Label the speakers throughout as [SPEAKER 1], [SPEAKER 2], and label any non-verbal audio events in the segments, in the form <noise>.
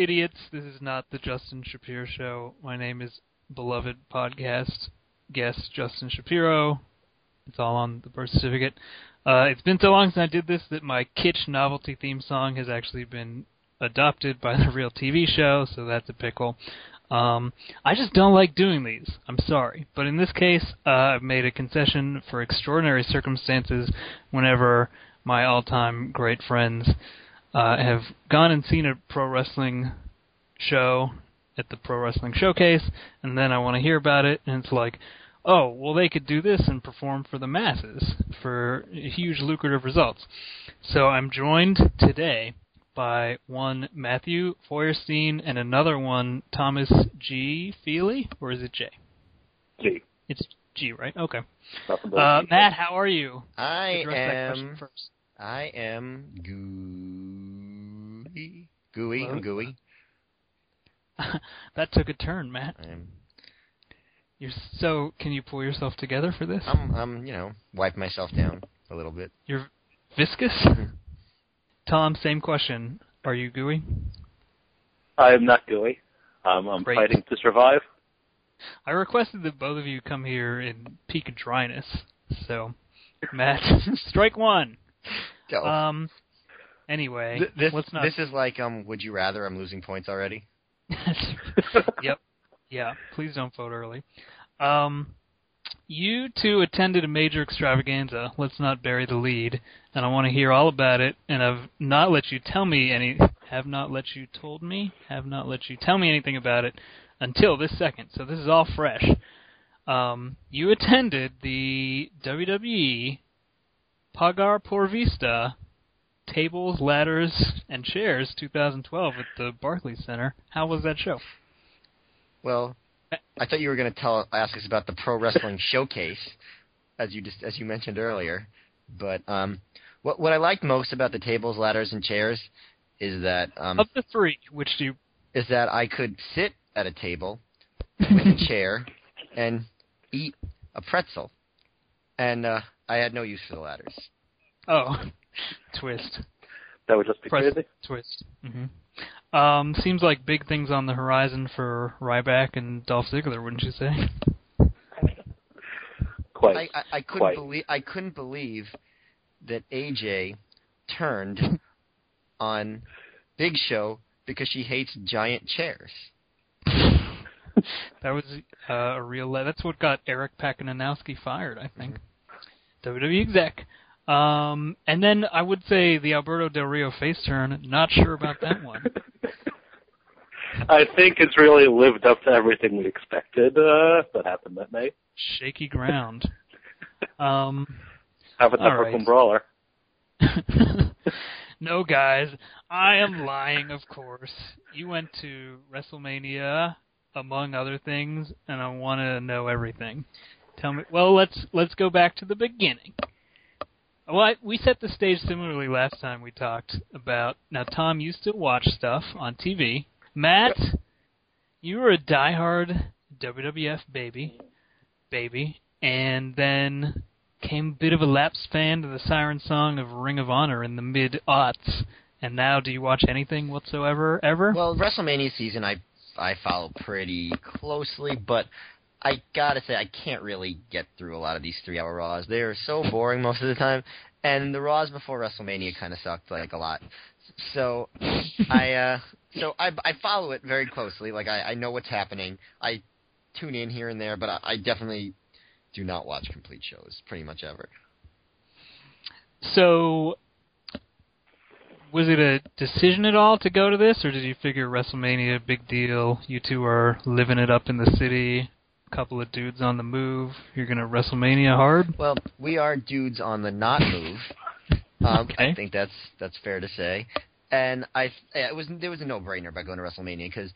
[SPEAKER 1] idiots? This is not the Justin Shapiro show. My name is beloved podcast guest Justin Shapiro. It's all on the birth certificate. Uh, it's been so long since I did this that my kitsch novelty theme song has actually been adopted by the real TV show, so that's a pickle. Um, I just don't like doing these. I'm sorry, but in this case, uh, I've made a concession for extraordinary circumstances. Whenever my all-time great friends uh, have gone and seen a pro wrestling show at the Pro Wrestling Showcase, and then I want to hear about it, and it's like, oh, well, they could do this and perform for the masses for huge lucrative results. So I'm joined today by one Matthew Feuerstein and another one Thomas G. Feely, or is it J?
[SPEAKER 2] G.
[SPEAKER 1] It's G, right? Okay. Uh, Matt, how are you?
[SPEAKER 3] I
[SPEAKER 1] Address that question
[SPEAKER 3] am.
[SPEAKER 1] first.
[SPEAKER 3] I am gooey. Gooey. I'm gooey. <laughs>
[SPEAKER 1] that took a turn, Matt.
[SPEAKER 3] I'm.
[SPEAKER 1] You're so. Can you pull yourself together for this?
[SPEAKER 3] I'm. I'm. You know, wipe myself down a little bit.
[SPEAKER 1] You're viscous. Tom, same question. Are you gooey?
[SPEAKER 2] I am not gooey. Um, I'm
[SPEAKER 1] Great.
[SPEAKER 2] fighting to survive.
[SPEAKER 1] I requested that both of you come here in peak dryness. So, <laughs> Matt, <laughs> strike one.
[SPEAKER 3] Go.
[SPEAKER 1] Um. Anyway,
[SPEAKER 3] Th- this.
[SPEAKER 1] let's not.
[SPEAKER 3] This is like um. Would you rather? I'm losing points already. <laughs> <laughs>
[SPEAKER 1] yep. Yeah. Please don't vote early. Um. You two attended a major extravaganza. Let's not bury the lead, and I want to hear all about it. And I've not let you tell me any. Have not let you told me. Have not let you tell me anything about it until this second. So this is all fresh. Um, you attended the WWE Pagar Por Vista Tables, Ladders, and Chairs 2012 at the Barclays Center. How was that show?
[SPEAKER 3] Well, I thought you were going to tell ask us about the pro wrestling <laughs> showcase, as you just as you mentioned earlier. But um, what what I liked most about the tables, ladders, and chairs is that um,
[SPEAKER 1] Of the three, which do you
[SPEAKER 3] is that I could sit at a table <laughs> with a chair and eat a pretzel, and uh, I had no use for the ladders.
[SPEAKER 1] Oh, twist,
[SPEAKER 2] That would just be
[SPEAKER 1] Press-
[SPEAKER 2] crazy.
[SPEAKER 1] twist. hmm Um, seems like big things on the horizon for Ryback and Dolph Ziggler, wouldn't you say?
[SPEAKER 2] Quite.
[SPEAKER 3] I, I, I couldn't
[SPEAKER 2] Quite.
[SPEAKER 3] believe I couldn't believe that AJ turned on Big Show because she hates giant chairs.
[SPEAKER 1] That was uh, a real. That's what got Eric Pakanowski fired, I think. WWE exec. Um, and then I would say the Alberto Del Rio face turn. Not sure about that one. <laughs>
[SPEAKER 2] I think it's really lived up to everything we expected uh, that happened that night.
[SPEAKER 1] Shaky ground. Um,
[SPEAKER 2] Have a Brooklyn
[SPEAKER 1] right.
[SPEAKER 2] Brawler. <laughs>
[SPEAKER 1] no, guys, I am lying. Of course, you went to WrestleMania, among other things, and I want to know everything. Tell me. Well, let's let's go back to the beginning. Well, I, we set the stage similarly last time we talked about. Now, Tom used to watch stuff on TV. Matt, you were a diehard WWF baby, baby, and then came a bit of a lapsed fan to the siren song of Ring of Honor in the mid aughts. And now, do you watch anything whatsoever ever?
[SPEAKER 3] Well, WrestleMania season I I follow pretty closely, but I gotta say I can't really get through a lot of these three-hour Raws. They are so boring most of the time, and the Raws before WrestleMania kind of sucked like a lot. So I uh so I I follow it very closely. Like I I know what's happening. I tune in here and there, but I, I definitely do not watch complete shows pretty much ever.
[SPEAKER 1] So, was it a decision at all to go to this, or did you figure WrestleMania, big deal? You two are living it up in the city. Couple of dudes on the move. You're gonna WrestleMania hard.
[SPEAKER 3] Well, we are dudes on the not move. <laughs> Um,
[SPEAKER 1] Okay.
[SPEAKER 3] I think that's that's fair to say. And I it was there was a no brainer about going to WrestleMania because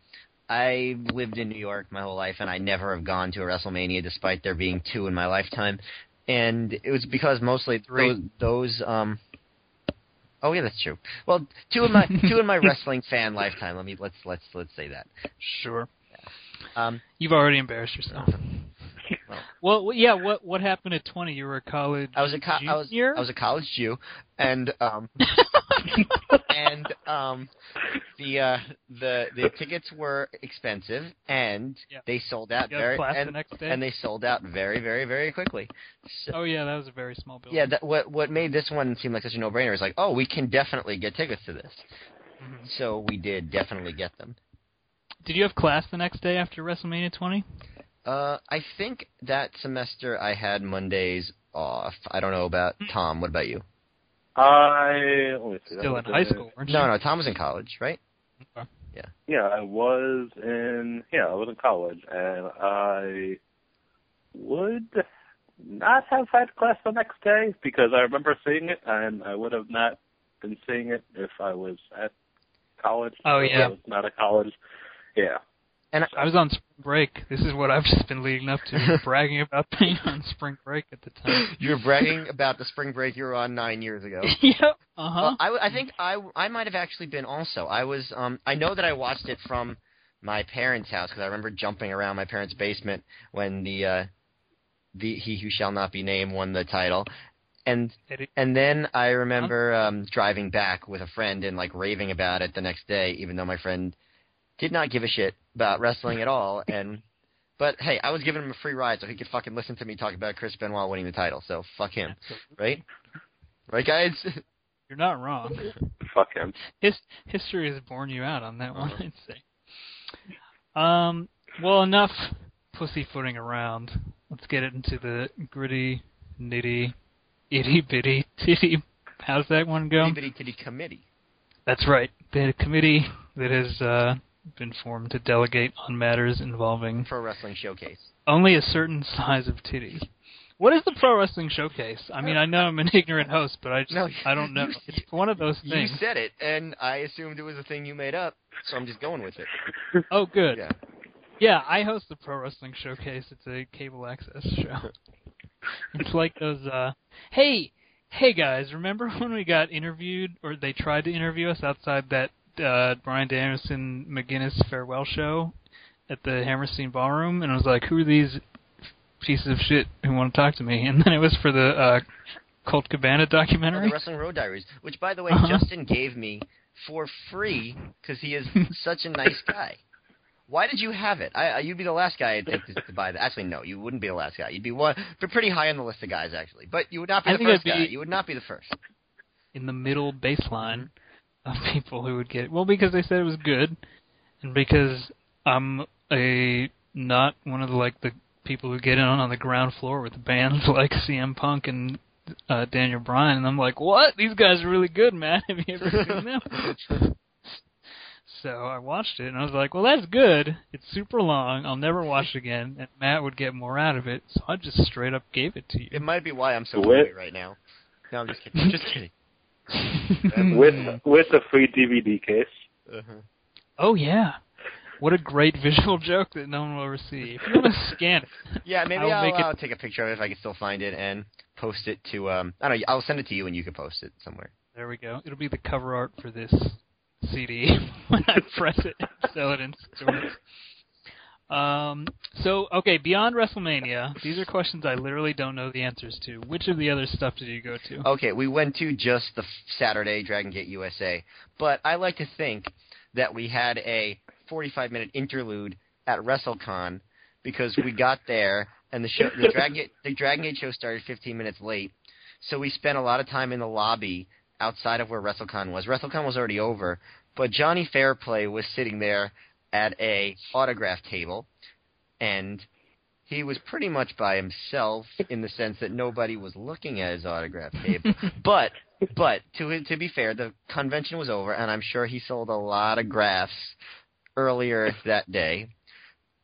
[SPEAKER 3] I lived in New York my whole life and I never have gone to a WrestleMania despite there being two in my lifetime. And it was because mostly those, those um Oh yeah, that's true. Well, two in my two in my <laughs> wrestling fan lifetime. Let me let's let's let's say that.
[SPEAKER 1] Sure.
[SPEAKER 3] Um,
[SPEAKER 1] You've already embarrassed yourself. <laughs> Well, well, yeah. What what happened at 20? You were a college
[SPEAKER 3] I was a co- I was
[SPEAKER 1] junior.
[SPEAKER 3] I was a college Jew, and um, <laughs> and um, the uh, the the tickets were expensive, and
[SPEAKER 1] Yeah.
[SPEAKER 3] they sold out very
[SPEAKER 1] class the
[SPEAKER 3] and,
[SPEAKER 1] next day.
[SPEAKER 3] and they sold out very very very quickly. So,
[SPEAKER 1] oh yeah, that was a very small building.
[SPEAKER 3] yeah, that, what what made this one seem like such a no brainer is like, oh, we can definitely get tickets to this.
[SPEAKER 1] Mhm.
[SPEAKER 3] So we did definitely get them.
[SPEAKER 1] Did you have class the next day after WrestleMania 20?
[SPEAKER 3] Uh, I think that semester I had Mondays off. I don't know about Tom. What about you?
[SPEAKER 2] I let me see.
[SPEAKER 1] Still in high school, weren't you?
[SPEAKER 3] No, no, Tom was in college, right?
[SPEAKER 2] Yeah, Yeah, I was in yeah, I was in college and I would not have had class the next day because I remember seeing it and I would have not been seeing it if I was at college.
[SPEAKER 1] Oh, yeah.
[SPEAKER 2] I was not at college. Yeah.
[SPEAKER 3] And
[SPEAKER 1] I was on spring break. This is what I've <laughs> just been leading up to, <laughs> bragging about being on spring break at the time.
[SPEAKER 3] you were bragging about the spring break you were on nine years ago. <laughs>
[SPEAKER 1] yep. Uh huh.
[SPEAKER 3] Well, I think I, I might have actually been also. I was um I know that I watched it from my parents' house because I remember jumping around my parents' basement when the uh the He Who Shall Not Be Named won the title, and and then I remember um driving back with a friend and like raving about it the next day, even though my friend did not give a shit about wrestling at all. And but hey, I was giving him a free ride so he could fucking listen to me talk about Chris Benoit winning the title. So fuck him, right? Right, guys?
[SPEAKER 1] You're not wrong.
[SPEAKER 2] Fuck him.
[SPEAKER 1] His history has borne you out on that one,
[SPEAKER 3] Uh-huh. <laughs>
[SPEAKER 1] I'd say. Um. Well, enough pussyfooting around. Let's get it into the gritty, nitty, itty bitty <laughs> titty. How's that one go?
[SPEAKER 3] Itty Bitty Titty Committee.
[SPEAKER 1] That's right. The committee that has uh, been formed to delegate on matters involving
[SPEAKER 3] Pro Wrestling Showcase.
[SPEAKER 1] only a certain size of titty. What is the pro wrestling showcase? I mean, I know I'm an <laughs> ignorant host, but I just
[SPEAKER 3] No,
[SPEAKER 1] I don't know. <laughs> It's one of those things.
[SPEAKER 3] You said it, and I assumed it was a thing you made up, so I'm just going with it.
[SPEAKER 1] Oh, good.
[SPEAKER 3] Yeah.
[SPEAKER 1] Yeah, I host the Pro Wrestling Showcase. It's a cable access show. <laughs> it's like those uh hey, hey guys, remember when we got interviewed or they tried to interview us outside that uh Bryan Danielson McGuinness farewell show at the Hammerstein Ballroom and I was like, Who are these pieces of shit who want to talk to me? <laughs> And then it was for the uh Colt Cabana
[SPEAKER 3] Oh,
[SPEAKER 1] documentary.
[SPEAKER 3] the Wrestling Road Diaries, which, by the way,
[SPEAKER 1] Uh-huh.
[SPEAKER 3] Justin gave me for free because he is <laughs> such a nice guy. Why did you have it? I, you'd be the last guy I'd think to, to buy that. Actually, no, you wouldn't be the last guy. You'd be one, but pretty high on the list of guys, actually. But you would not be
[SPEAKER 1] I
[SPEAKER 3] the first
[SPEAKER 1] I'd
[SPEAKER 3] guy. You would not be the first.
[SPEAKER 1] in the middle baseline of <laughs> people who would get it. Well, because they said it was good, and because I'm a not one of the like the people who get in on the ground floor with bands <laughs> like CM Punk and uh, Daniel Bryan, and I'm like, what? These guys are really good, man. <laughs> Have you ever seen them? so I watched it, and I was like, well, that's good. It's super long. I'll never watch it again, and Matt would get more out of it. So I just straight up gave it to you.
[SPEAKER 3] It might be why I'm so
[SPEAKER 2] With-
[SPEAKER 3] right now. No, I'm just kidding. just kidding. <laughs>
[SPEAKER 2] with with a free DVD case.
[SPEAKER 3] Uh-huh.
[SPEAKER 1] Oh yeah. What a great <laughs> visual joke that no one will ever see. If you want to <laughs> scan it,
[SPEAKER 3] Yeah, maybe
[SPEAKER 1] I'll
[SPEAKER 3] I'll,
[SPEAKER 1] make
[SPEAKER 3] I'll take a picture of it if I can still find it and post it to. um I don't know. I'll send it to you and you can post it somewhere.
[SPEAKER 1] there we go. It'll be the cover art for this CD when I press it and sell it in stores. Um. So okay, beyond WrestleMania, these are questions I literally don't know the answers to. Which of the other stuff did you go to?
[SPEAKER 3] Okay, we went to just the Saturday Dragon Gate USA, but I like to think that we had a 45 minute interlude at WrestleCon because we got there and the show, the Dragon Gate, the Dragon Gate show started 15 minutes late, so we spent a lot of time in the lobby outside of where WrestleCon was. WrestleCon was already over, but Johnny Fairplay was sitting there at a autograph table, and he was pretty much by himself in the sense that nobody was looking at his autograph table. <laughs> but but to to be fair, the convention was over, and I'm sure he sold a lot of graphs earlier that day.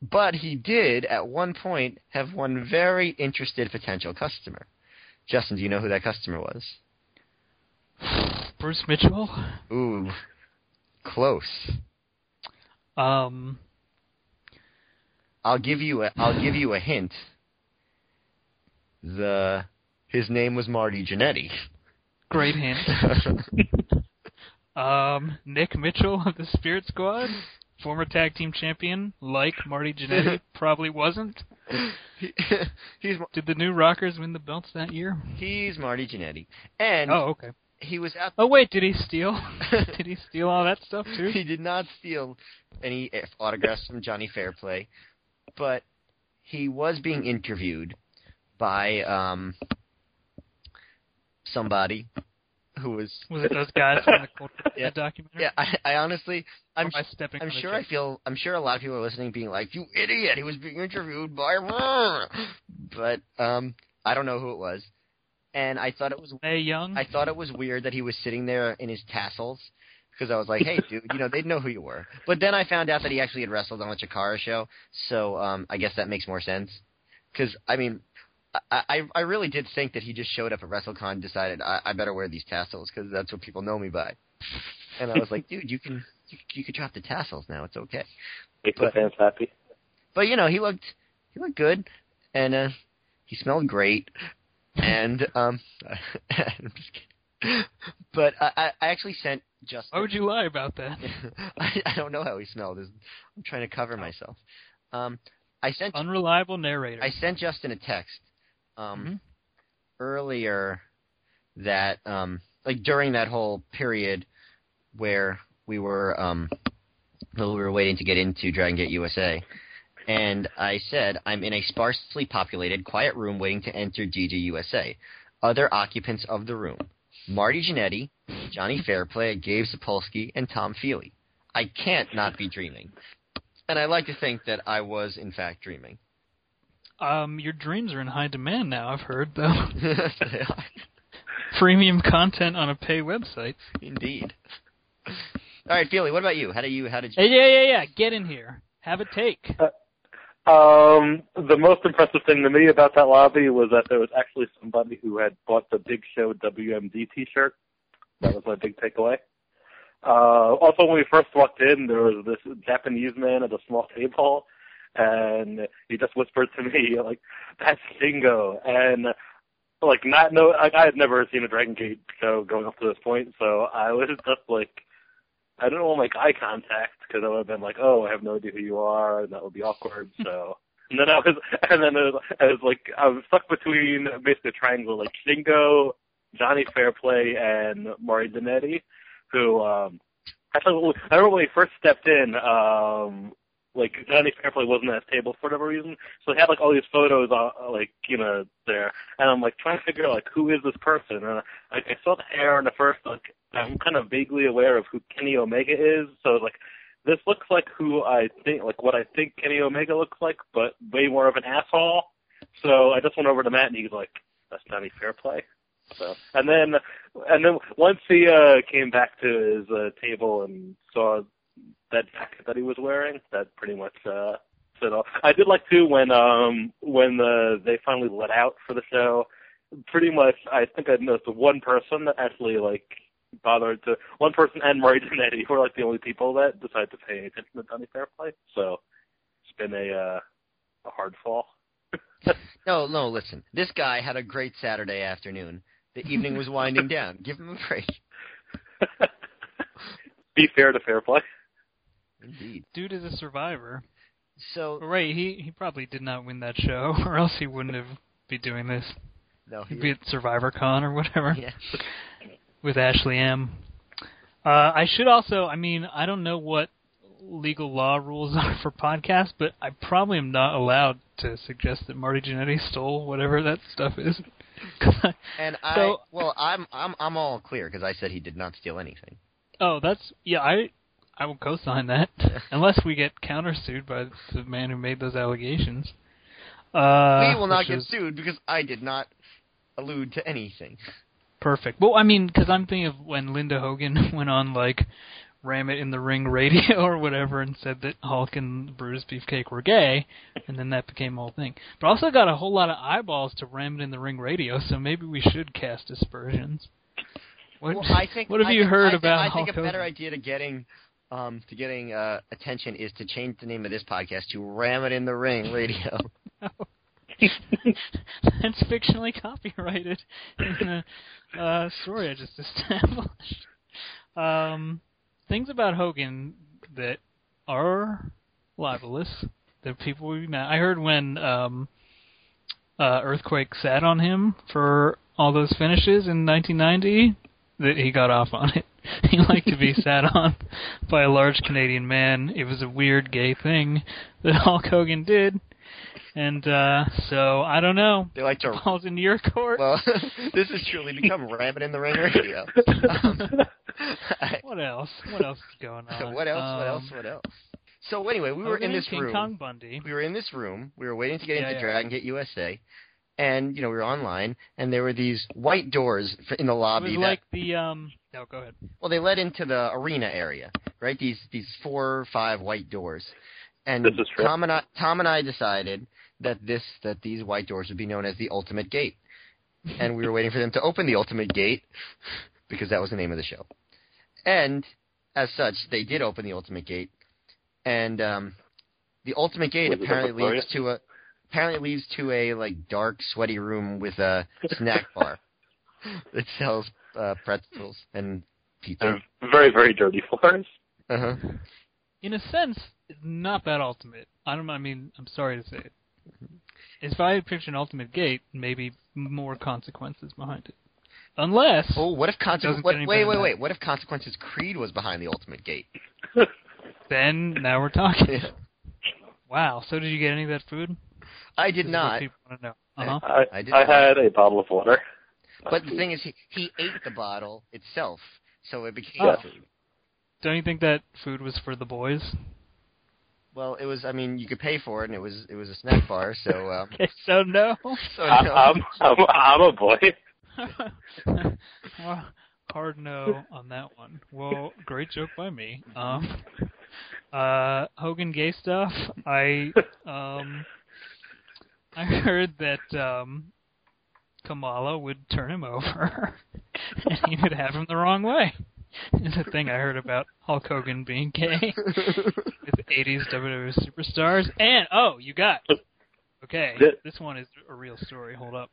[SPEAKER 3] But he did at one point have one very interested potential customer. Justin, do you know who that customer was? <sighs>
[SPEAKER 1] Bruce Mitchell.
[SPEAKER 3] Ooh, close.
[SPEAKER 1] Um.
[SPEAKER 3] I'll give you a I'll give you a hint. The his name was Marty Jannetty.
[SPEAKER 1] Great hint. <laughs> Um, Nick Mitchell of the Spirit Squad, former tag team champion, like Marty Jannetty, <laughs> probably wasn't.
[SPEAKER 3] He- <laughs> he's
[SPEAKER 1] Did the New Rockers win the belts that year?
[SPEAKER 3] he's Marty Jannetty, and
[SPEAKER 1] Oh, okay.
[SPEAKER 3] He was at.
[SPEAKER 1] Oh wait, did he steal? <laughs> did he steal all that stuff too?
[SPEAKER 3] He did not steal any autographs from Johnny Fairplay, but he was being interviewed by um somebody who was <laughs>
[SPEAKER 1] Was it those guys from the <laughs> Culture
[SPEAKER 3] Yeah.
[SPEAKER 1] documentary?
[SPEAKER 3] yeah I, I honestly I'm
[SPEAKER 1] I stepping
[SPEAKER 3] I'm sure I feel I'm sure a lot of people are listening being like you idiot he was being interviewed by but um I don't know who it was and I thought it was
[SPEAKER 1] Mae Young.
[SPEAKER 3] I thought it was weird that he was sitting there in his tassels because I was like, <laughs> "Hey, dude, you know they'd know who you were." But then I found out that he actually had wrestled on a Chikara show, so um, I guess that makes more sense. Because I mean, I, I I really did think that he just showed up at WrestleCon, decided I, I better wear these tassels because that's what people know me by. And I was like, "Dude, you can you, you could drop the tassels now. It's okay."
[SPEAKER 2] Make the
[SPEAKER 3] But-
[SPEAKER 2] fans happy.
[SPEAKER 3] But you know, he looked he looked good, and uh, he smelled great, and um, <laughs> I'm just kidding. But I, I actually sent Justin.
[SPEAKER 1] Why would you lie about that? <laughs>
[SPEAKER 3] I, I don't know how he smelled. I'm trying to cover myself. Um, I sent
[SPEAKER 1] Unreliable narrator.
[SPEAKER 3] I sent Justin a text um,
[SPEAKER 1] Mhm.
[SPEAKER 3] earlier that um, like during that whole period where we were um, we were waiting to get into Dragon Gate USA. And I said, I'm in a sparsely populated, quiet room waiting to enter DG USA. Other occupants of the room Marty Jannetty, Johnny Fairplay, Gabe Sapolsky, and Tom Feely. I can't not be dreaming. And I like to think that I was, in fact, dreaming.
[SPEAKER 1] Um, your dreams are in high demand now. I've heard though.
[SPEAKER 3] They <laughs> are.
[SPEAKER 1] Premium content on a pay website.
[SPEAKER 3] Indeed. All right, Feely, what about you? How do you? How did you?
[SPEAKER 1] Yeah, yeah, yeah. Get in here. Have a take.
[SPEAKER 2] Um, the most impressive thing to me about that lobby was that there was actually somebody who had bought the Big Show WMD T-shirt. That was my big takeaway. Uh, also, when we first walked in, there was this Japanese man at a small table, and he just whispered to me <laughs> like, "That's Shingo," and like not know, like, I had never seen a Dragon Gate show going up to this point, so I was just like, I didn't want to make eye contact because I would have been like, "Oh, I have no idea who you are," and that would be awkward. <laughs> So, and then I was, and then it was, I was like, I was stuck between basically a triangle, like Shingo, Johnny Fairplay, and Marty Jannetty, who um, actually, I remember when he first stepped in, um, like Johnny Fairplay wasn't at his table for whatever reason, so he had like all these photos, uh, like you know, there, and I'm like trying to figure out like who is this person, and I, I saw the hair in the first like I'm kind of vaguely aware of who Kenny Omega is, so like this looks like who I think like what I think Kenny Omega looks like, but way more of an asshole. So I just went over to Matt and he's like, That's Johnny Fairplay. So and then and then once he uh came back to his uh, table and saw that jacket that he was wearing, that pretty much uh said all. I did like too when um when the they finally let out for the show. Pretty much, I think I noticed the one person that actually like bothered to one person and Murray <laughs> Janetti were like the only people that decided to pay attention to Johnny Fairplay. So it's been a uh, a hard fall. <laughs>
[SPEAKER 3] No, no. Listen, this guy had a great Saturday afternoon. The evening was winding down. Give him a break. <laughs>
[SPEAKER 2] Be fair to Fairplay.
[SPEAKER 3] Indeed.
[SPEAKER 1] Dude is a survivor.
[SPEAKER 3] So
[SPEAKER 1] right, he he probably did not win that show, <laughs> or else he wouldn't have be doing this.
[SPEAKER 3] no, he,
[SPEAKER 1] He'd be at Survivor Con or whatever
[SPEAKER 3] yeah. <laughs>
[SPEAKER 1] with Ashley M. Uh, I should also, I mean, I don't know what legal law rules <laughs> are for podcasts, but I probably am not allowed to suggest that Marty Jannetty stole whatever that stuff is.
[SPEAKER 3] And I
[SPEAKER 1] So-
[SPEAKER 3] well, I'm I'm I'm all clear because I said he did not steal anything.
[SPEAKER 1] oh, that's yeah, I I will co-sign that <laughs> unless we get countersued by the man who made those allegations. Uh,
[SPEAKER 3] we will not get
[SPEAKER 1] is
[SPEAKER 3] sued because I did not allude to anything.
[SPEAKER 1] perfect. Well, I mean, because I'm thinking of when Linda Hogan <laughs> went on like Ram It in the Ring radio <laughs> or whatever and said that Hulk and Bruce Beefcake were gay, and then that became a whole thing. But also got a whole lot of eyeballs to Ram It in the Ring radio, so maybe we should cast aspersions. What,
[SPEAKER 3] Well, I think,
[SPEAKER 1] what have
[SPEAKER 3] I
[SPEAKER 1] you
[SPEAKER 3] think-
[SPEAKER 1] heard
[SPEAKER 3] I think,
[SPEAKER 1] about
[SPEAKER 3] I
[SPEAKER 1] Hulk
[SPEAKER 3] think a better
[SPEAKER 1] Hogan?
[SPEAKER 3] idea to getting um to getting uh attention is to change the name of this podcast to Ram It in the Ring Radio. <laughs>
[SPEAKER 1] That's fictionally copyrighted in the uh, story I just established. Um, things about Hogan that are libelous that people would be mad. I heard when um, uh, Earthquake sat on him for all those finishes in 1990. that he got off on it. <laughs> He liked to be sat on by a large Canadian man. It was a weird gay thing that <laughs> Hulk Hogan did. And uh so I don't know.
[SPEAKER 3] They like to. <laughs>
[SPEAKER 1] Ball's in your court.
[SPEAKER 3] Well, this has truly become Rabbit in the Ring radio. Um,
[SPEAKER 1] what else? What else is going on?
[SPEAKER 3] what else? What else?
[SPEAKER 1] Um,
[SPEAKER 3] What else? So anyway, we were in this
[SPEAKER 1] King
[SPEAKER 3] room. We were in this room. We were waiting to get
[SPEAKER 1] Yeah,
[SPEAKER 3] into
[SPEAKER 1] yeah.
[SPEAKER 3] Dragon Gate USA, and you know we were online, and there were these white doors in the
[SPEAKER 1] It
[SPEAKER 3] lobby
[SPEAKER 1] was
[SPEAKER 3] that
[SPEAKER 1] like the um. No, go ahead.
[SPEAKER 3] well they led into the arena area, right? These these four or five white doors, and
[SPEAKER 2] This is true.
[SPEAKER 3] Tom and I Tom and I decided that this that these white doors would be known as the Ultimate Gate, and we were waiting for them to open the Ultimate Gate because that was the name of the show, and as such they did open the Ultimate Gate, and um, the Ultimate Gate
[SPEAKER 2] Was
[SPEAKER 3] apparently leads to a apparently leads to a like dark sweaty room with a <laughs> snack bar that sells uh, pretzels and pizza.
[SPEAKER 2] And very, very dirty floors.
[SPEAKER 3] Uh-huh.
[SPEAKER 1] in a sense, it's not that ultimate. I don't. I mean, I'm sorry to say it. If I had pictured an ultimate gate, maybe more consequences behind it. Unless
[SPEAKER 3] Oh, what if consequences?
[SPEAKER 1] get
[SPEAKER 3] What,
[SPEAKER 1] any
[SPEAKER 3] wait, wait, wait. What if consequences Creed was behind the Ultimate Gate? <laughs>
[SPEAKER 1] then now we're talking. Wow. So did you get any of that food?
[SPEAKER 3] I did not.
[SPEAKER 1] people know. Uh-huh.
[SPEAKER 2] I,
[SPEAKER 3] I did
[SPEAKER 2] I
[SPEAKER 3] not.
[SPEAKER 2] had a bottle of water.
[SPEAKER 3] But the thing is, he he ate the bottle itself, so it became
[SPEAKER 1] Oh.
[SPEAKER 3] food.
[SPEAKER 1] Don't you think that food was for the boys?
[SPEAKER 3] Well, it was. I mean, you could pay for it, and it was it was a snack bar. So, <laughs> um,
[SPEAKER 1] Okay, so no.
[SPEAKER 3] so
[SPEAKER 2] I,
[SPEAKER 3] no.
[SPEAKER 2] I'm, I'm, I'm a boy. <laughs>
[SPEAKER 1] Well, Hard no on that one. Well, great joke by me. Um, uh, Hogan gay stuff. I um, I heard that um, Kamala would turn him over, <laughs> and he would have him the wrong way. Is a thing I heard about Hulk Hogan being gay <laughs> with 80s WWE superstars. And oh, you got okay. This one is a real story. Hold up.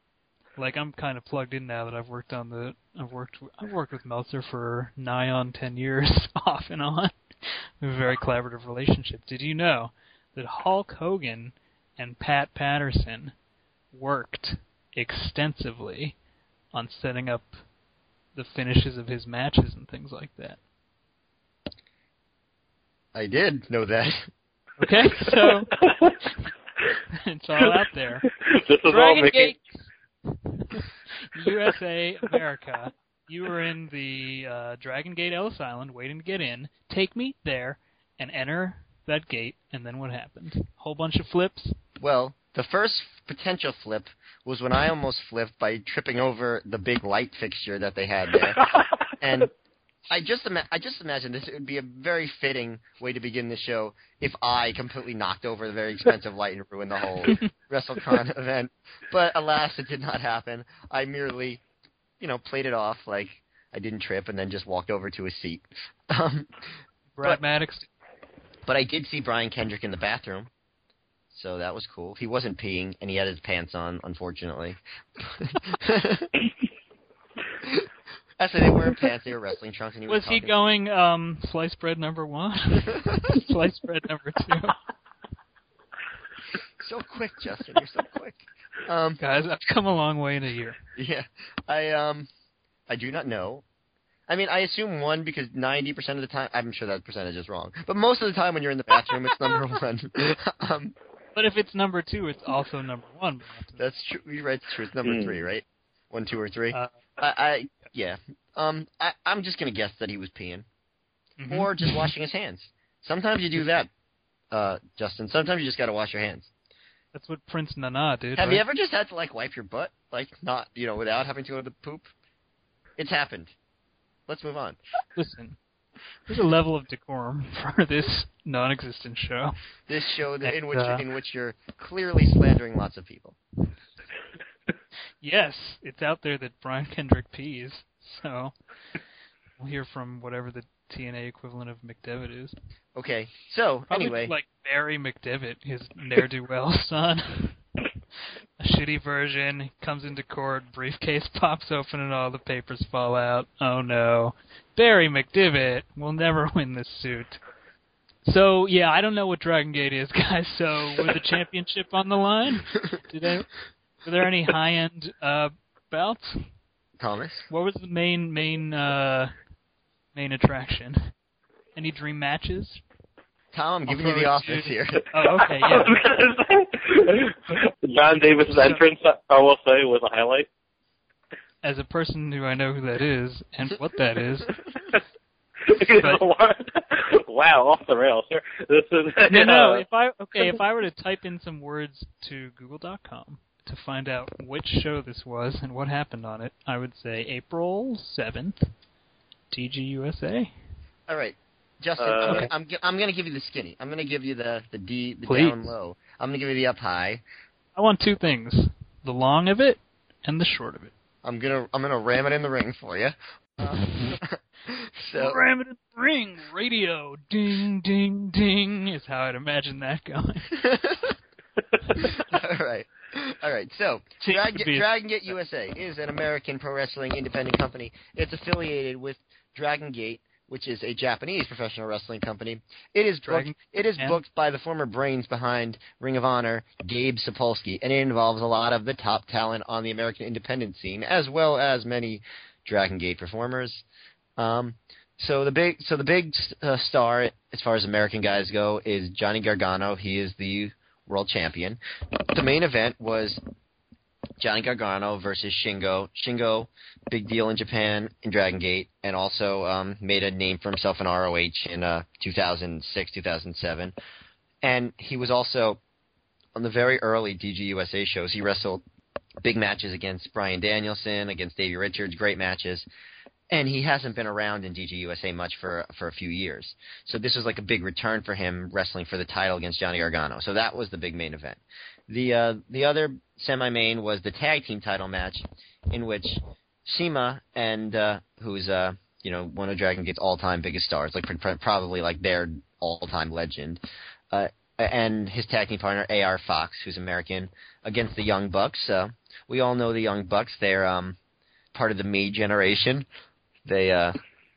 [SPEAKER 1] Like I'm kind of plugged in now that I've worked on the I've worked I've worked with Meltzer for nigh on ten years <laughs> off and on. We have a very collaborative relationship. Did you know that Hulk Hogan and Pat Patterson worked extensively on setting up the finishes of his matches and things like that?
[SPEAKER 3] I did know that.
[SPEAKER 1] Okay, so <laughs> it's all out there.
[SPEAKER 2] this is all
[SPEAKER 1] Dragon
[SPEAKER 2] making.
[SPEAKER 1] Gate, USA, America. You were in the uh, Dragon Gate Ellis Island, waiting to get in. Take me there and enter that gate, and then what happened? Whole bunch of flips.
[SPEAKER 3] Well, the first potential flip was when I almost flipped by tripping over the big light fixture that they had there. <laughs> and I just ima- I just imagine this would be a very fitting way to begin the show if I completely knocked over the very expensive light and ruined the whole <laughs> WrestleCon event. But alas, it did not happen. I merely, you know, played it off like I didn't trip and then just walked over to a seat. <laughs> Um,
[SPEAKER 1] Brad
[SPEAKER 3] But-
[SPEAKER 1] Maddox.
[SPEAKER 3] But I did see Brian Kendrick in the bathroom. So that was cool. He wasn't peeing and he had his pants on, unfortunately. <laughs> I said they weren't pants, they were wrestling trunks and he was
[SPEAKER 1] Was he going um, slice bread number one? <laughs> slice bread number two? <laughs>
[SPEAKER 3] so quick, Justin, you're so quick. Um
[SPEAKER 1] Guys, I've come a long way in a year.
[SPEAKER 3] yeah. I um I do not know. I mean, I assume one because ninety percent of the time I'm sure that percentage is wrong. But most of the time when you're in the bathroom it's number <laughs> one. <laughs> um
[SPEAKER 1] But if it's number two, it's also number one.
[SPEAKER 3] That's true. You're right. It's true. It's number
[SPEAKER 2] Hmm.
[SPEAKER 3] three, right? One, two, or three.
[SPEAKER 1] Uh,
[SPEAKER 3] I, I, yeah. Um, I, I'm just gonna guess that he was peeing
[SPEAKER 1] mhm.
[SPEAKER 3] or just washing his hands. Sometimes you do that, uh, Justin. Sometimes you just gotta wash your hands.
[SPEAKER 1] That's what Prince Nana did.
[SPEAKER 3] Have
[SPEAKER 1] right?
[SPEAKER 3] you ever just had to like wipe your butt, like not, you know, without having to go to the poop? It's happened. Let's move on.
[SPEAKER 1] Listen, there's a level of decorum <laughs> for this non-existent show.
[SPEAKER 3] This show that, in which
[SPEAKER 1] Uh,
[SPEAKER 3] in which you're clearly slandering lots of people.
[SPEAKER 1] Yes, it's out there that Brian Kendrick pees, so we'll hear from whatever the TNA equivalent of McDevitt is.
[SPEAKER 3] Okay. So
[SPEAKER 1] Probably
[SPEAKER 3] anyway,
[SPEAKER 1] like Barry McDevitt, his ne'er-do-well son. A shitty version comes into court, briefcase <laughs> pops open, and all the papers fall out. Oh no, Barry McDevitt will never <laughs> win this suit. So yeah, I don't know what Dragon Gate is, <laughs> guys. So with the championship on the line? Did I, were there any high-end uh, belts?
[SPEAKER 3] Thomas.
[SPEAKER 1] What was the main main uh main attraction? Any dream matches?
[SPEAKER 3] Tom, I'm giving you the office here.
[SPEAKER 1] Oh, okay, yeah.
[SPEAKER 2] Was gonna say, Jon Davis'
[SPEAKER 1] So-
[SPEAKER 2] entrance, I will say, was a highlight.
[SPEAKER 1] As a person who I know who that is and what that is, <laughs>
[SPEAKER 2] wow, off the rails here. This is
[SPEAKER 1] no, no.
[SPEAKER 2] uh,
[SPEAKER 1] If I okay, if I were to type in some words to Google.com to find out which show this was and what happened on it, I would say April seventh, DGUSA.
[SPEAKER 3] All right, Justin,
[SPEAKER 2] Uh,
[SPEAKER 3] I'm,
[SPEAKER 1] Okay.
[SPEAKER 3] gonna, I'm, I'm gonna give you the skinny. I'm gonna give you the the D, the
[SPEAKER 1] Please.
[SPEAKER 3] down low. I'm gonna give you the up high.
[SPEAKER 1] I want two things: the long of it and the short of it.
[SPEAKER 3] I'm gonna I'm gonna ram it in the ring for you. <laughs> Uh, so
[SPEAKER 1] Ram it in the ring, radio, ding, ding, ding is how I'd imagine that going. <laughs>
[SPEAKER 3] all right, all right. So Dragon,
[SPEAKER 1] to be a-
[SPEAKER 3] Dragon Gate USA is an American pro wrestling independent company. It's affiliated with Dragon Gate, which is a Japanese professional wrestling company. It is booked, it is booked by the former brains behind Ring of Honor, Gabe Sapolsky, and it involves a lot of the top talent on the American independent scene, as well as many Dragon Gate performers. Um, so the big, so the big uh, star, as far as American guys go, is Johnny Gargano. He is the world champion. The main event was Johnny Gargano versus Shingo. Shingo, big deal in Japan in Dragon Gate, and also um, made a name for himself in ROH in uh, 2006, 2007. And he was also on the very early DGUSA shows. He wrestled big matches against Bryan Danielson, against Davey Richards, great matches. And he hasn't been around in DGUSA much for for a few years. So this was like a big return for him wrestling for the title against Johnny Gargano. So that was the big main event. The uh, the other semi main was the tag team title match, in which CIMA and uh, who's uh, you know one of Dragon Gate's all time biggest stars, like pr- pr- probably like their all time legend, uh, and his tag team partner AR Fox, who's American, against the Young Bucks. Uh, we all know the Young Bucks. They're um, part of the Me generation. They uh,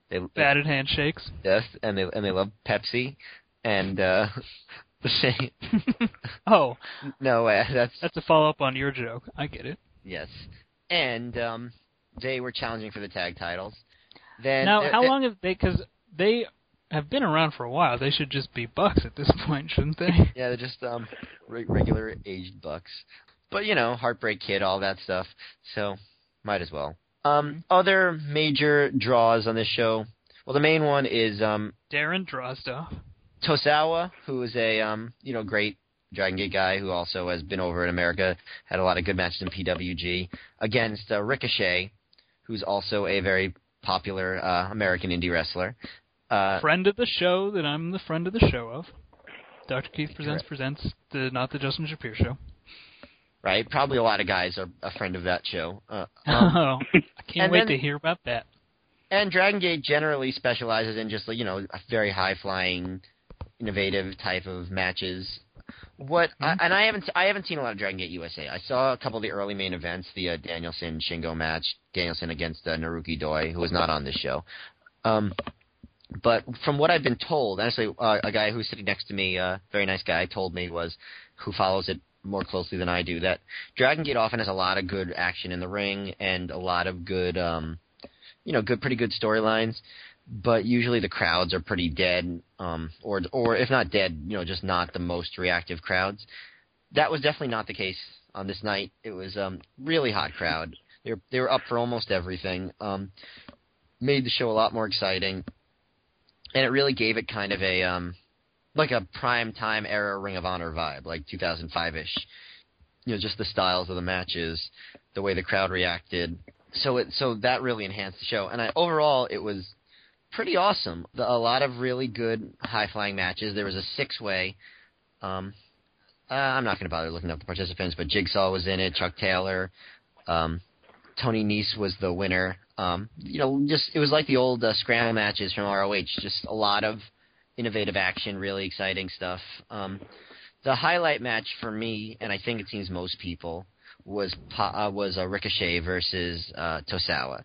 [SPEAKER 3] they
[SPEAKER 1] Batted handshakes.
[SPEAKER 3] yes, and they and they love Pepsi, and uh, the same. <laughs>
[SPEAKER 1] oh,
[SPEAKER 3] No, uh, that's
[SPEAKER 1] that's a follow up on your joke. I get it.
[SPEAKER 3] yes, and um, they were challenging for the tag titles. Then
[SPEAKER 1] now,
[SPEAKER 3] uh,
[SPEAKER 1] how long have they? Because they have been around for a while. They should just be bucks at this <laughs> point, shouldn't they? <laughs>
[SPEAKER 3] Yeah, they're just um re- regular aged bucks. But you know, Heartbreak Kid, all that stuff. So might as well. Um, other major draws on this show. Well, the main one is um
[SPEAKER 1] Darren Drozdov.
[SPEAKER 3] Tozawa, who is a um you know great Dragon Gate guy who also has been over in America, had a lot of good matches in PWG against uh, Ricochet, who's also a very popular uh, American indie wrestler. Uh,
[SPEAKER 1] friend of the show that I'm the friend of the show of. Dr. Keith Presents
[SPEAKER 3] Correct.
[SPEAKER 1] presents the not the Justin Shapiro show.
[SPEAKER 3] right? Probably a lot of guys are a friend of that show. Uh, um, <laughs>
[SPEAKER 1] oh, I can't wait
[SPEAKER 3] then-
[SPEAKER 1] to hear about that.
[SPEAKER 3] And Dragon Gate generally specializes in just you know very high flying, innovative type of matches. What I, and I haven't I haven't seen a lot of Dragon Gate USA. I saw a couple of the early main events, the uh, Danielson Shingo match, Danielson against uh, Naruki Doi, who was not on this show. Um, but from what I've been told, actually, uh, a guy who's sitting next to me, a uh, very nice guy, told me was who follows it more closely than I do that Dragon Gate often has a lot of good action in the ring and a lot of good, um, you know, good, pretty good storylines. But usually the crowds are pretty dead, um, or or if not dead, you know, just not the most reactive crowds. That was definitely not the case on this night. It was um, really hot crowd. They were they were up for almost everything. Um, made the show a lot more exciting, and it really gave it kind of a um, like a prime time era Ring of Honor vibe, like 2005 ish. You know, just the styles of the matches, the way the crowd reacted. So it so that really enhanced the show, and I, overall it was pretty awesome. The, a lot of really good high flying matches. There was a six way. Um, uh, I'm not going to bother looking up the participants, but Jigsaw was in it. Chuck Taylor, um, Tony Nese was the winner. Um, you know, just it was like the old uh, scramble matches from ROH. Just a lot of innovative action, really exciting stuff. Um, the highlight match for me, and I think it seems most people, was uh, was uh, Ricochet versus uh, Tozawa.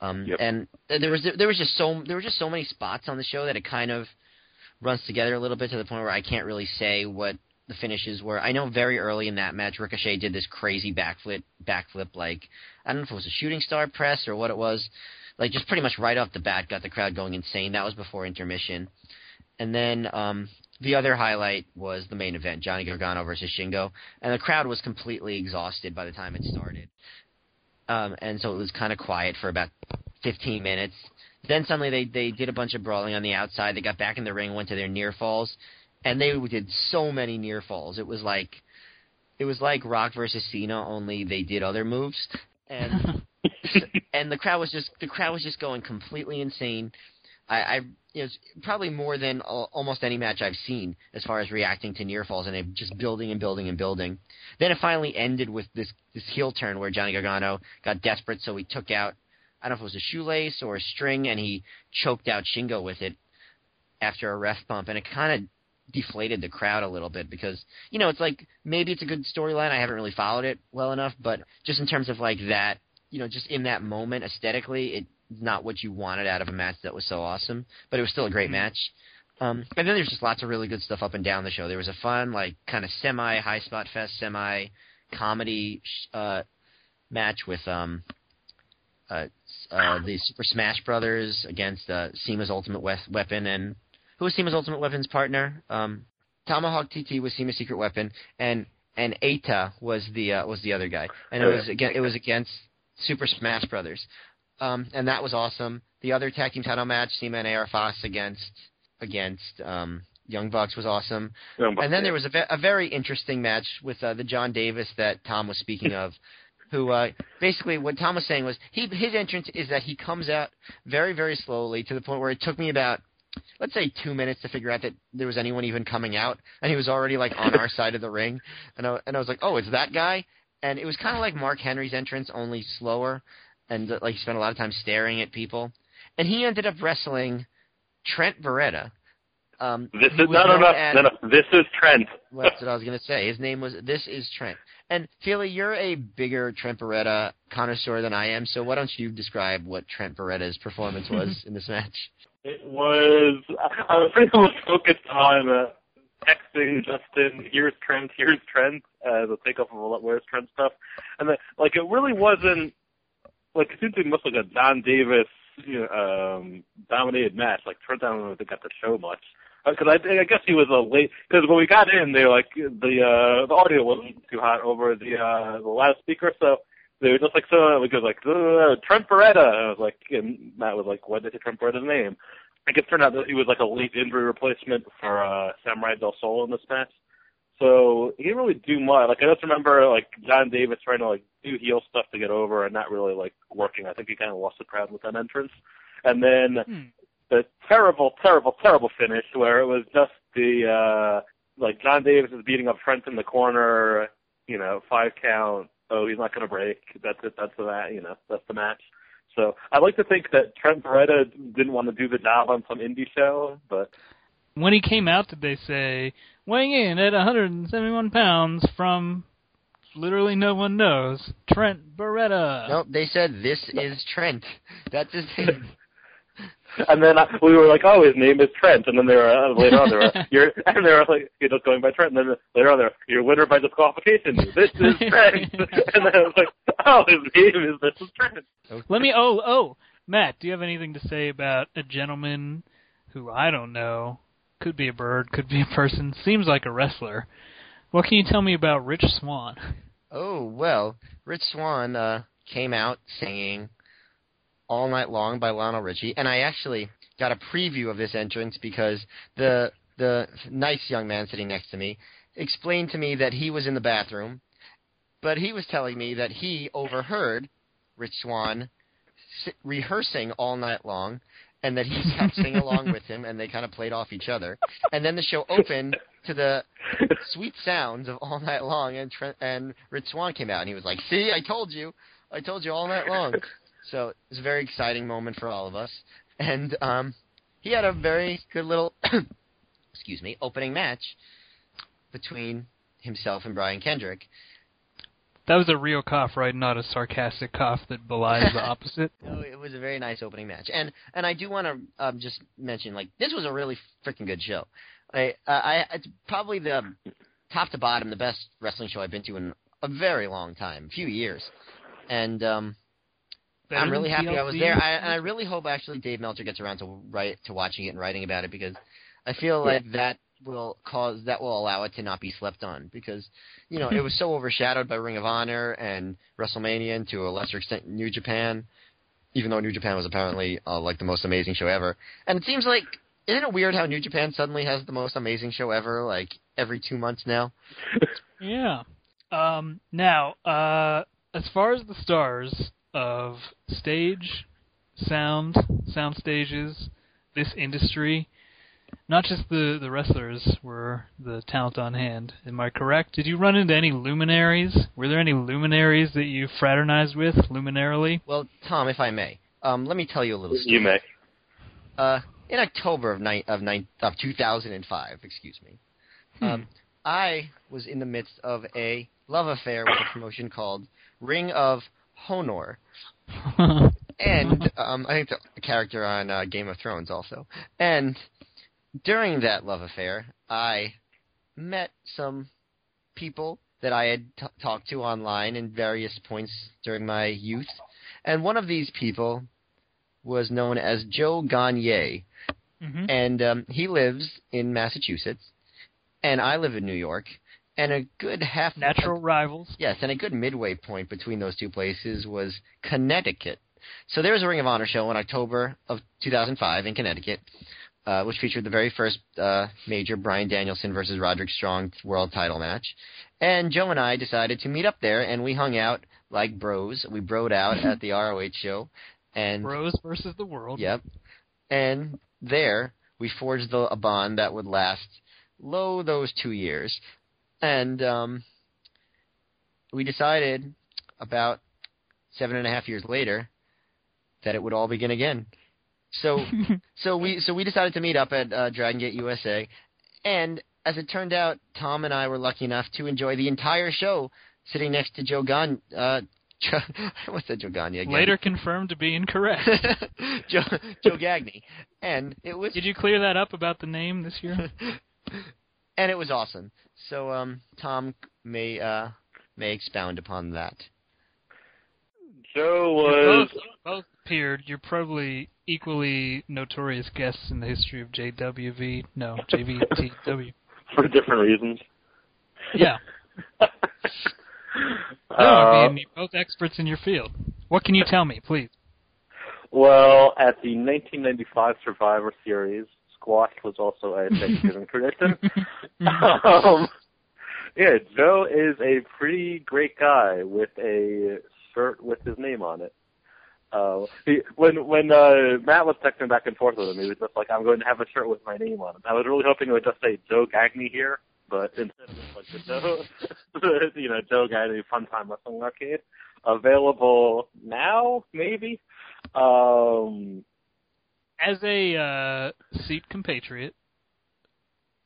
[SPEAKER 3] Um,
[SPEAKER 2] Yep.
[SPEAKER 3] And there was there was just so there were just so many spots on the show that it kind of runs together a little bit to the point where I can't really say what the finishes were. I know very early in that match, Ricochet did this crazy backflip, backflip like I don't know if it was a shooting star press or what it was, like just pretty much right off the bat got the crowd going insane. That was before intermission, and then um, the other highlight was the main event, Johnny Gargano versus Shingo, and the crowd was completely exhausted by the time it started, um, and so it was kind of quiet for about 15 minutes. Then suddenly they they did a bunch of brawling on the outside. They got back in the ring, went to their near falls, and they did so many near falls. It was like it was like Rock versus Cena, only they did other moves, and <laughs> and the crowd was just the crowd was just going completely insane. I, I you know, probably more than almost any match I've seen as far as reacting to near falls, and just building and building and building. Then it finally ended with this this heel turn where Johnny Gargano got desperate, so he took out I don't know if it was a shoelace or a string, and he choked out Shingo with it after a ref bump, and it kind of deflated the crowd a little bit because you know it's like maybe it's a good storyline. I haven't really followed it well enough, but just in terms of like that, you know, just in that moment aesthetically, it's not what you wanted out of a match that was so awesome. But it was still a great mm-hmm. match. Um, and then there's just lots of really good stuff up and down the show. There was a fun, like, kind of semi high spot fest, semi comedy uh, match with um, uh, uh, the Super Smash Brothers against uh, CIMA's Ultimate we- Weapon and who was CIMA's Ultimate Weapon's partner? Um, Tomahawk TT was CIMA's Secret Weapon, and and Eita was the uh, was the other guy, and it was again it was against Super Smash Brothers, um, and that was awesome. The other tag team title match, CIMA and AR Fox against against um, Young Bucks was awesome, and then there was a, ve- a very interesting match with uh, the Jon Davis that Tom was speaking of. <laughs> who uh, basically what Tom was saying was he his entrance is that he comes out very very slowly to the point where it took me about let's say two minutes to figure out that there was anyone even coming out, and he was already like on our <laughs> side of the ring, and I, and I was like, oh, it's that guy, and it was kind of like Mark Henry's entrance, only slower, and like he spent a lot of time staring at people, and he ended up wrestling Trent Barreta. Um,
[SPEAKER 2] this is no, no, no, as, no, no. This is Trent.
[SPEAKER 3] that's what I was gonna say. His name was. This is Trent. And Feely, you're a bigger Trent Barreta connoisseur than I am, so why don't you describe what Trent Barreta's performance was <laughs> in this match?
[SPEAKER 2] It was. I was pretty much focused on uh, texting Justin. Here's Trent. Here's Trent as a takeoff of a lot where's Trent stuff, and then, like it really wasn't like be most like a Don Davis you know, um, dominated match. Like Trent I don't know if got to show much because uh, I, I guess he was a late. Because when we got in, they were like the uh, the audio wasn't too hot over the uh, the loudspeaker, so they were just like so because like uh, Trent Barreta. I was like, and Matt was like, what is Trent Barreta's name? I guess it turned out that he was like a late injury replacement for uh, Samurai Del Sol in this match. So he didn't really do much. Like I just remember like Jon Davis trying to like do heel stuff to get over and not really like working. I think he kind of lost the crowd with that entrance. And then hmm. the terrible, terrible, terrible finish where it was just the uh like Jon Davis is beating up Trent in the corner, you know, five count, oh, he's not going to break. That's it. That's the you know that's the match. So I like to think that Trent Barreta didn't want to do the job on some indie show, but
[SPEAKER 1] when he came out, did they say weighing in at 171 pounds from literally no one knows Trent Barreta?
[SPEAKER 3] Nope, they said this is Trent. That's his name. <laughs>
[SPEAKER 2] and then I, we were like, oh, his name is Trent. And then they were uh, later on, they were, <laughs> you're, and they were like, you're just going by Trent. And then later on, they're, you're winner by disqualification. This is <laughs> Trent. and then I was like, oh, his name is this is Trent.
[SPEAKER 1] Let me. Oh, oh, Matt, do you have anything to say about a gentleman who I don't know? Could be a bird, could be a person. Seems like a wrestler. What can you tell me about Rich Swann?
[SPEAKER 3] Oh well, Rich Swann uh, came out singing all Night Long by Lionel Richie, and I actually got a preview of this entrance because the the nice young man sitting next to me explained to me that he was in the bathroom, but he was telling me that he overheard Rich Swann rehearsing all night long, and that he kept singing along with him, and they kind of played off each other. And then the show opened to the sweet sounds of All Night Long, and Trent, and Rich Swann came out, and he was like, "See, I told you, I told you all night long." So it was a very exciting moment for all of us. And um, he had a very good little, <coughs> excuse me, opening match between himself and Brian Kendrick.
[SPEAKER 1] That was a real cough, right? Not a sarcastic cough that belies the <laughs> opposite.
[SPEAKER 3] no, it was a very nice opening match, and and I do want to um, just mention like this was a really freaking good show. I, uh, I it's probably the top to bottom the best wrestling show I've been to in a very long time, a few years, and um,
[SPEAKER 1] Better
[SPEAKER 3] I'm really happy I was there. I, and I really hope actually Dave Meltzer gets around to write to watching it and writing about it because I feel
[SPEAKER 2] Yeah.
[SPEAKER 3] like that will cause that will allow it to not be slept on because you know it was <laughs> so overshadowed by Ring of Honor and WrestleMania and to a lesser extent New Japan, even though New Japan was apparently uh, like the most amazing show ever. And it seems like isn't it weird how New Japan suddenly has the most amazing show ever like every two months now? <laughs>
[SPEAKER 1] Yeah. Um, now, uh, as far as the stars of stage, sound, sound stages, this industry, not just the, the wrestlers were the talent on hand. Am I correct? Did you run into any luminaries? Were there any luminaries that you fraternized with, luminarily?
[SPEAKER 3] Well, Tom, if I may, um, let me tell you a little story.
[SPEAKER 2] You may.
[SPEAKER 3] uh, in October of ni- of, ni- of 2005, excuse me, um, I was in the midst of a love affair with a promotion called Ring of Honor, <laughs> and um, I think the character on uh, Game of Thrones also. And during that love affair, I met some people that I had t- talked to online in various points during my youth, and one of these people was known as Joe Gagne,
[SPEAKER 1] Mhm.
[SPEAKER 3] and um, he lives in Massachusetts, and I live in New York, and a good half
[SPEAKER 1] Natural rivals.
[SPEAKER 3] Yes, and a good midway point between those two places was Connecticut. So there was a Ring of Honor show in October of 2005 in Connecticut, uh, which featured the very first uh, major Bryan Danielson versus Roderick Strong world title match. And Joe and I decided to meet up there, and we hung out like bros. We broed out at the <laughs> ROH show, and
[SPEAKER 1] Bros versus the world.
[SPEAKER 3] Yep. And there we forged the, a bond that would last low those two years. And um, we decided about seven and a half years later that it would all begin again. So <laughs> so we so we decided to meet up at uh, Dragon Gate USA, and as it turned out, Tom and I were lucky enough to enjoy the entire show sitting next to Joe Gagne. Uh, Joe, <laughs> what's that Joe Gagne again?
[SPEAKER 1] Later confirmed to be incorrect. <laughs>
[SPEAKER 3] Joe, Joe Gagny, and it was
[SPEAKER 1] Did you clear that up about the name this year?
[SPEAKER 3] and it was awesome. So um, Tom may uh, may expound upon that.
[SPEAKER 2] Joe was
[SPEAKER 1] both, both appeared. You're probably equally notorious guests in the history of JWV. No, <laughs> JVTW.
[SPEAKER 2] for different reasons.
[SPEAKER 1] Yeah. <laughs> No, I mean, you're both experts in your field. What can you tell me, please?
[SPEAKER 2] Well, at the 1995 Survivor Series, squash was also a Thanksgiving <laughs> tradition. um, yeah, Joe is a pretty great guy with a shirt with his name on it. Uh, he, when when uh, Matt was texting back and forth with him, he was just like, "I'm going to have a shirt with my name on it." I was really hoping it would just say Joe Gagne here, but instead it's like the Joe, <laughs> you know, Joe Gagne Fun Time Wrestling Arcade, available now, maybe. Um,
[SPEAKER 1] As a uh, seat compatriot,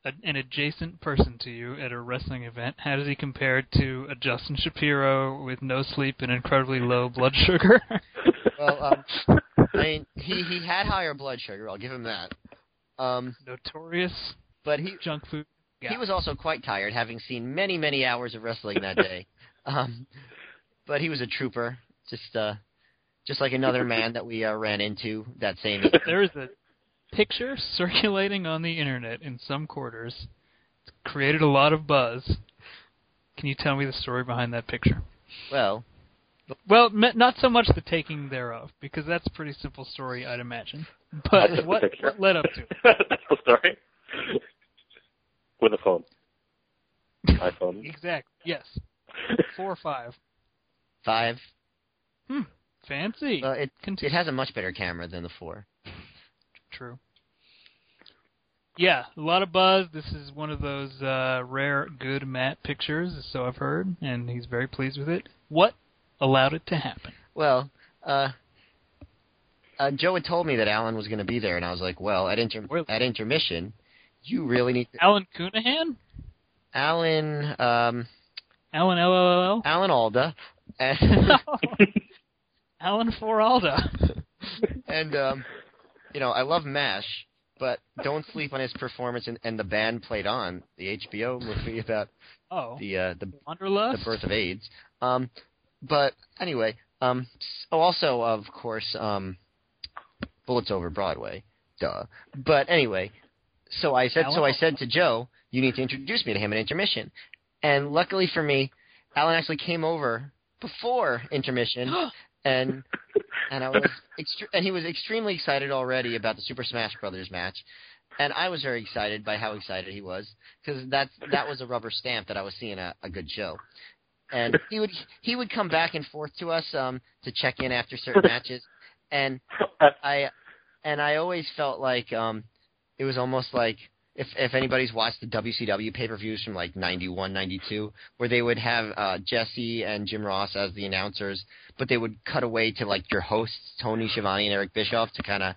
[SPEAKER 1] a, an adjacent person to you at a wrestling event, how does he compare to a Justin Shapiro with no sleep and incredibly low blood sugar? <laughs>
[SPEAKER 3] Well, um, I mean, he he had higher blood sugar. I'll give him that. Um,
[SPEAKER 1] Notorious
[SPEAKER 3] but he
[SPEAKER 1] junk food.
[SPEAKER 3] he was also quite tired, having seen many many hours of wrestling that day. <laughs> um, but he was a trooper, just uh, just like another man that we uh, ran into that same evening. <laughs>
[SPEAKER 1] There is a picture <laughs> circulating on the internet in some quarters. It's created a lot of buzz. Can you tell me the story behind that picture?
[SPEAKER 3] Well,
[SPEAKER 1] Well, not so much the taking thereof, because that's a pretty simple story, I'd imagine. But what, what led up to it? <laughs>
[SPEAKER 2] That's the story. With a phone. iPhone. <laughs>
[SPEAKER 1] Exact. Yes. Four or five.
[SPEAKER 3] five.
[SPEAKER 1] Hmm. Fancy.
[SPEAKER 3] Well, it
[SPEAKER 1] Continue.
[SPEAKER 3] it has a much better camera than the four.
[SPEAKER 1] True. Yeah, a lot of buzz. This is one of those uh, rare good Matt pictures, so I've heard, and he's very pleased with it. What allowed it to happen?
[SPEAKER 3] Well, uh, uh, Joe had told me that Alan was going to be there, and I was like, well, at inter-
[SPEAKER 1] Really?
[SPEAKER 3] at intermission, you really need to-
[SPEAKER 1] Alan Cunahan?
[SPEAKER 3] Alan um,
[SPEAKER 1] Alan LLL?
[SPEAKER 3] Alan Alda, and, <laughs>
[SPEAKER 1] Alan Foralda. <laughs>
[SPEAKER 3] and um, you know, I love M*A*S*H, but don't sleep on his performance and, and the band played on the HBO <laughs> movie about
[SPEAKER 1] Oh,
[SPEAKER 3] the uh, the
[SPEAKER 1] Wanderlust.
[SPEAKER 3] the birth of AIDS. Um, but anyway, um, oh, also of course, um, Bullets Over Broadway, duh. But anyway, so I said, so I said to Joe, you need to introduce me to him at intermission, and luckily for me, Alan actually came over before intermission, <gasps> and <laughs> and I was extre- and he was extremely excited already about the Super Smash Brothers match. And I was very excited by how excited he was because that's that was a rubber stamp that I was seeing a, a good show and he would he would come back and forth to us um to check in after certain <laughs> matches and i and i always felt like um it was almost like if if anybody's watched the WCW pay-per-views from like 91 92 where they would have uh Jesse and Jim Ross as the announcers but they would cut away to like your hosts Tony Schiavone and Eric Bischoff to kind of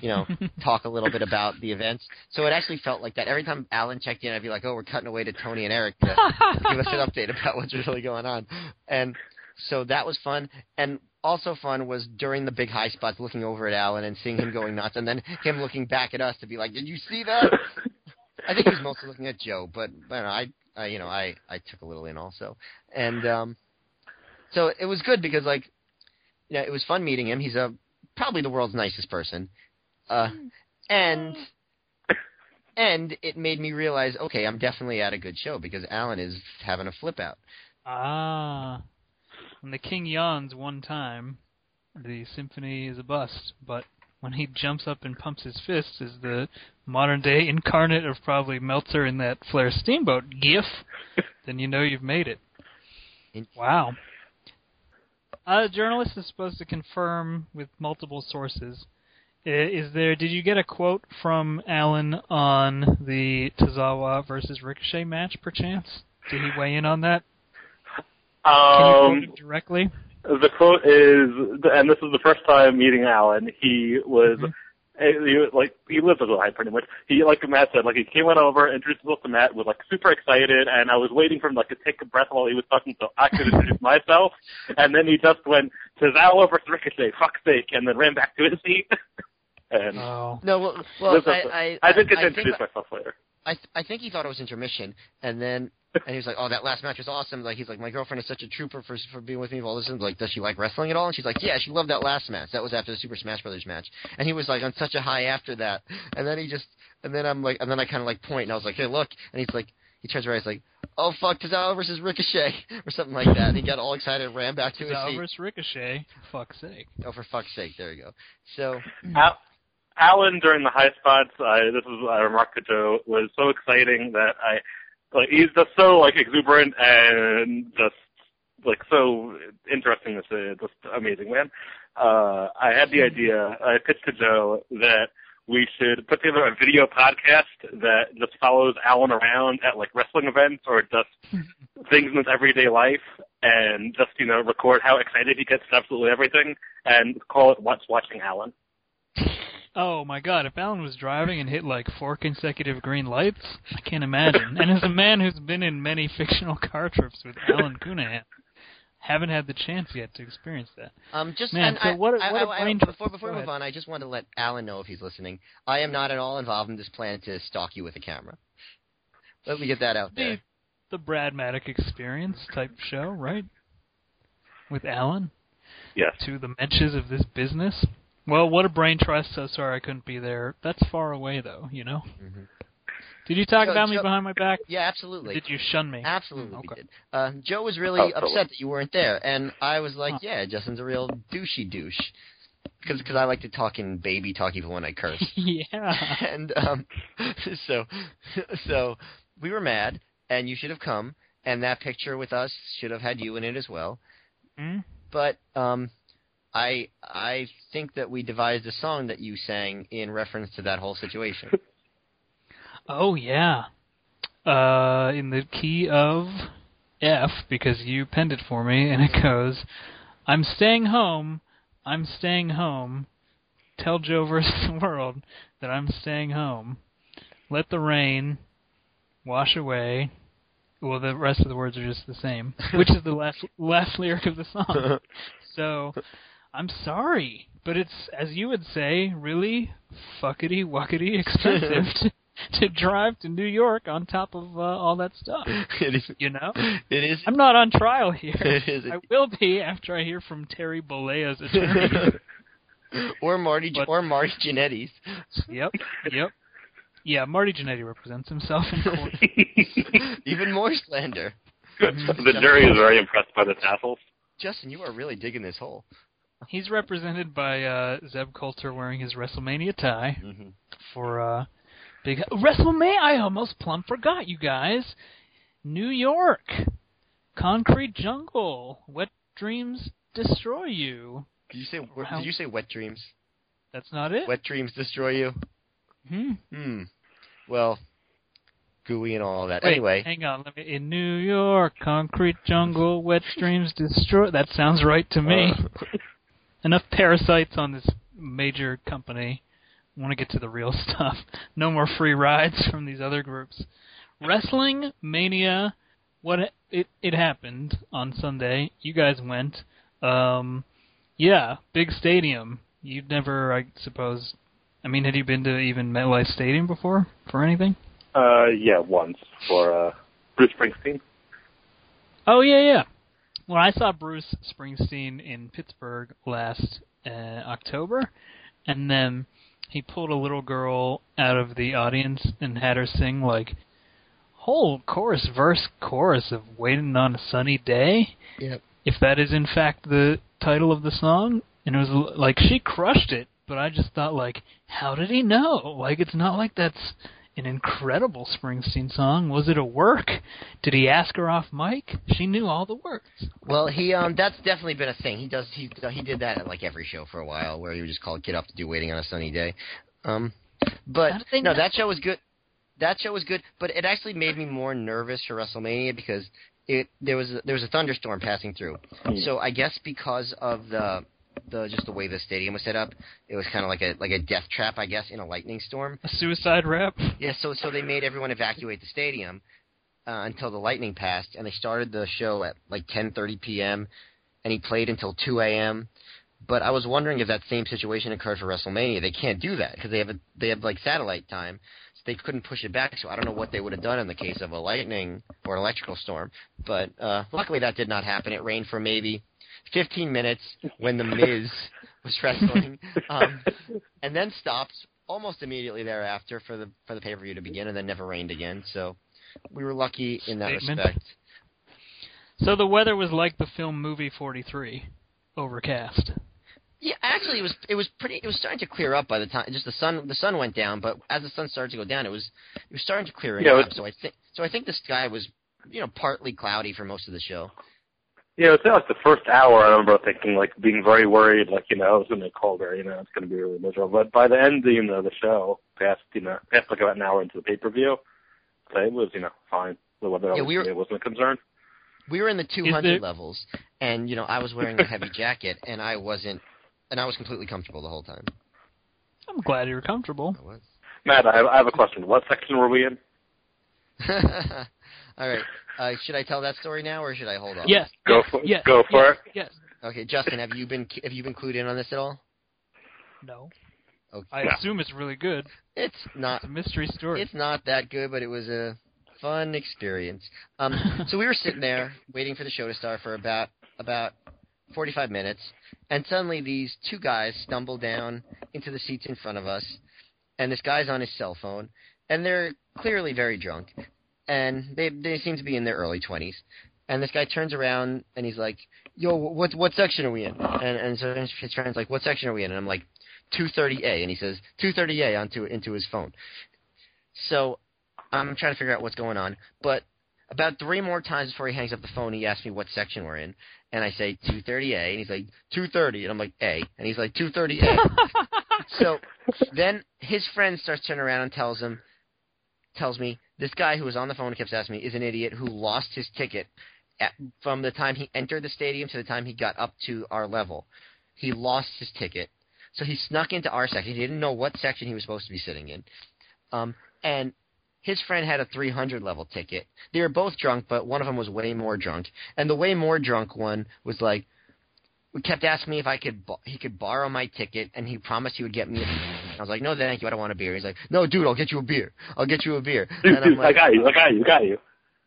[SPEAKER 3] you know <laughs> talk a little bit about the events so it actually felt like that every time Alan checked in I'd be like oh we're cutting away to Tony and Eric to give us an <laughs> update about what's really going on. And so that was fun. And also fun was during the big high spots looking over at Alan and seeing him going nuts and then him looking back at us to be like, Did you see that? I think he was mostly looking at Joe, but but I I you know, I, I took a little in also. And um so it was good because like you know, it was fun meeting him. He's a probably the world's nicest person. Uh and and it made me realize, okay, I'm definitely at a good show because Alan is having a flip out.
[SPEAKER 1] Ah, the king yawns one time, the symphony is a bust. But when he jumps up and pumps his fists, is the modern day incarnate of probably Meltzer in that Flair Steamboat gif, then you know you've made it. Wow. A journalist is supposed to confirm with multiple sources. Is there? Did you get a quote from Alan on the Tozawa versus Ricochet match, perchance? Did he weigh in on that? Can you quote
[SPEAKER 2] Um,
[SPEAKER 1] directly?
[SPEAKER 2] The quote is, and this is the first time meeting Alan. He was,
[SPEAKER 1] Mhm.
[SPEAKER 2] eh, he was like he lived with life pretty much. He like Matt said, like he came on over, introduced himself to Matt, was like super excited, and I was waiting for him like to take a breath while he was talking, so I could introduce <laughs> myself. And then he just went to Tozawa versus Ricochet, fuck's sake, and then ran back to his seat. <laughs> and
[SPEAKER 1] Oh.
[SPEAKER 3] No, well, well
[SPEAKER 2] This is-
[SPEAKER 3] I, I,
[SPEAKER 2] I did get to
[SPEAKER 3] I
[SPEAKER 2] introduce
[SPEAKER 3] think,
[SPEAKER 2] myself later.
[SPEAKER 3] I, th- I think he thought it was intermission, and then and he was like, "Oh, that last match was awesome." Like he's like, "My girlfriend is such a trooper for for being with me for all this." And like, does she like wrestling at all? And she's like, "Yeah, she loved that last match. That was after the Super Smash Brothers match." And he was like on such a high after that. And then he just, and then I'm like, and then I kind of like point, and I was like, "Hey, look!" And he's like, he turns around, he's like, "Oh fuck, Tozawa versus Ricochet," <laughs> or something like that. And he got all excited, and ran back to his
[SPEAKER 1] Tozawa
[SPEAKER 3] seat.
[SPEAKER 1] versus Ricochet. For fuck's sake.
[SPEAKER 3] Oh, for fuck's sake! There you go. So <clears throat>
[SPEAKER 2] Al- Alan during the high spots, I, this is I remarked to Joe, was so exciting that I like he's just so like exuberant and just like so interesting to see, just amazing man. Uh I had the idea, I pitched to Joe that we should put together a video podcast that just follows Alan around at like wrestling events or just <laughs> things in his everyday life and just, you know, record how excited he gets at absolutely everything and call it What's Watching Alan.
[SPEAKER 1] Oh my god, if Alan was driving and hit like four consecutive green lights, I can't imagine. and as a man who's been in many <laughs> fictional car trips with Alan Cunahan, haven't had the chance yet to experience that.
[SPEAKER 3] Um, just
[SPEAKER 1] Man,
[SPEAKER 3] and
[SPEAKER 1] so
[SPEAKER 3] I,
[SPEAKER 1] what a-
[SPEAKER 3] I,
[SPEAKER 1] what a
[SPEAKER 3] I- I-
[SPEAKER 1] brain trust.
[SPEAKER 3] before before we move on, I just want to let Alan know if he's listening. I am not at all involved in this plan to stalk you with a camera. Let me get that out
[SPEAKER 1] The,
[SPEAKER 3] there.
[SPEAKER 1] the Brad Maddock experience type show, right? With Alan
[SPEAKER 2] Yes.
[SPEAKER 1] to the mentions of this business. Well, what a brain trust. So sorry I couldn't be there. That's far away though, you know.
[SPEAKER 3] Mhm.
[SPEAKER 1] Did you talk
[SPEAKER 3] So-
[SPEAKER 1] about me
[SPEAKER 3] so-
[SPEAKER 1] behind my back?
[SPEAKER 3] Yeah,
[SPEAKER 1] Or
[SPEAKER 3] absolutely.
[SPEAKER 1] did you shun me?
[SPEAKER 3] Absolutely,
[SPEAKER 1] Okay.
[SPEAKER 3] we did. Uh, Joe was really
[SPEAKER 2] Oh, totally.
[SPEAKER 3] upset that you weren't there, and I was like,
[SPEAKER 1] Huh.
[SPEAKER 3] "Yeah, Justin's a real douchey douche," because because I like to talk in baby talk even when I curse. <laughs>
[SPEAKER 1] yeah. <laughs>
[SPEAKER 3] and um, <laughs> so so we were mad, and you should have come, and that picture with us should have had you in it as well.
[SPEAKER 1] Hmm?
[SPEAKER 3] But um, I I think that we devised a song that you sang in reference to that whole situation. <laughs>
[SPEAKER 1] Oh yeah. Uh, in the key of F because you penned it for me, and it goes, "I'm staying home. I'm staying home. Tell Joe versus the world that I'm staying home. Let the rain wash away." Well, the rest of the words are just the same, <laughs> which is the last last lyric of the song. <laughs> So, I'm sorry, but it's as you would say, really fuckety wuckety <laughs> expensive to, to drive to New York on top of uh, all that stuff. <laughs>
[SPEAKER 3] it is.
[SPEAKER 1] You know,
[SPEAKER 3] It is.
[SPEAKER 1] I'm not on trial here. <laughs>
[SPEAKER 3] It is.
[SPEAKER 1] I will be after I hear from Terry Bollea's attorney.
[SPEAKER 3] or Marty
[SPEAKER 1] But-
[SPEAKER 3] or Marty Jannetty's.
[SPEAKER 1] yep, yep. Yeah, Marty Jannetty represents himself in court.
[SPEAKER 3] Even more slander.
[SPEAKER 2] the jury is very impressed by the tassels.
[SPEAKER 3] Justin, you are really digging this hole.
[SPEAKER 1] He's represented by uh, Zeb Colter wearing his WrestleMania tie
[SPEAKER 3] hmm
[SPEAKER 1] for uh, big WrestleMania. I almost plumb forgot you guys. New York, Concrete Jungle, Wet Dreams Destroy You.
[SPEAKER 3] Did you say?
[SPEAKER 1] Wow.
[SPEAKER 3] Did you say wet dreams?
[SPEAKER 1] That's not it.
[SPEAKER 3] Wet dreams destroy you.
[SPEAKER 1] Hmm.
[SPEAKER 3] Hmm. Well, gooey and all that.
[SPEAKER 1] Wait,
[SPEAKER 3] anyway,
[SPEAKER 1] hang on. Let me. In New York, concrete jungle, wet dreams destroy. That sounds right to me.
[SPEAKER 3] uh, <laughs>
[SPEAKER 1] Enough parasites on this major company. I want to get to the real <laughs> stuff. No more free rides from these other groups. Wrestling Mania. What it- it happened on Sunday. You guys went. Um, yeah, big stadium. You'd never, I suppose. I mean, had you been to even MetLife Stadium before for anything?
[SPEAKER 2] Uh, yeah, once for uh, Bruce Springsteen.
[SPEAKER 1] Oh yeah, yeah. Well, I saw Bruce Springsteen in Pittsburgh last uh, October, and then he pulled a little girl out of the audience and had her sing like whole chorus, verse, chorus of "Waiting on a Sunny Day."
[SPEAKER 3] Yep.
[SPEAKER 1] If that is in fact the title of the song, and it was like she crushed it, but I just thought like, how did he know? Like it's not like that's an incredible Springsteen song. Was it a work? Did he ask her off mic? She knew all the words.
[SPEAKER 3] well, he um, that's definitely been a thing. He does he he did that at like every show for a while, where he would just call a kid up to do waiting on a sunny day. Um, but
[SPEAKER 1] How did they
[SPEAKER 3] no,
[SPEAKER 1] know?
[SPEAKER 3] that show was good. That show was good, but it actually made me more nervous for WrestleMania because it there was a, there was a thunderstorm passing through. So I guess because of the the just the way the stadium was set up, it was kind of like a like a death trap, I guess, in a lightning storm.
[SPEAKER 1] A suicide rap.
[SPEAKER 3] Yeah, so so they made everyone evacuate the stadium uh, until the lightning passed, and they started the show at like 10:30 p.m. and he played until 2 a.m. But I was wondering if that same situation occurred for WrestleMania. They can't do that because they have a, they have like satellite time, so they couldn't push it back. So I don't know what they would have done in the case of a lightning or an electrical storm. But uh, luckily that did not happen. It rained for maybe 15 minutes when the Miz <laughs> was wrestling, um, and then stopped almost immediately thereafter for the for the pay per view to begin, and then never rained again. So we were lucky in that
[SPEAKER 1] Statement.
[SPEAKER 3] respect.
[SPEAKER 1] So the weather was like the film Movie 43, overcast.
[SPEAKER 3] Yeah, actually, it was it was pretty. It was starting to clear up by the time just the sun the sun went down, but as the sun started to go down, it was it was starting to clear
[SPEAKER 2] Yeah, it
[SPEAKER 3] up.
[SPEAKER 2] was-
[SPEAKER 3] So I think so I think the sky was you know partly cloudy for most of the show.
[SPEAKER 2] Yeah, it's like the first hour. I remember thinking, like, being very worried, like, you know, it's gonna be colder, you know, it's gonna be really miserable. But by the end, you know, the show, past, you know, past like about an hour into the pay per view, so it was, you know, fine. The weather
[SPEAKER 3] Yeah, we were-
[SPEAKER 2] it wasn't a concern.
[SPEAKER 3] We were in the 200 levels, and you know I was wearing a heavy jacket, and I wasn't, and I was completely comfortable the whole time.
[SPEAKER 1] I'm glad you were comfortable.
[SPEAKER 3] I was.
[SPEAKER 2] Matt, I have, I have a question. What section were we in? <laughs>
[SPEAKER 3] All right. Uh, should I tell that story now, or should I hold off?
[SPEAKER 1] Yes.
[SPEAKER 2] Go
[SPEAKER 1] yes,
[SPEAKER 2] for-
[SPEAKER 1] yes,
[SPEAKER 2] go for
[SPEAKER 1] yes,
[SPEAKER 2] it.
[SPEAKER 1] Yes.
[SPEAKER 3] Okay, Justin, have you been have you been clued in on this at all?
[SPEAKER 1] No.
[SPEAKER 3] Okay.
[SPEAKER 1] I
[SPEAKER 2] No.
[SPEAKER 1] assume it's really good.
[SPEAKER 3] It's not
[SPEAKER 1] It's a mystery story.
[SPEAKER 3] It's not that good, but it was a fun experience. Um, <laughs> so we were sitting there waiting for the show to start for about about 45 minutes, and suddenly these two guys stumble down into the seats in front of us, and this guy's on his cell phone, and they're clearly very drunk, and they they seem to be in their early 20s. And this guy turns around and he's like, "Yo, what what section are we in?" And and so his friend's like, "What section are we in?" And I'm like, "230A," and he says 230A onto into his phone. So I'm trying to figure out what's going on. But about three more times before he hangs up the phone, he asks me what section we're in, and I say 230A, and he's like 230, and I'm like A, and he's like 230A. <laughs> so then his friend starts turning around and tells him, tells me this guy who was on the phone kept asking me is an idiot who lost his ticket at, from the time he entered the stadium to the time he got up to our level. He lost his ticket, so he snuck into our section. He didn't know what section he was supposed to be sitting in, um, and his friend had a 300 level ticket. They were both drunk, but one of them was way more drunk, and the way more drunk one was like, kept asking me if I could he could borrow my ticket, and he promised he would get me I was like, no, thank you, I don't want a beer. He's like, no, dude, I'll get you a beer. I'll get you a beer.
[SPEAKER 2] Dude,
[SPEAKER 3] And I'm
[SPEAKER 2] dude, I got you. I got you. I got you.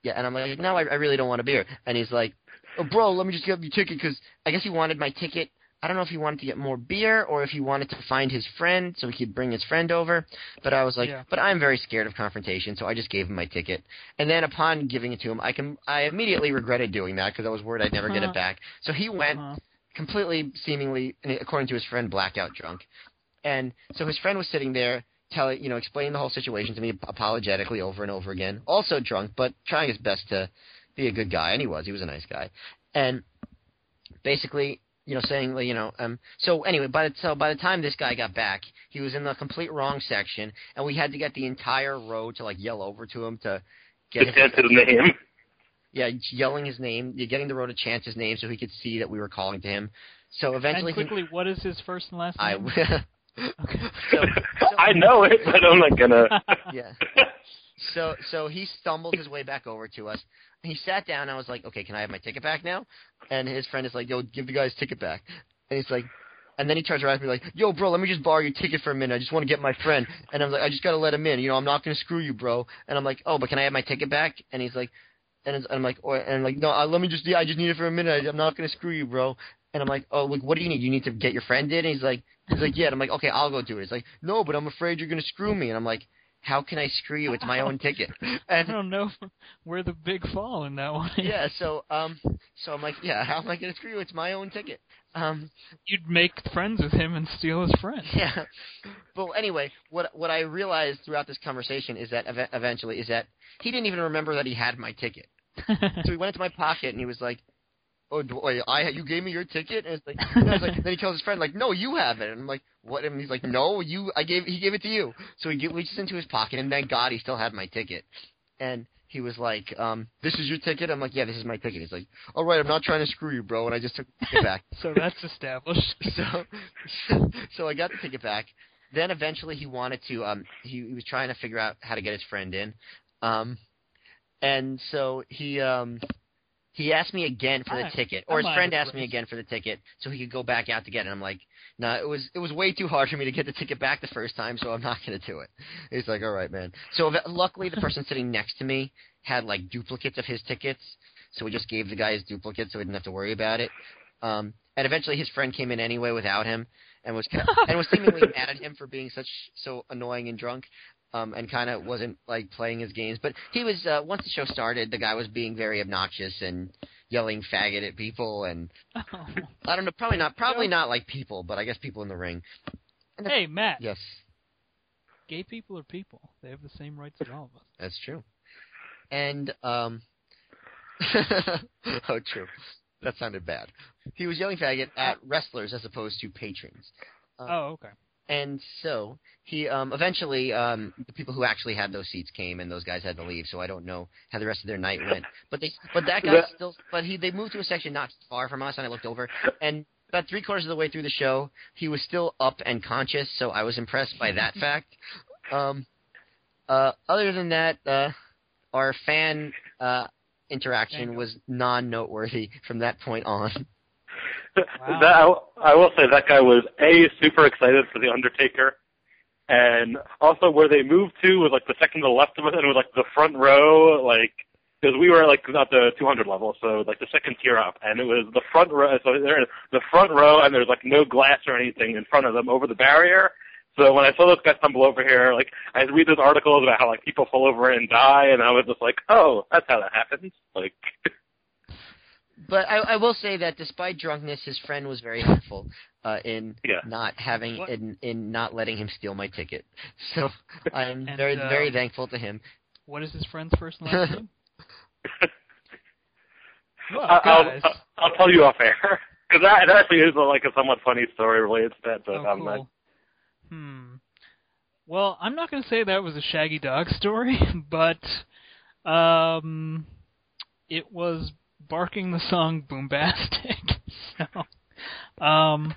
[SPEAKER 3] yeah, and I'm like, no, I, I really don't want a beer. And he's like, oh, bro, let me just get your ticket because I guess he wanted my ticket. I don't know if he wanted to get more beer or if he wanted to find his friend so he could bring his friend over. But I was like,
[SPEAKER 1] Yeah.
[SPEAKER 3] but I'm very scared of confrontation, so I just gave him my ticket. And then upon giving it to him, I can I immediately regretted doing that because I was worried I'd never get
[SPEAKER 1] Uh-huh.
[SPEAKER 3] it back. So he went
[SPEAKER 1] Uh-huh.
[SPEAKER 3] completely, seemingly, according to his friend, blackout drunk. And so his friend was sitting there, telling, you know, explaining the whole situation to me apologetically over and over again. Also drunk, but trying his best to be a good guy, and he was. He was a nice guy. And basically, you know, saying, you know, um. So anyway, by the so by the time this guy got back, he was in the complete wrong section, and we had to get the entire road to like yell over to him to get
[SPEAKER 2] Just
[SPEAKER 3] him.
[SPEAKER 2] chance his name.
[SPEAKER 3] Yeah, yelling his name, you're getting the road to chant his name so he could see that we were calling to him. So eventually,
[SPEAKER 1] And quickly, what is his first and last
[SPEAKER 3] he, I
[SPEAKER 1] name? <laughs> Okay. <laughs>
[SPEAKER 3] so,
[SPEAKER 2] I know it, but I'm not gonna. <laughs>
[SPEAKER 3] yeah. <laughs> So so he stumbled his way back over to us. He sat down. I was like, okay, can I have my ticket back now? And his friend is like, yo, give the guy his ticket back. And he's like, and then he turns around and be like, yo, bro, let me just borrow your ticket for a minute. I just want to get my friend. And I'm like, I just got to let him in. You know, I'm not going to screw you, bro. And I'm like, oh, but can I have my ticket back? And he's like, and, it's, and I'm like, or, and I'm like, no, uh, let me just, yeah, I just need it for a minute. I, I'm not going to screw you, bro. And I'm like, oh, like, what do you need? You need to get your friend in? And he's like, he's like, yeah. And I'm like, okay, I'll go do it. He's like, no, but I'm afraid you're going to screw me. And I'm like, how can I screw you? It's my own ticket. <laughs>
[SPEAKER 1] I don't know where the big fall in that one is.
[SPEAKER 3] yeah, so um, so I'm like, yeah, how am I going to screw you? It's my own ticket. Um,
[SPEAKER 1] You'd make friends with him and steal his friend. <laughs>
[SPEAKER 3] yeah. But anyway, what what I realized throughout this conversation is that ev- eventually is that he didn't even remember that he had my ticket. <laughs> So he went into my pocket and he was like, "Oh, do, wait, I you gave me your ticket?" And it's like, <laughs> and I was like, then he tells his friend like, "No, you have it." And I'm like, "What?" And he's like, "No, you. I gave he gave it to you." So he ge- reaches into his pocket and thank God he still had my ticket. And he was like, um, "This is your ticket." I'm like, "Yeah, this is my ticket." He's like, "All right, I'm not trying to screw you, bro." And I just took the ticket back. <laughs>
[SPEAKER 1] so that's established. <laughs>
[SPEAKER 3] so so I got the ticket back. Then eventually he wanted to um he, he was trying to figure out how to get his friend in. Um and so he um he asked me again for the
[SPEAKER 1] I-
[SPEAKER 3] ticket. Or his friend asked me again for the ticket so he could go back out to get it. And I'm like, no, it was it was way too hard for me to get the ticket back the first time, so I'm not gonna do it. He's like, all right, man. So luckily the person sitting next to me had like duplicates of his tickets, so we just gave the guy his duplicates so he didn't have to worry about it. Um, and eventually his friend came in anyway without him, and was kind of, and was seemingly mad at him for being such so annoying and drunk. Um, and kind of wasn't like playing his games, but he was. Uh, once the show started, the guy was being very obnoxious and yelling "faggot" at people, and
[SPEAKER 1] Oh.
[SPEAKER 3] I don't know, probably not, probably not like people, but I guess people in the ring.
[SPEAKER 1] And Hey, Matt.
[SPEAKER 3] Yes,
[SPEAKER 1] Gay people are people. They have the same rights as all of us.
[SPEAKER 3] that's true. And um, <laughs> oh, true. That sounded bad. He was yelling "faggot" at wrestlers as opposed to patrons. Uh,
[SPEAKER 1] Oh, okay.
[SPEAKER 3] And so he um eventually um the people who actually had those seats came and those guys had to leave, so I don't know how the rest of their night went. But they but that guy still but he they moved to a section not far from us and I looked over and about three quarters of the way through the show, he was still up and conscious, so I was impressed by that fact. Um uh other than that, uh our fan uh interaction was non noteworthy from that point on.
[SPEAKER 1] Wow.
[SPEAKER 2] that I, I will say that guy was a super excited for the Undertaker, and also where they moved to was like the second to the left of us, and it was like the front row, like because we were like not the 200 level, so like the second tier up, and it was the front row. So they're in the front row, and there's like no glass or anything in front of them over the barrier. So when I saw those guys stumble over here, like I read those articles about how like people fall over and die, and I was just like, oh, that's how that happens. Like, <laughs>
[SPEAKER 3] But I, I will say that despite drunkenness, his friend was very helpful uh, in
[SPEAKER 2] Yeah.
[SPEAKER 3] not having
[SPEAKER 1] What?
[SPEAKER 3] in, in not letting him steal my ticket. <laughs> So I'm
[SPEAKER 1] And,
[SPEAKER 3] very
[SPEAKER 1] uh,
[SPEAKER 3] very thankful to him.
[SPEAKER 1] What is his friend's first <laughs> name? <laughs> Well,
[SPEAKER 2] I- I'll. I'll, I'll tell you off air because that, that actually is like a somewhat funny story related to that. But
[SPEAKER 1] oh,
[SPEAKER 2] um,
[SPEAKER 1] cool. Hmm. Well, I'm not going to say that was a Shaggy Dog story, but um, it was barking the song Boombastic. <laughs> so, um,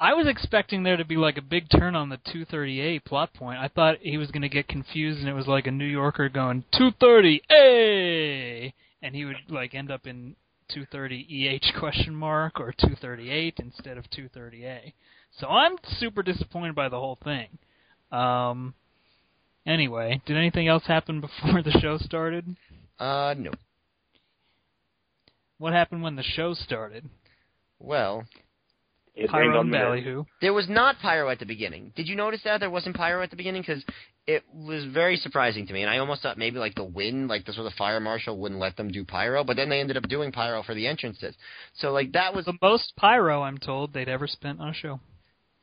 [SPEAKER 1] I was expecting there to be like a big turn on the 238 plot point. I thought he was going to get confused and it was like a New Yorker going 230, hey, and he would like end up in 230 EH question mark or 238 instead of 230A. So I'm super disappointed by the whole thing. Um, anyway, did anything else happen before the show started?
[SPEAKER 3] Uh, no.
[SPEAKER 1] What happened when the show started?
[SPEAKER 3] Well,
[SPEAKER 2] It
[SPEAKER 1] Pyro and. Ballyhoo.
[SPEAKER 3] there was not pyro at the beginning. Did you notice that there wasn't pyro at the beginning? Because it was very surprising to me, and I almost thought maybe like the wind, like the sort of fire marshal, wouldn't let them do pyro, but then they ended up doing pyro for the entrances. So like that was
[SPEAKER 1] The most pyro, I'm told, they'd ever spent on a show.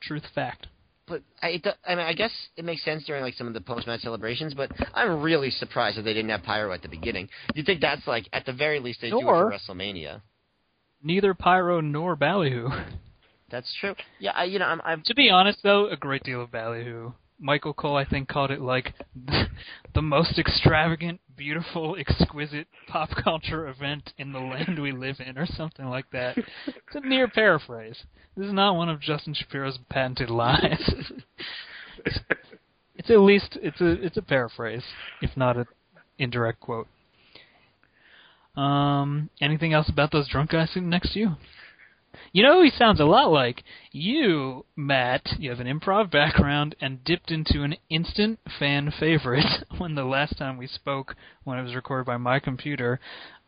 [SPEAKER 1] Truth fact.
[SPEAKER 3] But I, it, I mean, I guess it makes sense during like some of the post-match celebrations. But I'm really surprised that they didn't have pyro at the beginning. You think that's like at the very least they do it for WrestleMania?
[SPEAKER 1] Neither pyro nor Ballyhoo.
[SPEAKER 3] That's true. Yeah, I, you know, I'm, I'm
[SPEAKER 1] to be honest, though, a great deal of Ballyhoo. Michael Cole, I think, called it like <laughs> the most extravagant, beautiful, exquisite pop <laughs> culture event in the land we live in, or something like that. It's a near paraphrase. This is not one of Justin Shapiro's patented lies. it's at least it's a it's a paraphrase, if not an indirect quote. Um, anything else about those drunk guys sitting next to you? You know who he sounds a lot like? You, Matt, you have an improv background and dipped into an instant fan favorite <laughs> when the last time we spoke, when it was recorded by my computer,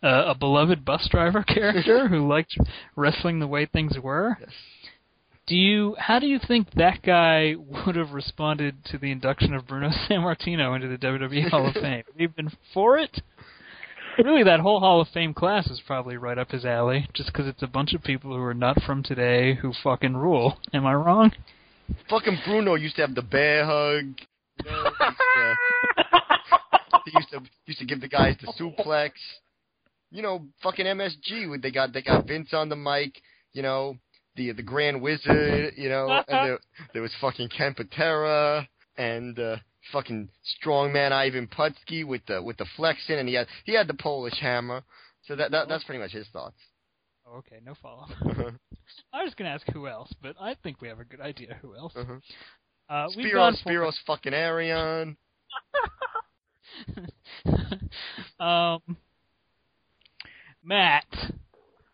[SPEAKER 1] uh, a beloved bus driver <laughs> character who liked wrestling the way things were.
[SPEAKER 3] Yes.
[SPEAKER 1] Do you? How do you think that guy would have responded to the induction of Bruno <laughs> Sammartino into the WWE Hall of Fame? Have you been for it? Really, that whole Hall of Fame class is probably right up his alley, just because it's a bunch of people who are not from today who fucking rule. Am I wrong?
[SPEAKER 3] fucking Bruno used to have the bear hug. You know, used to- he used to used to give the guys the suplex. You know, fucking MSG. They got they got Vince on the mic. You know, the the Grand Wizard. You know, and there, there was fucking Ken Patera and uh, fucking strongman Ivan Putski with the with the flexing, and he had he had the Polish hammer. So that, that that's pretty much his thoughts.
[SPEAKER 1] Oh, okay, no follow. <laughs>
[SPEAKER 3] uh-huh.
[SPEAKER 1] I was going to ask who else, but I think we have a good idea who else.
[SPEAKER 3] Uh-huh.
[SPEAKER 1] Uh, we've
[SPEAKER 3] Spiros,
[SPEAKER 1] for-
[SPEAKER 3] Spiros fucking Arion. <laughs>
[SPEAKER 1] um, Matt,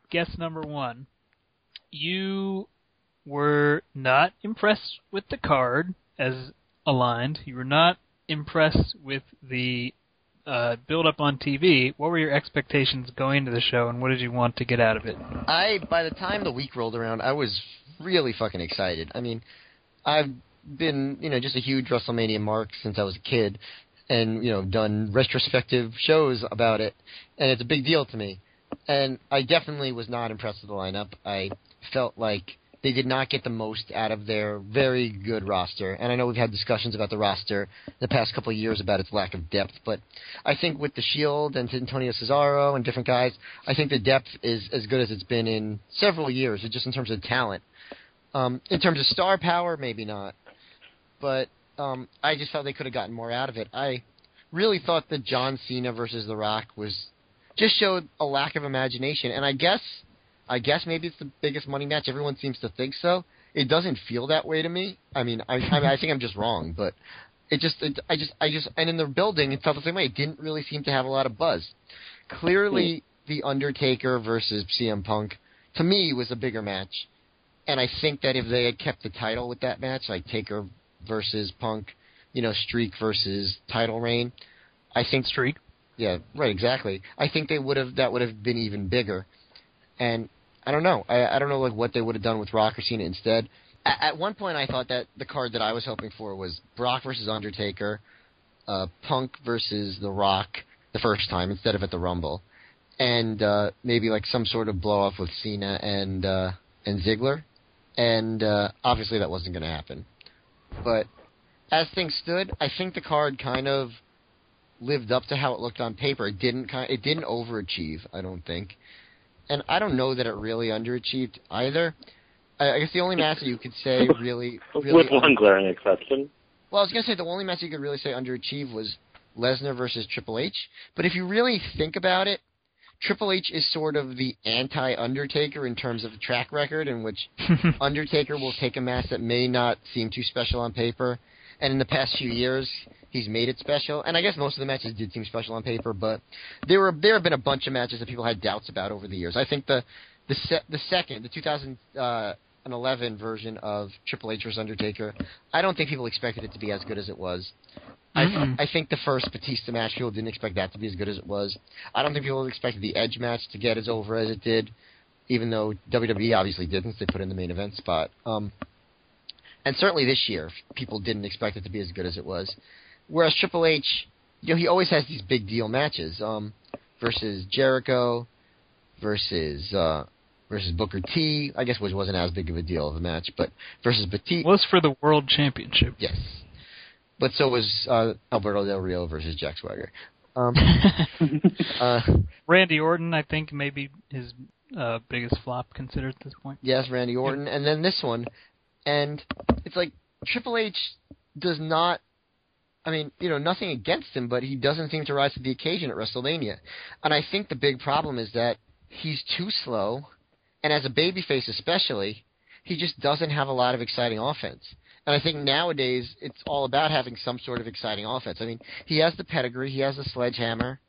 [SPEAKER 1] guess number one. You were not impressed with the card as aligned. You were not impressed with the uh, build up on TV. What were your expectations going into the show, and what did you want to get out of it?
[SPEAKER 3] I by the time the week rolled around, I was really fucking excited. I mean, I've been you know just a huge WrestleMania mark since I was a kid, and you know done retrospective shows about it, and it's a big deal to me. And I definitely was not impressed with the lineup. I felt like they did not get the most out of their very good roster. And I know we've had discussions about the roster the past couple of years about its lack of depth, but I think with the Shield and Antonio Cesaro and different guys, I think the depth is as good as it's been in several years, just in terms of talent. Um, in terms of star power, maybe not, but um, I just felt they could have gotten more out of it. I really thought that John Cena versus The Rock was just showed a lack of imagination, and I guess, I guess maybe it's the biggest money match. Everyone seems to think so. It doesn't feel that way to me. I mean, I, I, mean, I think I'm just wrong, but it just, it, I just, I just, and in the building, it felt the same way. It didn't really seem to have a lot of buzz. Clearly, hmm. the Undertaker versus CM Punk, to me, was a bigger match. And I think that if they had kept the title with that match, like Taker versus Punk, you know, streak versus title reign, I think
[SPEAKER 1] Streak.
[SPEAKER 3] yeah, right, exactly. I think they would have that would have been even bigger. And I don't know. I, I don't know like what they would have done with Rock or Cena instead. At, at one point, I thought that the card that I was hoping for was Brock versus Undertaker, uh, Punk versus The Rock the first time instead of at the Rumble, and uh, maybe like some sort of blow off with Cena and uh, and Ziggler. And uh, obviously, that wasn't going to happen. But as things stood, I think the card kind of lived up to how it looked on paper. It didn't kind it didn't overachieve, I don't think. And I don't know that it really underachieved either. I, I guess the only match that you could say really, <laughs> really
[SPEAKER 2] With one glaring exception.
[SPEAKER 3] well, I was gonna say the only match you could really say underachieved was Lesnar versus Triple H. But if you really think about it, Triple H is sort of the anti Undertaker in terms of track record, in which <laughs> Undertaker will take a match that may not seem too special on paper and in the past few years, he's made it special. And I guess most of the matches did seem special on paper, but there were there have been a bunch of matches that people had doubts about over the years. I think the the se- the second, the 2011 version of Triple H vs Undertaker, I don't think people expected it to be as good as it was. I,
[SPEAKER 1] Mm-mm.
[SPEAKER 3] I think the first Batista match, people didn't expect that to be as good as it was. I don't think people expected the Edge match to get as over as it did, even though WWE obviously didn't. They put in the main event spot. Um, and certainly this year, people didn't expect it to be as good as it was. Whereas Triple H, you know, he always has these big deal matches um, versus Jericho, versus uh, versus Booker T. I guess which wasn't as big of a deal of a match, but versus Batista.
[SPEAKER 1] was for the world championship.
[SPEAKER 3] Yes. But so was uh, Alberto Del Rio versus Jack Swagger. Um, <laughs> uh,
[SPEAKER 1] Randy Orton, I think, maybe his uh, biggest flop considered at this point.
[SPEAKER 3] yes, Randy Orton, and then this one, and it's like Triple H does not. I mean, you know, nothing against him, but he doesn't seem to rise to the occasion at WrestleMania. And I think the big problem is that he's too slow, and as a babyface especially, he just doesn't have a lot of exciting offense. And I think nowadays it's all about having some sort of exciting offense. I mean, he has the pedigree, he has the sledgehammer,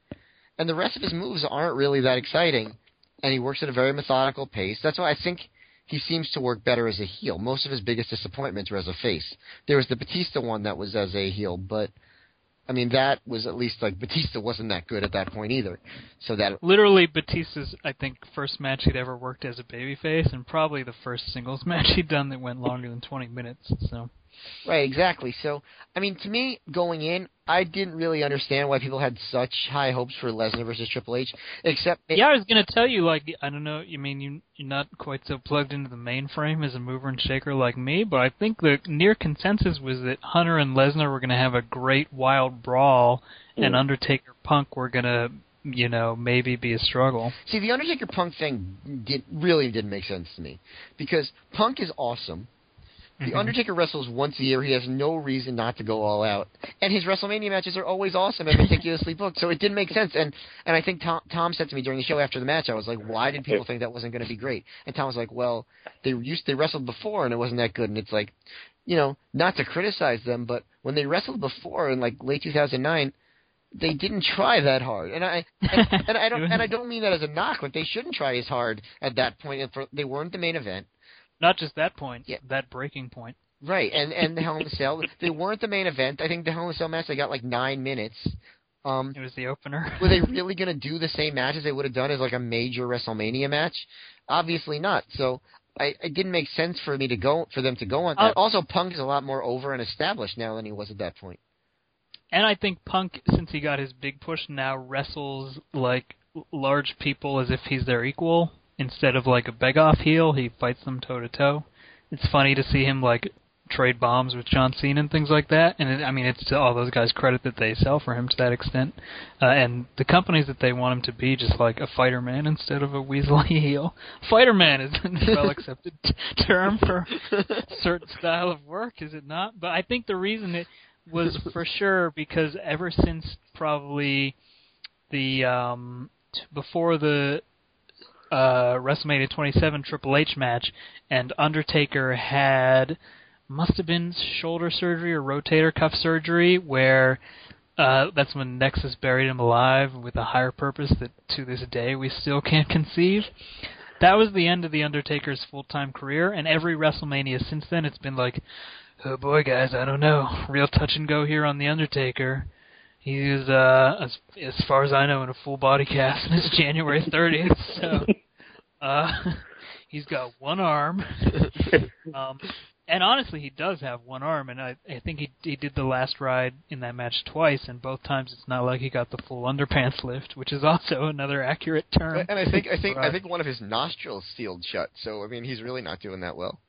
[SPEAKER 3] and the rest of his moves aren't really that exciting. And he works at a very methodical pace. That's why I think he seems to work better as a heel. Most of his biggest disappointments were as a face. There was the Batista one that was as a heel, but I mean that was at least like Batista wasn't that good at that point either. So that
[SPEAKER 1] Literally, Batista's, I think, first match he'd ever worked as a babyface, and probably the first singles <laughs> match he'd done that went longer than 20 minutes. So,
[SPEAKER 3] Right, exactly. So, I mean, to me, going in, I didn't really understand why people had such high hopes for Lesnar versus Triple H, except
[SPEAKER 1] yeah, I was gonna tell you, like, I don't know, you mean you you're not quite so plugged into the mainframe as a mover and shaker like me, but I think the near consensus was that Hunter and Lesnar were gonna have a great wild brawl, and
[SPEAKER 2] Mm.
[SPEAKER 1] Undertaker Punk were gonna, you know, maybe be a struggle.
[SPEAKER 3] See, the Undertaker Punk thing did really didn't make sense to me because Punk is awesome. The
[SPEAKER 1] Mhm.
[SPEAKER 3] Undertaker wrestles once a year. He has no reason not to go all out, and his WrestleMania matches are always awesome and meticulously booked. So it didn't make sense. And and I think Tom Tom said to me during the show after the match, I was like, "Why did people think that wasn't going to be great?" And Tom was like, "Well, they used they wrestled before and it wasn't that good." And it's like, you know, not to criticize them, but when they wrestled before in like late 2009, they didn't try that hard. And I and, and I don't <laughs> and I don't mean that as a knock. Like they shouldn't try as hard at that point. And for, they weren't the main event.
[SPEAKER 1] Not just that point,
[SPEAKER 3] Yeah.
[SPEAKER 1] that breaking point.
[SPEAKER 3] Right, and and the Hell in a Cell, <laughs> they weren't the main event. I think the Hell in a Cell match they got like nine minutes. Um,
[SPEAKER 1] It was the opener.
[SPEAKER 3] were they <laughs> really going to do the same match as they would have done as like a major WrestleMania match? Obviously not. So I, it didn't make sense for me to go for them to go on that.
[SPEAKER 1] Uh,
[SPEAKER 3] also, Punk is a lot more over and established now than he was at that point.
[SPEAKER 1] And I think Punk, since he got his big push, now wrestles like large people as if he's their equal instead of like a beg off heel. He fights them toe to toe. It's funny to see him like trade bombs with John Cena and things like that. And it, I mean, it's to all those guys' credit that they sell for him to that extent. Uh, and the companies that they want him to be, just like a fighter man instead of a weaselly <laughs> heel. Fighter man is <laughs> a well accepted t- term for a <laughs> certain style of work, is it not? But I think the reason it was for sure because ever since probably the um t- before the uh WrestleMania 27 Triple H match and Undertaker had must have been shoulder surgery or rotator cuff surgery where uh that's when Nexus buried him alive with a higher purpose that to this day we still <laughs> can't conceive. That was the end of the Undertaker's full-time career and every WrestleMania since then it's been like oh boy, guys, I don't know. Real touch and go here on the Undertaker. He's uh as as far as I know in a full body cast <laughs> and it's January 30th. So <laughs> uh <laughs> he's got one arm. um and honestly, he does have one arm, and I, I think he he did the last ride in that match twice, and both times it's not like he got the full underpants lift, which is also another accurate term.
[SPEAKER 3] And I think I think I think one of his nostrils sealed shut. So I mean, he's really not doing that well.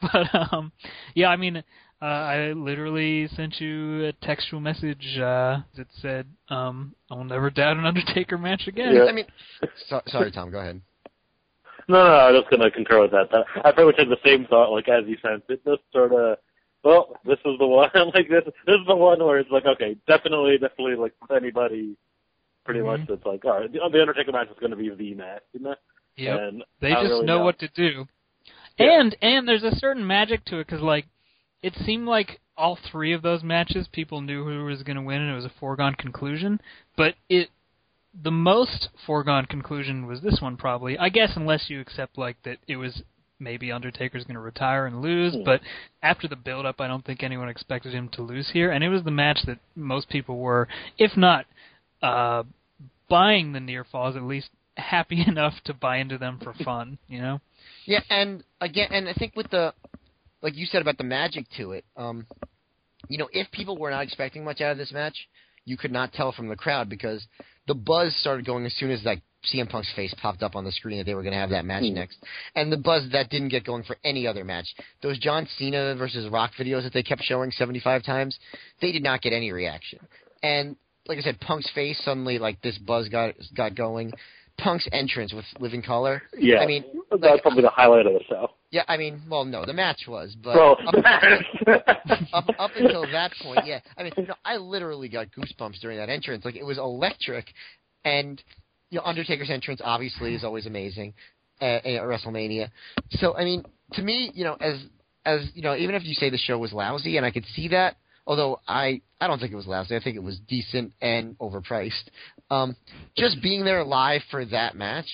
[SPEAKER 1] but um yeah i mean uh, i literally sent you a textual message uh that said um i'll never doubt an undertaker match again
[SPEAKER 2] Yeah.
[SPEAKER 3] I mean, so, sorry, Tom. Go ahead.
[SPEAKER 2] No, no, I was just gonna concur with that. that. I pretty much had the same thought, like as you said. It just sort of, well, this is the one. <laughs> like this, this is the one where it's like, okay, definitely, definitely, like with anybody, pretty
[SPEAKER 1] Mhm.
[SPEAKER 2] much, it's like, all right, the, the Undertaker match is gonna be the match, you know?
[SPEAKER 1] Yep.
[SPEAKER 2] And
[SPEAKER 1] they
[SPEAKER 2] I
[SPEAKER 1] just
[SPEAKER 2] really
[SPEAKER 1] know what to do
[SPEAKER 2] Yeah.
[SPEAKER 1] and and there's a certain magic to it because like it seemed like all three of those matches people knew who was going to win and it was a foregone conclusion. But it the most foregone conclusion was this one probably. I guess unless you accept like that it was maybe Undertaker's going to retire and lose,
[SPEAKER 2] Hmm.
[SPEAKER 1] but after the build up I don't think anyone expected him to lose here and it was the match that most people were if not uh buying the near falls at least happy <laughs> enough to buy into them for fun, you know?
[SPEAKER 3] Yeah, and again, and I think with the, like you said about the magic to it, um, you know, if people were not expecting much out of this match, you could not tell from the crowd because the buzz started going as soon as like CM Punk's face popped up on the screen that they were going to have that match
[SPEAKER 2] Hmm.
[SPEAKER 3] next, and the buzz that didn't get going for any other match. Those John Cena versus Rock videos that they kept showing seventy five times, they did not get any reaction. And like I said, Punk's face suddenly like this buzz got got going. Punk's entrance with Living Color.
[SPEAKER 2] Yeah,
[SPEAKER 3] I mean,
[SPEAKER 2] that's
[SPEAKER 3] like,
[SPEAKER 2] probably the highlight of the show.
[SPEAKER 3] yeah, I mean, well, no, the match was, but
[SPEAKER 2] well,
[SPEAKER 3] up, <laughs> up, up until that point, yeah. I mean, you know, I literally got goosebumps during that entrance. Like it was electric, and you know, Undertaker's entrance obviously is always amazing at, at WrestleMania. So, I mean, to me, you know, as as you know, even if you say the show was lousy, and I could see that, although I I don't think it was lousy. I think it was decent and overpriced. Um, just being there live for that match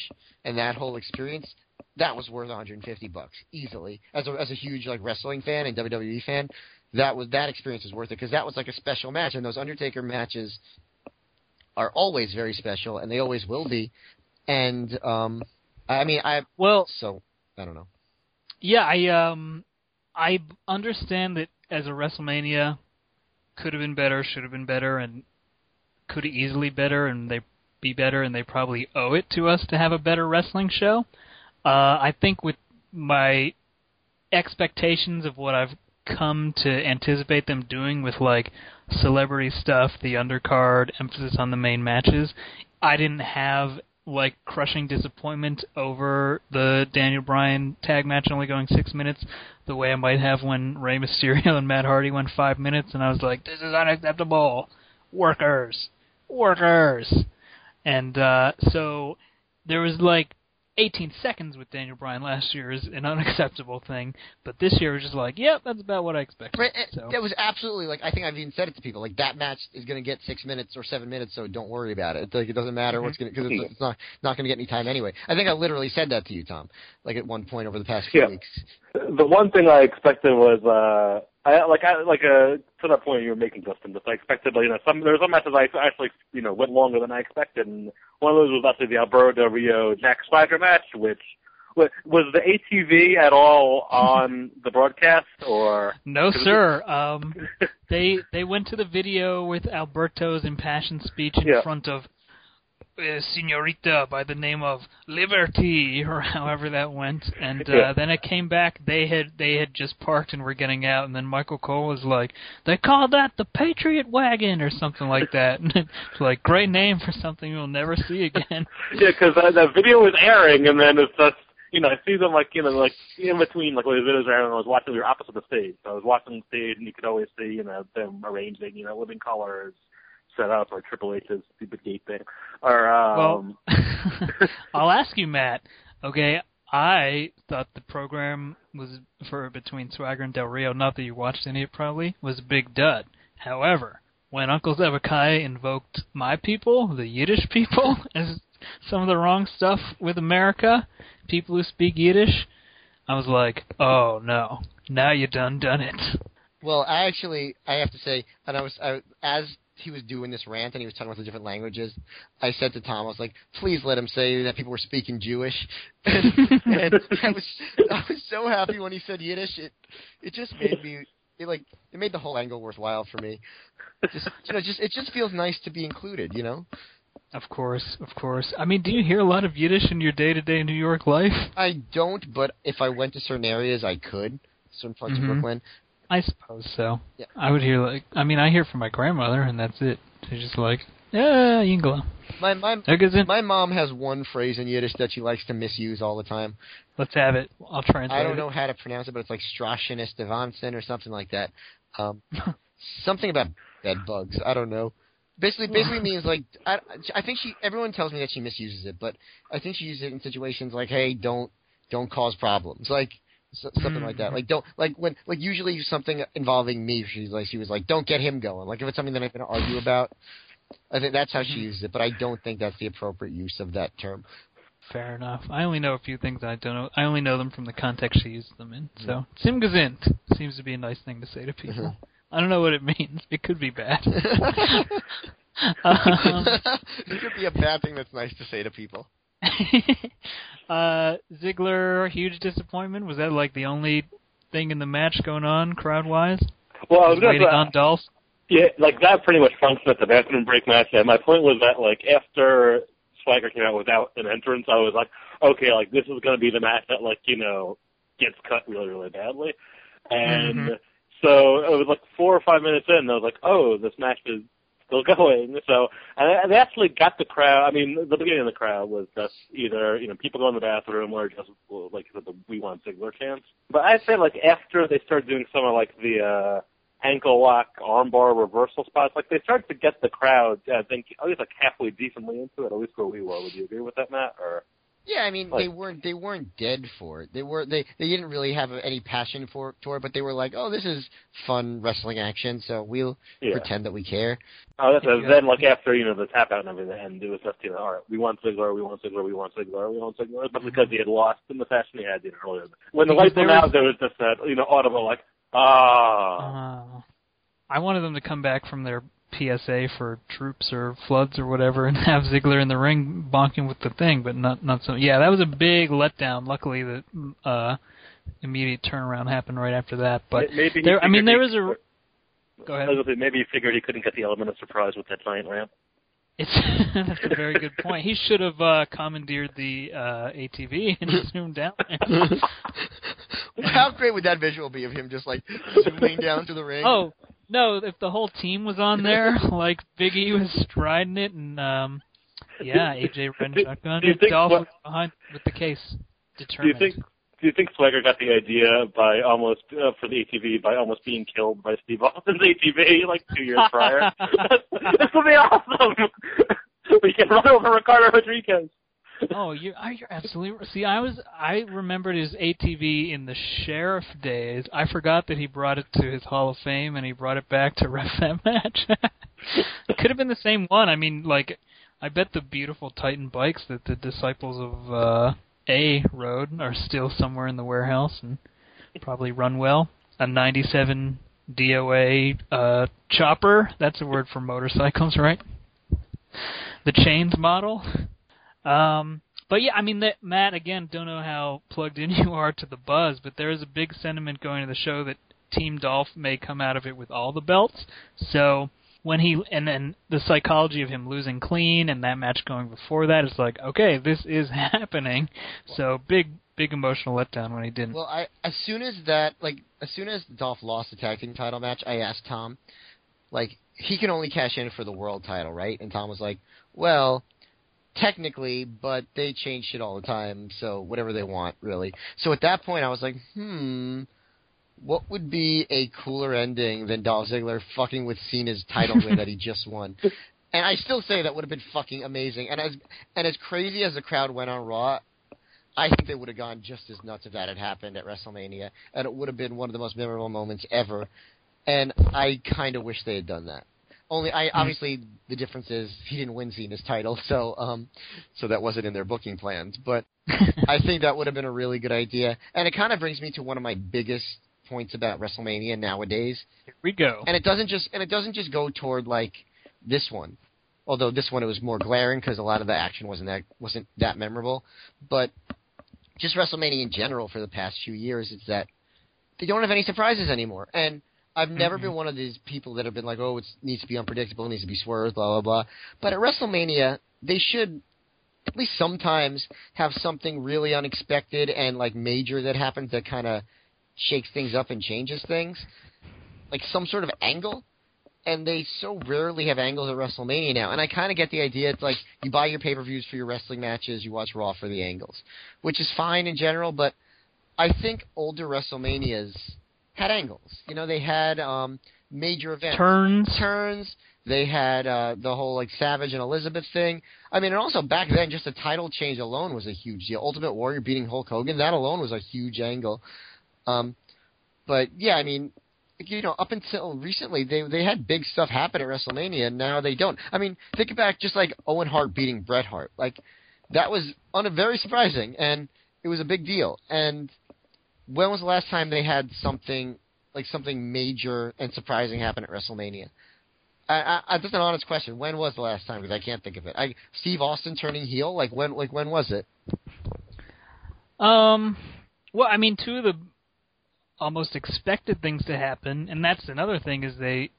[SPEAKER 3] and that whole experience, that was worth 150 bucks easily. As a as a huge like wrestling fan and WWE fan, that was that experience was worth it because that was like a special match, and those Undertaker matches are always very special, and they always will be. And um, I mean, I
[SPEAKER 1] Well,
[SPEAKER 3] so I don't know.
[SPEAKER 1] Yeah, I um I understand that as a WrestleMania could have been better, should have been better, and could easily better, and they be better, and they probably owe it to us to have a better wrestling show. Uh, I think with my expectations of what I've come to anticipate them doing with like celebrity stuff, the undercard, emphasis on the main matches, I didn't have like crushing disappointment over the Daniel Bryan tag match only going six minutes, the way I might have when Rey Mysterio <laughs> and Matt Hardy went five minutes, and I was like, "This is unacceptable, workers, workers," and uh, so there was like 18 seconds with Daniel Bryan last year is an unacceptable thing, but this year was just like, "Yep, that's about what I expected."
[SPEAKER 3] Right,
[SPEAKER 1] So.
[SPEAKER 3] That was absolutely like I think I've even said it to people like that match is going to get six minutes or seven minutes, so don't worry about it. It's like it doesn't matter what's mm-hmm. going to because it's, it's not not going to get any time anyway. I think I literally said that to you, Tom, like at one point over the past few
[SPEAKER 2] Yeah.
[SPEAKER 3] weeks.
[SPEAKER 2] The one thing I expected was uh I like I like uh to that point you were making Justin, just I expected like you know some there were some matches I actually you know went longer than I expected and one of those was actually the Alberto Del Rio Jack Swagger match, which was the ATV at all on <laughs> the broadcast or
[SPEAKER 1] No, sir. Um, <laughs> they they went to the video with Alberto's impassioned speech in
[SPEAKER 2] Yeah.
[SPEAKER 1] front of a senorita by the name of Liberty, <laughs> or however that went, and uh,
[SPEAKER 2] Yeah.
[SPEAKER 1] then it came back. They had they had just parked and were getting out, and then Michael Cole was like, "They call that the Patriot Wagon" or something like that. <laughs> And it's like great name for something you'll never see again. <laughs>
[SPEAKER 2] Yeah, because uh, the video was airing, and then it's just you know I see them like you know like in between like when the videos are airing. I was watching we were opposite the stage. So I was watching the stage, and you could always see you know them arranging you know living colors set up or Triple H's stupid gate thing or um
[SPEAKER 1] Well, <laughs> <laughs> I'll ask you, Matt. Okay, I thought the program was for between Swagger and Del Rio. Not that you watched any of it, probably was big dud. However, when Uncle Zebekiah invoked my people, the Yiddish people, <laughs> as some of the wrong stuff with America, people who speak Yiddish, I was like, oh no, now you done done it.
[SPEAKER 3] Well, I actually I have to say, and I was I, as he was doing this rant and he was talking about the different languages, I said to Tom, I was like, please let him say that people were speaking Jewish. <laughs> and, and I was I was so happy when he said Yiddish. It it just made me it like it made the whole angle worthwhile for me. Just you know, just it just feels nice to be included, you know.
[SPEAKER 1] Of course, of course. I mean, do you hear a lot of Yiddish in your day-to-day New York life?
[SPEAKER 3] I don't, but if I went to certain areas, I could. Certain parts
[SPEAKER 1] Mhm.
[SPEAKER 3] of Brooklyn.
[SPEAKER 1] I suppose so.
[SPEAKER 3] Yeah.
[SPEAKER 1] I would hear like I mean I hear from my grandmother and that's it. She's just like, yeah, Yingla.
[SPEAKER 3] My my
[SPEAKER 1] There
[SPEAKER 3] my mom has one phrase in Yiddish that she likes to misuse all the time.
[SPEAKER 1] Let's have it. I'll translate.
[SPEAKER 3] I don't
[SPEAKER 1] it.
[SPEAKER 3] know how to pronounce it, but it's like Strashenis Devanson or something like that. Um, <laughs> something about bed bugs. I don't know. Basically, basically means like I, I think she. Everyone tells me that she misuses it, but I think she uses it in situations like, "Hey, don't don't cause problems." Like So, something like that. Mm-hmm. Like don't like when like usually something involving me. She's like she was like don't get him going. Like if it's something that I'm going to argue about, I think that's how she mm-hmm. uses it. But I don't think that's the appropriate use of that term.
[SPEAKER 1] Fair enough. I only know a few things I don't know. I only know them from the context she used them in. Mm-hmm. So Simgazint seems to be a nice thing to say to people. I don't know what it means. It could be bad. <laughs> <laughs> um,
[SPEAKER 3] it could be a bad thing that's nice to say to people. <laughs>
[SPEAKER 1] uh, Ziggler, huge disappointment. Was that like the only thing in the match going on crowd wise?
[SPEAKER 2] Well, I was
[SPEAKER 1] waiting
[SPEAKER 2] gonna,
[SPEAKER 1] on Dolph.
[SPEAKER 2] Yeah, like that pretty much functioned at the bathroom break match. And my point was that like after Swagger came out without an entrance, I was like, okay, like this is going to be the match that like you know gets cut really really badly. And
[SPEAKER 1] Mhm.
[SPEAKER 2] so it was like four or five minutes in, and I was like, oh, this match is still <laughs> going. So and they actually got the crowd. I mean, the beginning of the crowd was just either you know people go in the bathroom or just like the "We Want Ziggler" chants. But I'd say like after they started doing some of like the uh ankle lock, armbar reversal spots, like they started to get the crowd. I think at least like halfway decently into it. At least where we were. Would you agree with that, Matt? Or
[SPEAKER 3] Yeah, I mean
[SPEAKER 2] Like-
[SPEAKER 3] they weren't they weren't dead for it. They were they they didn't really have any passion for for it, but they were like, oh, this is fun wrestling action, so we'll
[SPEAKER 2] yeah.
[SPEAKER 3] pretend that we care.
[SPEAKER 2] Oh, that's
[SPEAKER 1] Yeah.
[SPEAKER 2] then like after you know the tap out and everything, and it was just you know, all right, we want Ziggler, we want Ziggler, we want Ziggler, we want Ziggler, but because he had lost in the fashion he had you know, earlier. When the
[SPEAKER 1] Because
[SPEAKER 2] lights went out,
[SPEAKER 1] was-
[SPEAKER 2] there was just that you know audible like ah.
[SPEAKER 1] Uh, I wanted them to come back from their PSA for troops or floods or whatever and <laughs> have Ziggler in the ring bonking with the thing, but not not so. Yeah, that was a big letdown. Luckily, the uh, immediate turnaround happened right after that. But
[SPEAKER 2] maybe
[SPEAKER 1] there, I mean, there was a. Go ahead.
[SPEAKER 2] was gonna say, maybe he figured he couldn't get the element of surprise with that giant ramp.
[SPEAKER 1] It's <laughs> that's a very good point. He should have uh, commandeered the uh, ATV and <laughs> zoomed down.
[SPEAKER 3] How great would that visual be of him just like zooming down to the ring?
[SPEAKER 1] oh no! If the whole team was on there, <laughs> like Big E was striding it, and um, yeah, AJ
[SPEAKER 2] Do-
[SPEAKER 1] shotgun.
[SPEAKER 2] do you think
[SPEAKER 1] Dolph was behind with the case,
[SPEAKER 2] Do you think? Do you think Swagger got the idea by almost uh, for the ATV by almost being killed by Steve Austin's ATV like two years prior? <laughs> <laughs> this will be awesome. we can run over Ricardo Rodriguez.
[SPEAKER 1] Oh, you're you're absolutely. See, I was I remembered his ATV in the sheriff days. I forgot that he brought it to his Hall of Fame and he brought it back to <laughs> ref that match. <laughs> it could have been the same one. I mean, like I bet the beautiful Titan bikes that the disciples of uh A rode are still somewhere in the warehouse and probably run well. A 97 DOA uh chopper, that's a word for motorcycles, <laughs> right? The chains model. Um, but yeah, I mean, that, Matt, again, don't know how plugged in <laughs> you are to the buzz, but there is a big sentiment going to the show that Team Dolph may come out of it with all the belts. So when he and then the psychology of him losing clean and that match going before that, it's like, okay, this is <laughs> happening. So big, big emotional letdown when he didn't.
[SPEAKER 3] Well, I as soon as that like as soon as Dolph lost the tag team title match, I asked Tom, like he can only cash in for the world title, right? And Tom was like, well, technically, but they change shit all the time, so whatever they want, really. So at that point, I was like, hmm. What would be a cooler ending than Dolph Ziggler fucking with Cena's title win that he just won? <laughs> And I still say that would have been fucking amazing. And as and as crazy as the crowd went on Raw, I think they would have gone just as nuts if that had happened at WrestleMania, and it would have been one of the most memorable moments ever. And I kind of wish they had done that. Only, I obviously the difference is he didn't win Cena's title, so um, so that wasn't in their booking plans. But <laughs> I think that would have been a really good idea, and it kind of brings me to one of my biggest points about WrestleMania nowadays.
[SPEAKER 1] Here we go.
[SPEAKER 3] And it doesn't just and it doesn't just go toward like this one, although this one it was more glaring because a lot of the action wasn't that wasn't that memorable. But just WrestleMania in general for the past few years, it's that they don't have any surprises anymore. And I've never
[SPEAKER 1] Mhm.
[SPEAKER 3] been one of these people that have been like, oh, it needs to be unpredictable, it needs to be swerved, blah blah blah. But at WrestleMania, they should at least sometimes have something really unexpected and like major that happens that kind of shakes things up and changes things, like some sort of angle. And they so rarely have angles at WrestleMania now. And I kind of get the idea. It's like you buy your pay-per-views for your wrestling matches, you watch Raw for the angles, which is fine in general. But I think older WrestleManias had angles. You know, they had um, major events
[SPEAKER 1] Turns.
[SPEAKER 3] turns. They had uh, the whole like Savage and Elizabeth thing. I mean, and also back then, just the title change alone was a huge deal. Ultimate Warrior beating Hulk Hogan, that alone was a huge angle. Um, but yeah, I mean, you know, up until recently, they they had big stuff happen at WrestleMania, and now they don't. I mean, think back, just like Owen Hart beating Bret Hart, like that was on a very surprising, and it was a big deal. And when was the last time they had something like something major and surprising happen at WrestleMania? I, I, just an honest question. When was the last time? Because I can't think of it. I, Steve Austin turning heel. Like when? Like when was it?
[SPEAKER 1] Um. Well, I mean, two of the almost expected things to happen, and that's another thing is they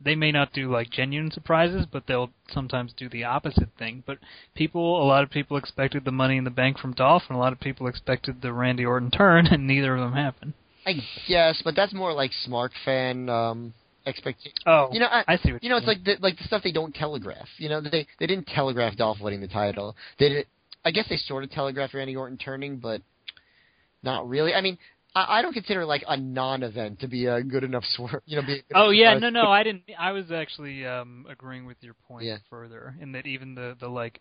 [SPEAKER 1] they may not do like genuine surprises, but they'll sometimes do the opposite thing. But people, a lot of people expected the Money in the Bank from Dolph, and a lot of people expected the Randy Orton turn, <laughs> and neither of them happened.
[SPEAKER 3] I guess, but that's more like smart fan um expectation.
[SPEAKER 1] Oh,
[SPEAKER 3] you know, I,
[SPEAKER 1] I see. What
[SPEAKER 3] you know, it's like the, like the stuff they don't telegraph. You know, they they didn't telegraph Dolph winning the title. They did. I guess they sort of telegraphed Randy Orton turning, but not really. I mean, I, I don't consider like a non-event to be a good enough <laughs> swerve. You know, be,
[SPEAKER 1] oh yeah, no, no, I didn't. I was actually um agreeing with your point
[SPEAKER 3] yeah.
[SPEAKER 1] further in that even the the like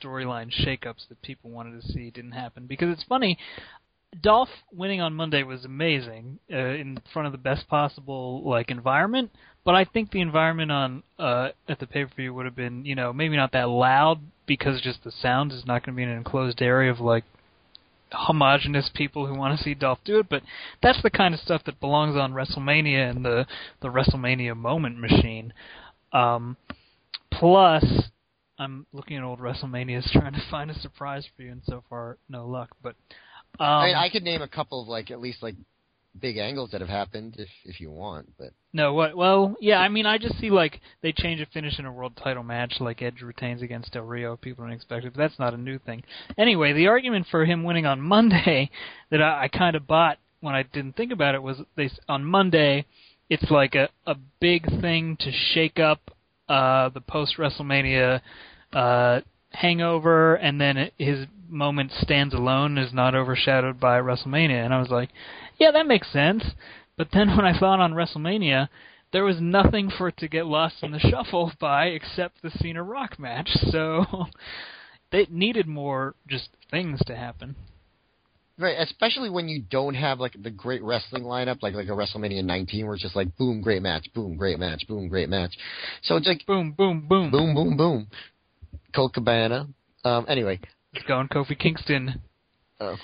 [SPEAKER 1] storyline shakeups that people wanted to see didn't happen because it's funny. Dolph winning on Monday was amazing uh, in front of the best possible like environment, but I think the environment on uh at the pay per view would have been you know maybe not that loud because just the sound is not going to be in an enclosed area of like homogenous people who want to see Dolph do it, but that's the kind of stuff that belongs on WrestleMania and the the WrestleMania moment machine. Um, plus, I'm looking at old WrestleManias <laughs> trying to find a surprise for you, and so far no luck. But um,
[SPEAKER 3] I mean, I could name a couple of like at least like big angles that have happened if if you want, but
[SPEAKER 1] no, what? Well, yeah, I mean, I just see like they change a finish in a world title match, like Edge retains against Del Rio. People don't expect it, but that's not a new thing. Anyway, the argument for him winning on Monday <laughs> that I, I kind of bought when I didn't think about it was they on Monday, it's like a a big thing to shake up uh the post WrestleMania uh hangover, and then it, his moment stands alone is not overshadowed by WrestleMania, and I was like yeah, that makes sense. But then <laughs> when I it on WrestleMania, there was nothing for it to get lost in the shuffle by except the Cena Rock match. <laughs> So they needed more just things to happen.
[SPEAKER 3] Right, especially when you don't have like the great wrestling lineup, like like a WrestleMania 19, where it's just like boom, great match, boom, great match, boom, great match. So it's like
[SPEAKER 1] boom, boom, boom,
[SPEAKER 3] boom, boom, boom. Colt Cabana. Um, anyway,
[SPEAKER 1] it's going Kofi Kingston.
[SPEAKER 3] Oh.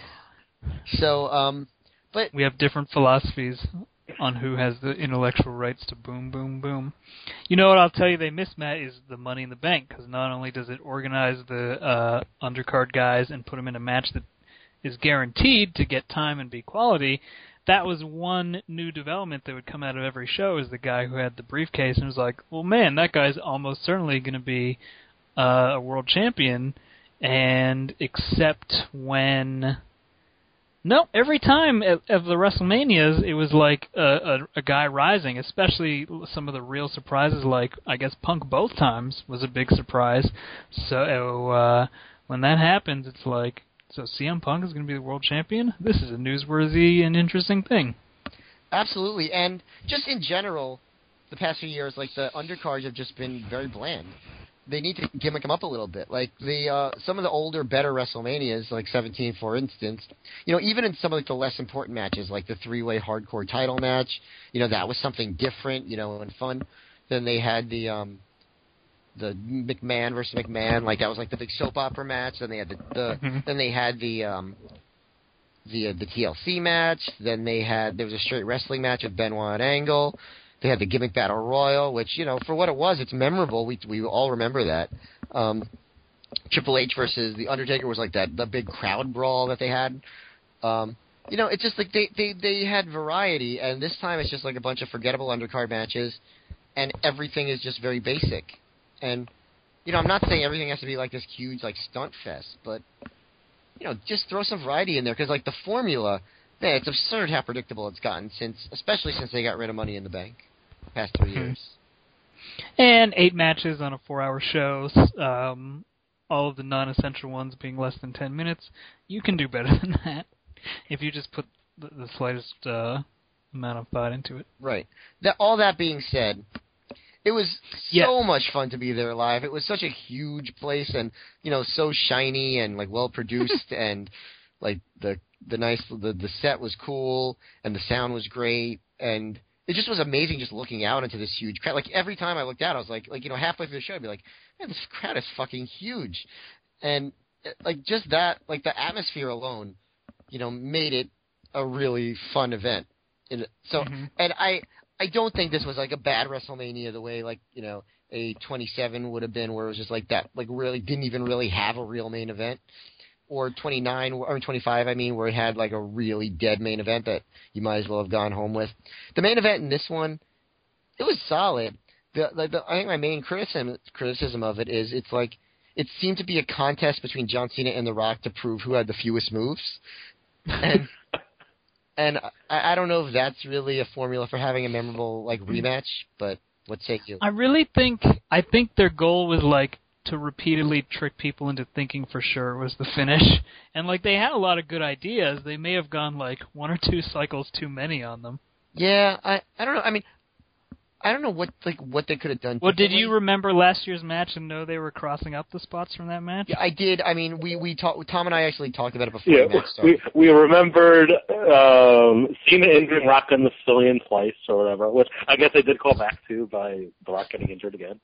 [SPEAKER 3] So um, but
[SPEAKER 1] we have different philosophies on who has the intellectual rights to boom, boom, boom. You know what I'll tell you they miss, Matt, is the Money in the Bank because not only does it organize the uh, undercard guys and put them in a match that is guaranteed to get time and be quality. That was one new development that would come out of every show. Is the guy who had the briefcase and was like, "Well, man, that guy's almost certainly going to be uh, a world champion." And except when no, every time of the WrestleManias, it was like a, a, a guy rising. Especially some of the real surprises, like I guess Punk both times was a big surprise. So uh, when that happens, it's like, so CM Punk is going to be the world champion. This is a newsworthy and interesting thing.
[SPEAKER 3] Absolutely, and just in general, the past few years, like the undercards have just been very bland they need to gimmick them up a little bit. Like the uh, some of the older, better WrestleManias, like 17, for instance. You know, even in some of like, the less important matches, like the three-way hardcore title match, you know, that was something different, you know, and fun. Then they had the um, the McMahon versus McMahon, like that was like the big soap opera match. Then they had the, the mm-hmm. then they had the um, the uh, the TLC match. Then they had there was a straight wrestling match of Benoit and Angle. They had the gimmick battle royal, which you know for what it was, it's memorable. We we all remember that. Um, Triple H versus the Undertaker was like that the big crowd brawl that they had. Um, you know, it's just like they they they had variety, and this time it's just like a bunch of forgettable undercard matches, and everything is just very basic. And you know, I'm not saying everything has to be like this huge like stunt fest, but you know, just throw some variety in there because like the formula, man, it's absurd how predictable it's gotten since, especially since they got rid of Money in the Bank past three years.
[SPEAKER 1] And eight matches on a four-hour show. Um, all of the non-essential ones being less than ten minutes. You can do better <laughs> than that if you just put the, the slightest uh, amount of thought into it.
[SPEAKER 3] Right. That all that being said, it was so much fun to be there live. It was such a huge place and you know so shiny and like well produced <laughs> and Like the the nice the the set was cool and the sound was great and it just was amazing just looking out into this huge crowd. Like every time I looked out, I was like, like you know, halfway through the show, I'd be like, man, this crowd is fucking huge, and like just that, like the atmosphere alone, you know, made it a really fun event. And so,
[SPEAKER 1] Mhm.
[SPEAKER 3] and I, I don't think this was like a bad WrestleMania the way like you know a 27 would have been, where it was just like that, like really didn't even really have a real main event, or 29 or 25, I mean, where it had like a really dead main event that you might as well have gone home with. The main event in this one, it was solid. The, like the I think my main criticism criticism of it is it's like it seemed to be a contest between John Cena and The Rock to prove who had the fewest moves, and <laughs> and I, I don't know if that's really a formula for having a memorable like rematch, but what say you?
[SPEAKER 1] I really think I think their goal was like to repeatedly trick people into thinking for sure it was the finish. <laughs> And like they had a lot of good ideas. They may have gone like one or two <laughs> cycles too many on them.
[SPEAKER 3] Yeah, I I don't know. I mean, I don't know what like what they could have done.
[SPEAKER 1] Well, did you remember last year's match and know they were crossing up the spots from that match?
[SPEAKER 3] Yeah, I did. I mean, we we talked. Tom and I actually talked about it before
[SPEAKER 2] Yeah,
[SPEAKER 3] the match started.
[SPEAKER 2] we we remembered um, Cena injuring Rock and the Sicilian twice or whatever, which I guess they did call back to by the Rock getting injured again.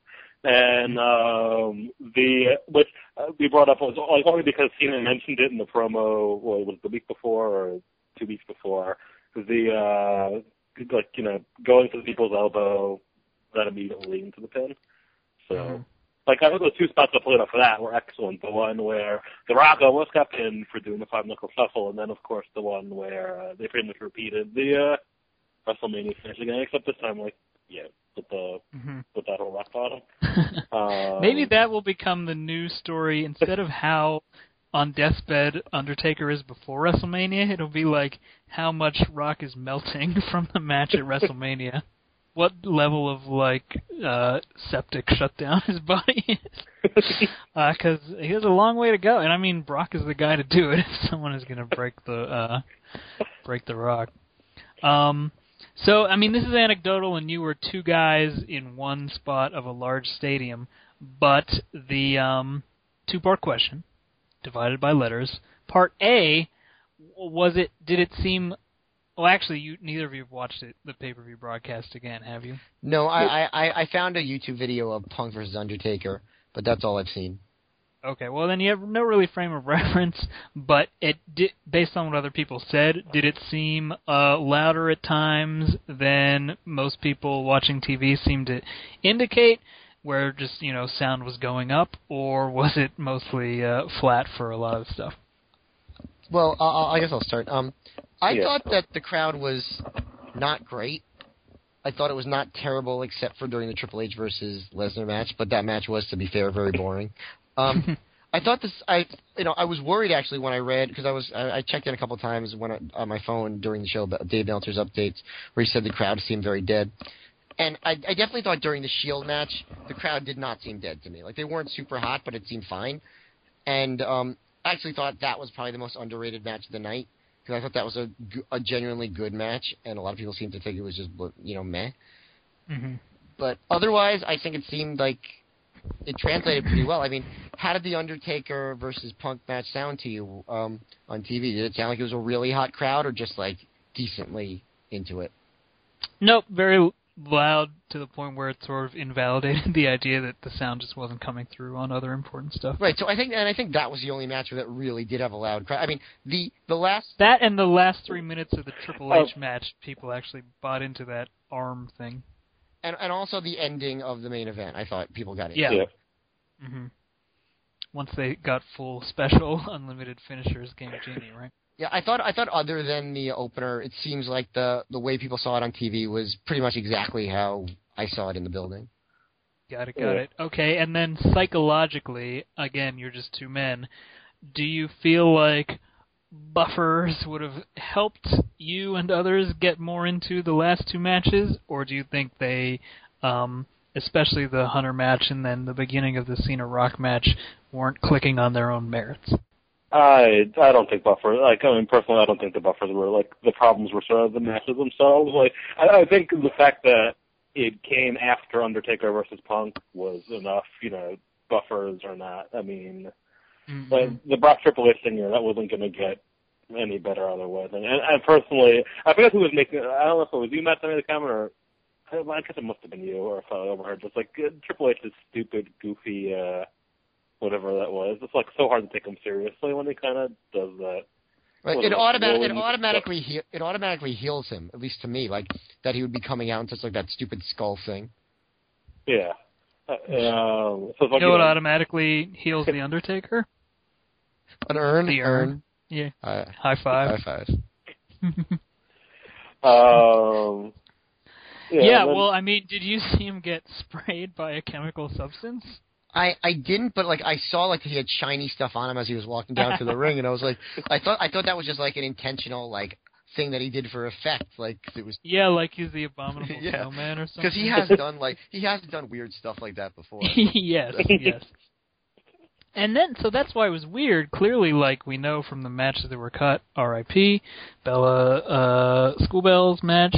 [SPEAKER 2] And um, the which uh, we brought up was like only because Cena mentioned it in the promo. Well, it was the week before or two weeks before. The uh, like you know going to the people's elbow that immediately into the pin. So.
[SPEAKER 1] Mhm.
[SPEAKER 2] Like I thought the two spots that played up for that were excellent. The one where The Rock almost got pinned for doing the five knuckle shuffle, and then of course the one where uh, they pretty much repeated the uh, WrestleMania finish again, except this time like yeah, with the
[SPEAKER 1] Mhm.
[SPEAKER 2] with that whole rock bottom. <laughs> Um,
[SPEAKER 1] Maybe that will become the new story instead of how on deathbed Undertaker is before WrestleMania. It'll be like how much Rock is melting <laughs> from the match at WrestleMania. What level of like uh septic shut down his body is? <laughs> Because he has a long way to go, and I mean Brock is the guy to do it if someone is going to break the uh break the Rock. Um, so I mean this is anecdotal, and you were two guys in one spot of a large stadium, but the um, two-part question, divided by letters. Part A was it? Did it seem? Well, actually, you neither of you have watched it, the pay-per-view broadcast again, have you?
[SPEAKER 3] No, I, I I I found a YouTube video of Punk versus Undertaker, but that's all I've seen.
[SPEAKER 1] Okay, well then you have no really frame of <laughs> reference, but it did, based on what other people said, did it seem uh, louder at times than most people watching TV seem to indicate, where just you know sound was going up, or was it mostly uh, flat for a lot of stuff?
[SPEAKER 3] Well, I, I I guess I'll start. Um, I
[SPEAKER 2] Yeah.
[SPEAKER 3] thought that the crowd was not great. I thought it was not terrible except for during the Triple H versus Lesnar match, but that match was, to be fair, very boring. Um, <laughs> I thought this. I you know I was worried actually when I read because I was I, I checked in a couple of times when I, on my phone during the show about Dave Meltzer's updates where he said the crowd seemed very dead, and I, I definitely thought during the Shield match the crowd did not seem dead to me. Like they weren't super hot, but it seemed fine, and um, I actually thought that was probably the most underrated match of the night because I thought that was a, g- a genuinely good match, and a lot of people seemed to think it was just you know meh.
[SPEAKER 1] Mm-hmm.
[SPEAKER 3] But otherwise, I think it seemed like it translated pretty well. I mean, how did the Undertaker versus Punk match sound to you um, on TV? Did it sound like it was a really hot crowd, or just like decently into it?
[SPEAKER 1] Nope, very loud to the point where it sort of invalidated <laughs> the idea that the sound just wasn't coming through on other important stuff.
[SPEAKER 3] Right. So I think, and I think that was the only match that really did have a loud crowd. I mean, the the last
[SPEAKER 1] That and the last three minutes of the Triple
[SPEAKER 2] Oh.
[SPEAKER 1] H match, people actually bought into that arm thing.
[SPEAKER 3] And and also the ending of the main event. I thought people got it.
[SPEAKER 1] Yeah.
[SPEAKER 2] Yeah.
[SPEAKER 1] hmm Once they got full special <laughs> unlimited finishers game Genie, right?
[SPEAKER 3] Yeah, I thought I thought other than the opener, it seems like the the way people saw it on TV was pretty much exactly how I saw it in the building.
[SPEAKER 1] Got it, got
[SPEAKER 2] Yeah.
[SPEAKER 1] it. Okay, and then psychologically, again, you're just two men. Do you feel like buffers would have helped you and others get more into the last two matches, or do you think they, um, especially the Hunter match and then the beginning of the Cena Rock match, weren't clicking on their own merits?
[SPEAKER 2] I I don't think buffers. Like I mean, personally, I don't think the buffers were like the problems were sort of the matches themselves. Like I, I think the fact that it came after Undertaker versus Punk was enough. You know, buffers or not. I mean,
[SPEAKER 1] Mhm.
[SPEAKER 2] but the Brock Triple H thing, you that wasn't going to get any better otherwise. And, and, and personally, I forget who was making. I don't know if it was you, Matt, that made the comment, or I guess it must have been you, or if I overheard. Just like uh, Triple H's stupid, goofy, uh whatever that was. It's like so hard to take him seriously when he kind of does that.
[SPEAKER 3] Right. It,
[SPEAKER 2] like,
[SPEAKER 3] automatic, it automatically he, it automatically heels him, at least to me, like that he would be coming out and just like that stupid skull thing.
[SPEAKER 2] Yeah. Uh, um, so it's like,
[SPEAKER 1] You know what automatically heals the Undertaker?
[SPEAKER 3] An urn,
[SPEAKER 1] The urn. Yeah.
[SPEAKER 3] Uh,
[SPEAKER 1] High five.
[SPEAKER 3] High five. <laughs>
[SPEAKER 2] um, yeah,
[SPEAKER 1] yeah,
[SPEAKER 2] then-
[SPEAKER 1] well, I mean, did you see him get <laughs> sprayed by a chemical substance?
[SPEAKER 3] I I didn't, but like I saw like he had shiny stuff on him as he was walking down to the <laughs> ring, and I was like, I thought I thought that was just like an intentional like thing that he did for effect, like it was
[SPEAKER 1] Yeah, like he's the abominable
[SPEAKER 3] Yeah.
[SPEAKER 1] snowman or something.
[SPEAKER 3] because he has done like he has done weird stuff like that before.
[SPEAKER 1] yes, yes. And then, so that's why it was weird. Clearly, like we know from the matches that were cut, R.I.P. Bella uh, Schoolbell's match,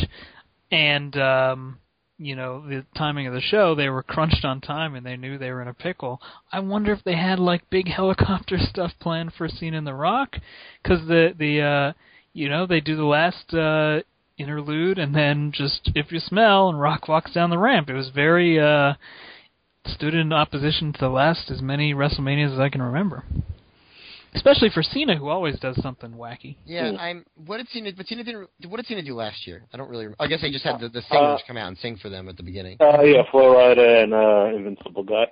[SPEAKER 1] and um, you know the timing of the show, they were crunched on time and they knew they were in a pickle. I wonder if they had like big <laughs> helicopter stuff planned for a scene in The Rock, because the the uh, you know they do the last uh, interlude and then just if you smell and Rock walks down the ramp. It was very. uh stood in opposition to the last as many WrestleManias as I can remember. Especially for Cena, who always does something wacky.
[SPEAKER 3] Yeah,
[SPEAKER 2] Hmm.
[SPEAKER 3] I'm. What did Cena? But Cena didn't. What did Cena do last year? I don't really. Remember. I guess they just had the, the singers come out and sing for them at the beginning.
[SPEAKER 2] uh, yeah, Flo Rida and uh, Invincible Guy.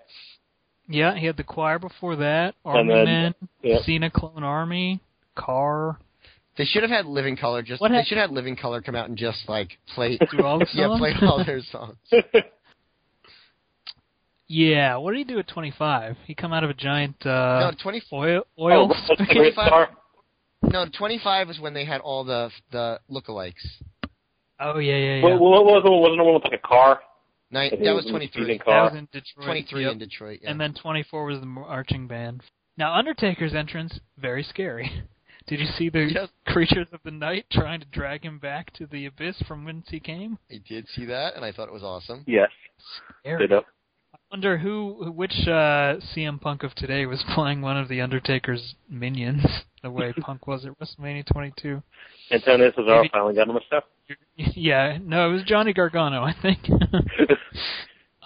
[SPEAKER 1] Yeah, he had the choir before that, Army
[SPEAKER 2] then-
[SPEAKER 1] Men,
[SPEAKER 2] yeah.
[SPEAKER 1] Cena Clone Army, Car.
[SPEAKER 3] They should have had Living Color. Just
[SPEAKER 1] What
[SPEAKER 3] they
[SPEAKER 1] hap-
[SPEAKER 3] should have had Living Color come out and just like play. <laughs>
[SPEAKER 1] Do all the songs? <laughs>
[SPEAKER 3] yeah, play all their songs. <laughs>
[SPEAKER 1] Yeah, what did he do at 25? He come out of a giant
[SPEAKER 3] no,
[SPEAKER 1] uh,
[SPEAKER 3] twenty.
[SPEAKER 1] oil
[SPEAKER 2] oh,
[SPEAKER 1] oil <laughs>
[SPEAKER 2] that's the
[SPEAKER 1] spigot?
[SPEAKER 2] great star.
[SPEAKER 3] No, twenty five was when they had all the the lookalikes.
[SPEAKER 1] Oh yeah, yeah, yeah.
[SPEAKER 2] What, what was it? Wasn't it one with like a car?
[SPEAKER 3] Nine,
[SPEAKER 2] That
[SPEAKER 3] that
[SPEAKER 2] he
[SPEAKER 3] was
[SPEAKER 2] was in
[SPEAKER 3] twenty
[SPEAKER 2] the
[SPEAKER 3] three.
[SPEAKER 2] speeding
[SPEAKER 1] that
[SPEAKER 2] car.
[SPEAKER 1] was in Detroit.
[SPEAKER 3] Twenty three
[SPEAKER 1] yep.
[SPEAKER 3] in Detroit. Yeah.
[SPEAKER 1] And then 24 was the marching band. Now Undertaker's entrance very scary. <laughs> Did you see the
[SPEAKER 3] Yes.
[SPEAKER 1] creatures of the night trying to drag him back to the abyss from whence he came?
[SPEAKER 3] I did see that, and I thought it was awesome.
[SPEAKER 2] Yes.
[SPEAKER 1] Scary.
[SPEAKER 2] Ditto.
[SPEAKER 1] I wonder who, which uh, CM Punk of today was <laughs> playing one of the Undertaker's minions, <laughs> the way Punk was at WrestleMania 22.
[SPEAKER 2] Antonio Cesaro
[SPEAKER 1] Maybe-
[SPEAKER 2] finally got him a show. <laughs>
[SPEAKER 1] Yeah, no, it was Johnny Gargano, I think.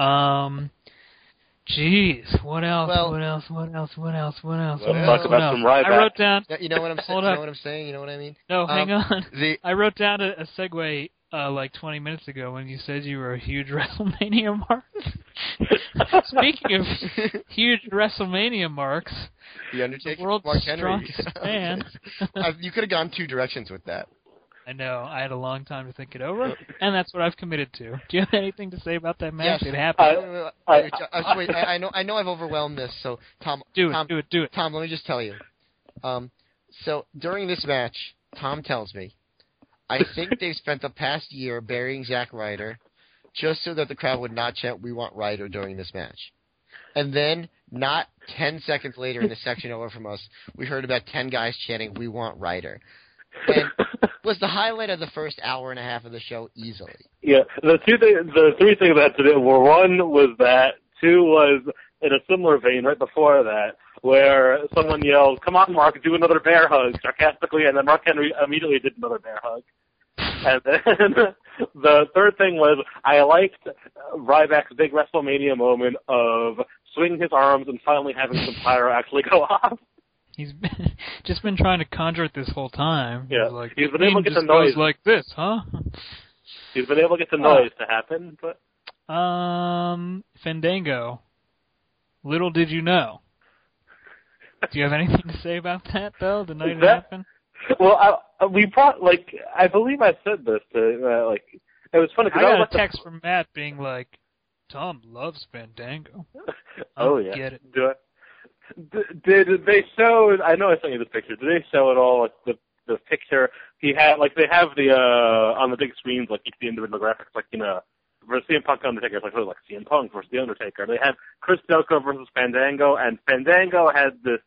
[SPEAKER 1] um, jeez, what else?
[SPEAKER 3] Well-
[SPEAKER 1] what else? What else? What else? What else?
[SPEAKER 2] Let's
[SPEAKER 1] what
[SPEAKER 3] talk
[SPEAKER 1] else?
[SPEAKER 2] about
[SPEAKER 1] what else?
[SPEAKER 2] some Ryback.
[SPEAKER 1] I wrote down.
[SPEAKER 3] You know what I'm saying?
[SPEAKER 1] Hold
[SPEAKER 3] You
[SPEAKER 1] up.
[SPEAKER 3] know what I'm saying? You know what I mean?
[SPEAKER 1] No, hang
[SPEAKER 3] Um,
[SPEAKER 1] on.
[SPEAKER 3] The
[SPEAKER 1] I wrote down a, a segue uh, like 20 minutes ago when you said you were a huge WrestleMania mark. Speaking of <laughs> huge WrestleMania marks,
[SPEAKER 3] the Undertaker,
[SPEAKER 1] the world's
[SPEAKER 3] Mark Henry.
[SPEAKER 1] strongest <laughs> man. <laughs>
[SPEAKER 3] Uh, you could have gone two directions with that.
[SPEAKER 1] I know. I had a long time to think it over, and that's what I've committed to. Do you have anything to say about that match?
[SPEAKER 3] Yes.
[SPEAKER 1] It happened.
[SPEAKER 3] I,
[SPEAKER 2] I-
[SPEAKER 3] I, wait, I, I know. I know. I've overwhelmed this. So, Tom,
[SPEAKER 1] do it.
[SPEAKER 3] Tom,
[SPEAKER 1] do it. Do it.
[SPEAKER 3] Tom, let me just tell you. Um, so during this match, Tom tells me, I think they've spent the past year burying Zack Ryder, just so that the crowd would not chant "We want Ryder" during this match. And then, not ten seconds later, in the <laughs> section over from us, we heard about ten guys chanting "We want Ryder." <laughs> And was the highlight of the first hour and a half of the show easily.
[SPEAKER 2] Yeah, the two things, the three things I had to do were one was that, two was in a similar vein right before that, where someone yelled, "Come on, Mark, do another bear hug," sarcastically, and then Mark Henry immediately did another bear hug. And then the third thing was I liked Ryback's big WrestleMania moment of swinging his arms and finally having some pyro actually go <laughs> off.
[SPEAKER 1] He's been, <laughs> just been trying to conjure it this whole time.
[SPEAKER 2] Yeah.
[SPEAKER 1] He's like, <laughs>
[SPEAKER 2] He's been able to get the noise."
[SPEAKER 1] like this, huh?
[SPEAKER 2] He's been able to get the noise to happen, but
[SPEAKER 1] Um, Fandango. Little did you know. Do you have anything to say about that, though? The night it happened.
[SPEAKER 2] Well, I, we brought like I believe I said this to uh, like it was funny
[SPEAKER 1] I
[SPEAKER 2] because I,
[SPEAKER 1] got
[SPEAKER 2] was
[SPEAKER 1] a text from Matt being like, "Tom loves Fandango." <laughs>
[SPEAKER 2] Oh yeah,
[SPEAKER 1] get it.
[SPEAKER 2] Do I? D- Did they show? I know I sent you the picture. Did they show it all? Like the the picture he had, like they have the uh on the big screens, like each the individual graphics, like you know. Versus CM Punk Undertaker, it's like like CM Punk versus the Undertaker. They had Chris Jericho versus Fandango, and Fandango had this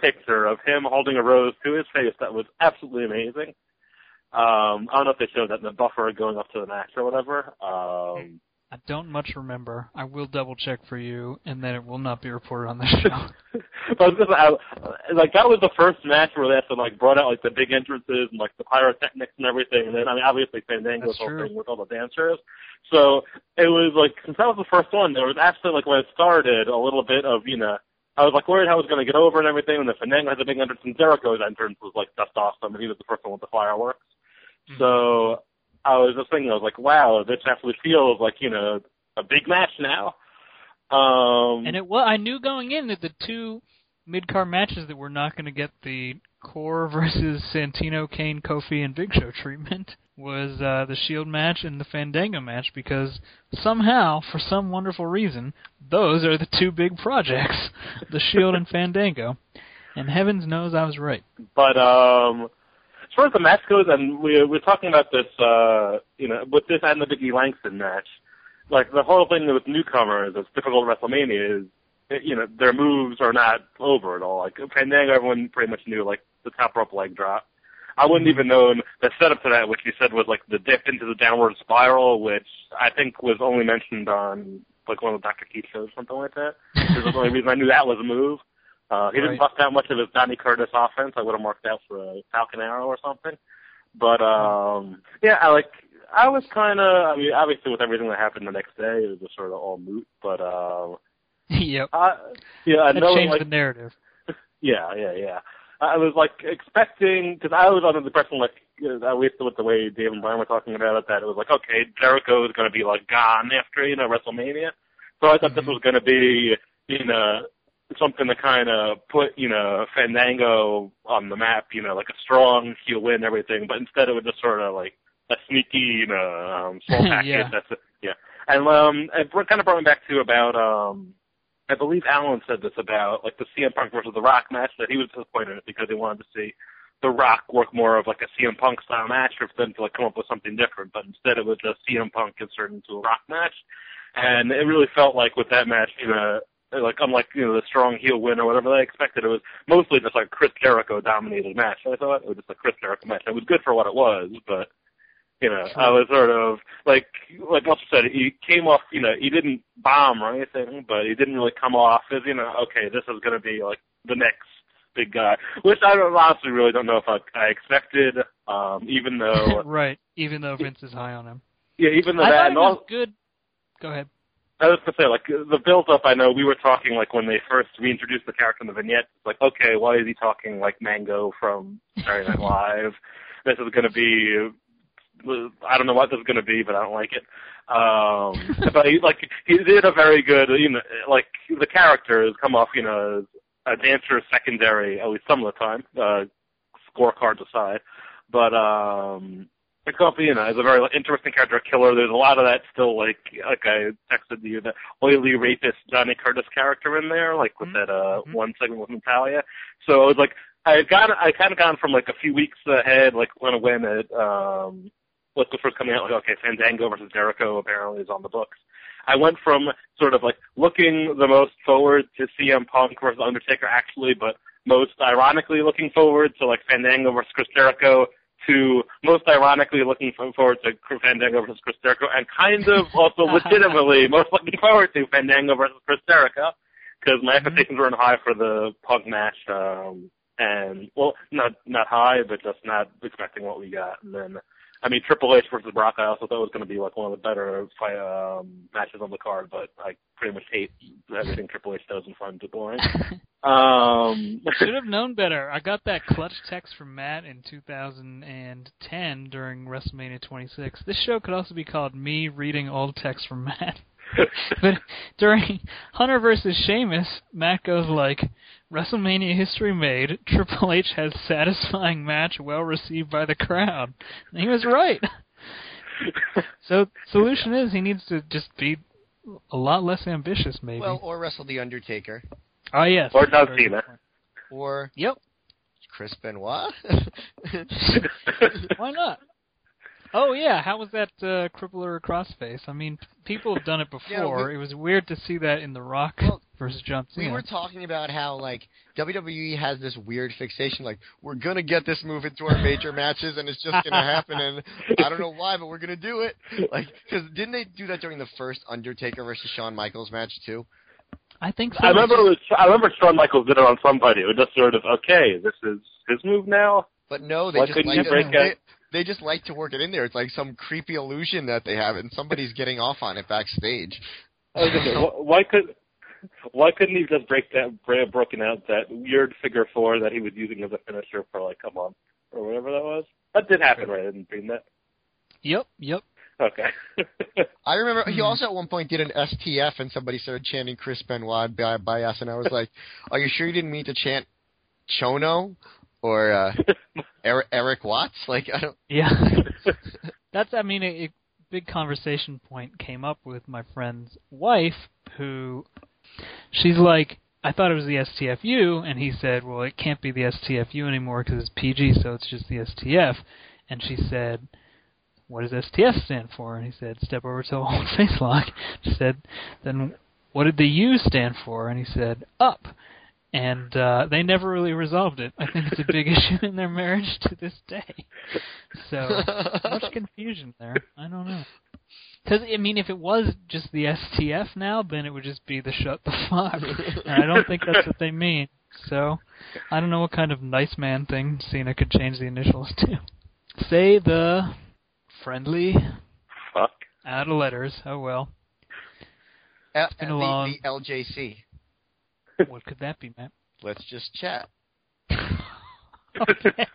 [SPEAKER 2] picture of him holding a rose to his face that was absolutely amazing. Um, I don't know if they showed that in the buffer going up to the match or whatever. Um,
[SPEAKER 1] I don't much remember. I will double check for you, and then it will not be reported on the <laughs> show.
[SPEAKER 2] I was just, I, like that was the first match where they had to like brought out like the big entrances and like the pyrotechnics and everything, and then I mean obviously Fandango's whole
[SPEAKER 1] true.
[SPEAKER 2] thing with all the dancers. So it was like since that was the first one, there was actually like when it started a little bit of you know. I was like worried how it was going to get over and everything, and the Fandango had the big entrance, and Jericho's entrance was like just awesome, and he was the first one with the fireworks.
[SPEAKER 1] Mhm.
[SPEAKER 2] So I was just thinking, I was like, wow, this actually feels like you know a big match now. Um,
[SPEAKER 1] And it well, I knew going in that the two mid card matches that we're not going to get the Corre <laughs> versus Santino, Kane, Kofi, and Big Show treatment was uh, the Shield match and the Fandango match because somehow, for some wonderful reason, those are the two big projects, the Shield and Fandango. And heavens knows I was right.
[SPEAKER 2] But um, as far as the match goes, and we we're talking about this, uh, you know, with this and the Biggie Langston match, like the whole thing with newcomers, it's difficult WrestleMania is, you know, their moves are not over at all. Like Fandango, everyone pretty much knew like the top rope leg drop. I wouldn't even known the setup to that, which you said was like the dip into the downward spiral, which I think was only mentioned on like one of the Dr. Keith shows, something like that. This is the only <laughs> reason I knew that was a move. Uh, he didn't
[SPEAKER 1] Right.
[SPEAKER 2] bust out much of his Johnny Curtis offense. I would have marked out for a Falcon Arrow or something. But um, yeah, I like. I was kind of. I mean, obviously, with everything that happened the next day, it was just sort of all moot. But um, <laughs>
[SPEAKER 1] yep.
[SPEAKER 2] I, yeah, I
[SPEAKER 1] That
[SPEAKER 2] know.
[SPEAKER 1] changed
[SPEAKER 2] Like,
[SPEAKER 1] the narrative. <laughs>
[SPEAKER 2] yeah, yeah, yeah. I was like expecting because I was under the impression, like you know, at least with the way Dave and Brian were talking about it, that it was like, okay, Jericho is going to be like gone after you know WrestleMania. So I thought this
[SPEAKER 1] Mhm.
[SPEAKER 2] was going to be you know something to kind of put you know Fandango on the map, you know, like a strong heel win, everything. But instead, it was just sort of like a sneaky, you know, um, small <laughs> package.
[SPEAKER 1] Yeah.
[SPEAKER 2] That's it. Yeah, and um, it kind of brought me back to about um. I believe Alan said this about like the CM Punk versus The Rock match that he was disappointed in because he wanted to see The Rock work more of like a CM Punk style match for them to like come up with something different, but instead it was just CM Punk inserted into a Rock match, and it really felt like with that match, you know, like unlike you know the strong heel win or whatever they expected, it was mostly just like Chris Jericho dominated match. I thought it was just a Chris Jericho match. It was good for what it was, but you know, I was sort of like like Meltzer said, he came off, you know, he didn't bomb or anything, but he didn't really come off as, you know, okay, this is gonna be like the next big guy. Which I don't honestly really don't know if I, I expected, um, even though <laughs>
[SPEAKER 1] right. Even though Vince is high on him.
[SPEAKER 2] yeah, even though
[SPEAKER 1] I
[SPEAKER 2] that
[SPEAKER 1] thought
[SPEAKER 2] and
[SPEAKER 1] it was
[SPEAKER 2] all
[SPEAKER 1] good. Go ahead.
[SPEAKER 2] I was gonna say, like the build up. I know we were talking like when they first reintroduced the character in the vignette. It's like, okay, why is he talking like Mango from Saturday Night <laughs> Live? This is gonna be. I don't know what this is gonna be, but I don't like it. Um, <laughs> but he like he did a very good, you know, like the character has come off, you know, as a dancer secondary at least some of the time. Uh, scorecards aside, but um, the company, you know, is a very interesting character, a killer. There's a lot of that still, like, like I texted you, the oily rapist Johnny Curtis character in there, like with
[SPEAKER 1] Mhm.
[SPEAKER 2] that uh
[SPEAKER 1] Mhm.
[SPEAKER 2] one segment with Natalya. So it was like I got I kind of gone from like a few weeks ahead, like when when it um the first coming out, like okay, Fandango versus Jericho apparently is on the books. I went from sort of like looking the most forward to CM Punk versus Undertaker actually, but most ironically looking forward to like Fandango versus Chris Jericho to most ironically looking forward to Fandango versus Chris Jericho and kind of <laughs> also legitimately most looking forward to Fandango versus Chris Jericho because my
[SPEAKER 1] Mhm.
[SPEAKER 2] expectations weren't high for the Punk match um and well not not high but just not expecting what we got and then I mean Triple H versus Brock I also thought it was going to be like one of the better fight, um matches on the card but I pretty much hate everything Triple H does and find it boring um
[SPEAKER 1] Should have known better. I got that clutch text from Matt in 2010 during WrestleMania 26. This show could also be called Me Reading Old Texts from Matt. <laughs> <laughs> but during Hunter versus Sheamus, Matt goes like, WrestleMania history made. <laughs> Triple H has satisfying match, well received by the crowd. And he was right. <laughs> So solution is he needs to just be a lot less ambitious, maybe.
[SPEAKER 3] Well, or wrestle the Undertaker,
[SPEAKER 1] oh yes.
[SPEAKER 2] Or John
[SPEAKER 1] Very
[SPEAKER 2] Cena.
[SPEAKER 3] or
[SPEAKER 1] Yep.
[SPEAKER 3] Chris Benoit. <laughs>
[SPEAKER 1] Why not? Oh yeah, how was that uh, crippler crossface? I mean, people have done it before.
[SPEAKER 3] Yeah, we-
[SPEAKER 1] it was weird to see that in The Rock.
[SPEAKER 3] Well,
[SPEAKER 1] versus John Cena.
[SPEAKER 3] We were talking about how like WWE has this weird fixation, like we're gonna get this move into our major matches, and it's just gonna happen, and I don't know why, but we're gonna do it. Like, because didn't they do that during the first Undertaker versus Shawn Michaels match too?
[SPEAKER 1] I think so.
[SPEAKER 2] I remember it was, I remember Shawn Michaels did it on somebody. It was just sort of okay. This is his move now.
[SPEAKER 3] But no, they
[SPEAKER 2] Why
[SPEAKER 3] just like
[SPEAKER 2] you
[SPEAKER 3] to,
[SPEAKER 2] break
[SPEAKER 3] they,
[SPEAKER 2] it?
[SPEAKER 3] they just like to work it in there. It's like some creepy illusion that they have, and somebody's getting off on it backstage.
[SPEAKER 2] I was gonna say, wh- why could <laughs> why couldn't he just break that bra- broken out that weird figure four that he was using as a finisher for like a month or whatever that was? That did happen, right? I didn't dream that.
[SPEAKER 1] Yep, yep.
[SPEAKER 2] Okay. <laughs>
[SPEAKER 3] I remember he
[SPEAKER 1] Hmm.
[SPEAKER 3] also at one point did an STF, and somebody started chanting Chris Benoit by, by us, and I was like, "Are you sure you didn't mean to chant Chono or uh, <laughs> Erik, Erik Watts?" Like, I don't.
[SPEAKER 1] Yeah. That's, I mean, a, a big conversation point came up with my friend's wife, who she's like, I thought it was the STFU, and he said, well, it can't be the STFU anymore because it's PG, so it's just the STF. And she said, what does STF stand for? And he said, step over to a hold face <laughs> lock. She said, then what did the U stand for? And he said, up. And uh, they never really resolved it. I think it's a big <laughs> issue in their marriage to this day. So much <laughs> confusion there. I don't know. Because I mean, if it was just the STF now, then it would just be the shut the fuck. <laughs> and I don't think that's what they mean. So I don't know what kind of nice man thing Cena could change the initials to. Say the friendly
[SPEAKER 2] Fuck.
[SPEAKER 1] out of letters. Oh well.
[SPEAKER 3] Uh,
[SPEAKER 1] been
[SPEAKER 3] the,
[SPEAKER 1] a long-
[SPEAKER 3] the LJC.
[SPEAKER 1] What could that be, Matt?
[SPEAKER 3] Let's just chat. <laughs>
[SPEAKER 1] okay.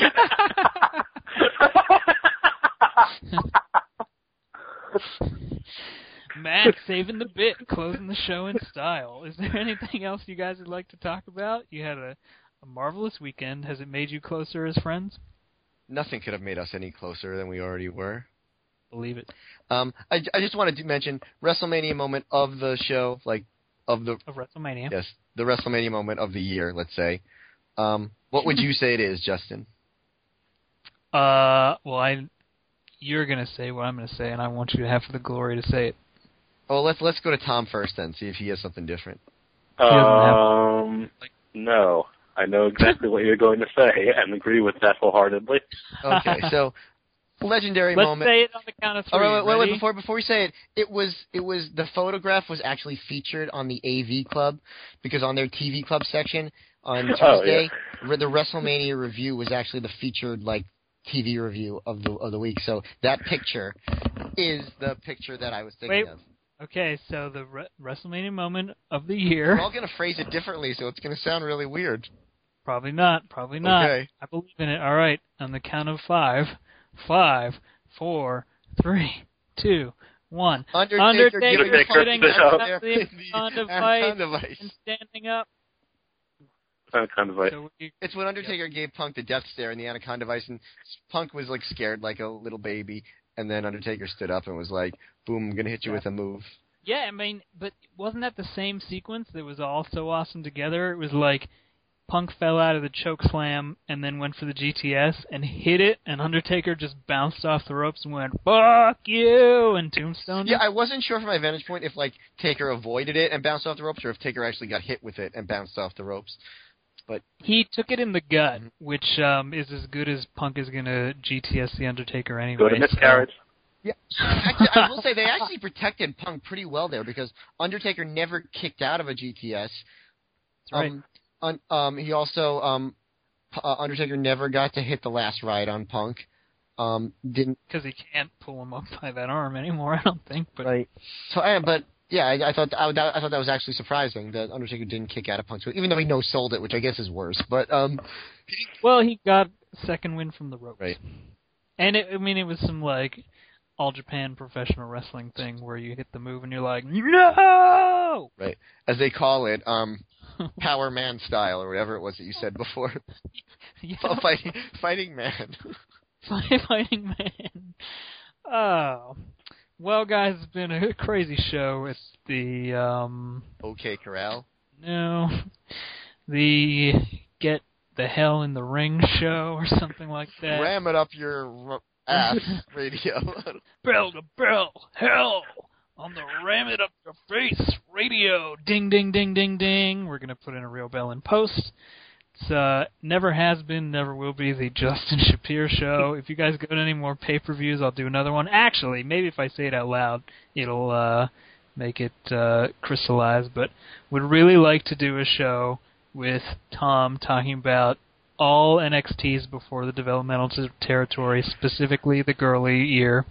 [SPEAKER 1] <laughs> <laughs> Matt saving the bit, closing the show in style. Is there anything else you guys would like to talk about? You had a, a marvelous weekend. Has it made you closer as friends?
[SPEAKER 3] Nothing could have made us any closer than we already were.
[SPEAKER 1] Believe it.
[SPEAKER 3] Um, I, I just wanted to mention WrestleMania moment of the show, like of the
[SPEAKER 1] Of WrestleMania.
[SPEAKER 3] yes, the WrestleMania moment of the year. Let's say. Um, what would you <laughs> say it is, Justin?
[SPEAKER 1] Uh, well, I, you're gonna say what I'm gonna say, and I want you to have the glory to say it.
[SPEAKER 3] Oh, let's let's go to Tom first then, see if he has something different.
[SPEAKER 1] doesn't have-
[SPEAKER 2] Um, no. I know exactly what you're going to say and agree with that wholeheartedly.
[SPEAKER 3] Okay, <laughs> so legendary
[SPEAKER 1] Let's
[SPEAKER 3] moment.
[SPEAKER 1] say it on the count of three.
[SPEAKER 3] Oh, wait, wait, wait, before before we say it, it was it was the photograph was actually featured on the AV Club because on their TV Club section on <laughs>
[SPEAKER 2] Oh,
[SPEAKER 3] Tuesday, the WrestleMania review was actually the featured like TV review of the of the week. So that picture is the picture that I was thinking
[SPEAKER 1] Wait.
[SPEAKER 3] of.
[SPEAKER 1] Okay, so the Re- WrestleMania moment of the year.
[SPEAKER 3] We're all gonna phrase it differently, so it's gonna sound really weird.
[SPEAKER 1] Probably not. Probably not.
[SPEAKER 3] Okay.
[SPEAKER 1] I believe in it. All right. On the count of five, five, four, three, two, one.
[SPEAKER 3] Undertaker,
[SPEAKER 1] Undertaker
[SPEAKER 3] giving
[SPEAKER 2] sitting
[SPEAKER 3] punch
[SPEAKER 2] up
[SPEAKER 3] there.
[SPEAKER 1] the Anaconda
[SPEAKER 3] The
[SPEAKER 1] device.
[SPEAKER 3] Anaconda device.
[SPEAKER 1] And standing up.
[SPEAKER 2] Kind of like,
[SPEAKER 1] So we,
[SPEAKER 3] It's when Undertaker gave Punk the death stare in the Anaconda device, and Punk was like scared like a little baby, and then Undertaker stood up and was like, "Boom, I'm gonna hit you
[SPEAKER 1] Yeah.
[SPEAKER 3] with a move."
[SPEAKER 1] yeah, I mean, but wasn't that the same sequence that was all so awesome together? It was like Punk fell out of the choke slam and then went for the GTS and hit it, and Undertaker just bounced off the ropes and went "fuck you" and tombstone.
[SPEAKER 3] Yeah. I wasn't sure from my vantage point if like Taker avoided it and bounced off the ropes, or if Taker actually got hit with it and bounced off the ropes.
[SPEAKER 1] He took it in the gut,
[SPEAKER 3] Mhm.
[SPEAKER 1] which um, is as good as Punk is gonna GTS the Undertaker anyway.
[SPEAKER 2] go to
[SPEAKER 1] so-
[SPEAKER 2] miscarriage.
[SPEAKER 3] Yeah, <laughs> actually, I will say they actually protected Punk pretty well there because Undertaker never kicked out of a GTS.
[SPEAKER 1] That's right.
[SPEAKER 3] Um, un, um, he also um, uh, Undertaker never got to hit the last ride on Punk. Um, didn't
[SPEAKER 1] because he can't pull him up by that arm anymore. <laughs> I don't think. But
[SPEAKER 3] right. So, but yeah, I, I thought I, I thought that was actually surprising that Undertaker didn't kick out of Punk, even though he no sold it, which I guess is worse. But um,
[SPEAKER 1] well, he got second win from the ropes.
[SPEAKER 3] Right.
[SPEAKER 1] And it, I mean, it was some like all Japan professional wrestling thing where you hit the move and you're like, no. Right?
[SPEAKER 3] As they call it, um, <laughs> Power Man style or whatever it was that you said before, <laughs>
[SPEAKER 1] yeah.
[SPEAKER 3] fighting fighting man. <laughs>
[SPEAKER 1] Fighting Man. Oh. Well, guys, it's been a crazy show. It's the um
[SPEAKER 3] okay, Corral.
[SPEAKER 1] no, the get the hell in the ring show or something like that.
[SPEAKER 3] Ram it up your ass <laughs> radio. <laughs>
[SPEAKER 1] Bell to bell, hell on the Ram It Up Your Face radio. Ding, ding, ding, ding, ding. We're going to put in a real bell in post. It's uh, never has been, never will be the Justin <laughs> Shapiro show. If you guys go to any more pay per views, I'll do another one. Actually, maybe if I say it out loud, it'll uh, make it uh, crystallize. But would really like to do a show with Tom talking about all NXTs before the developmental territory, specifically the girly year,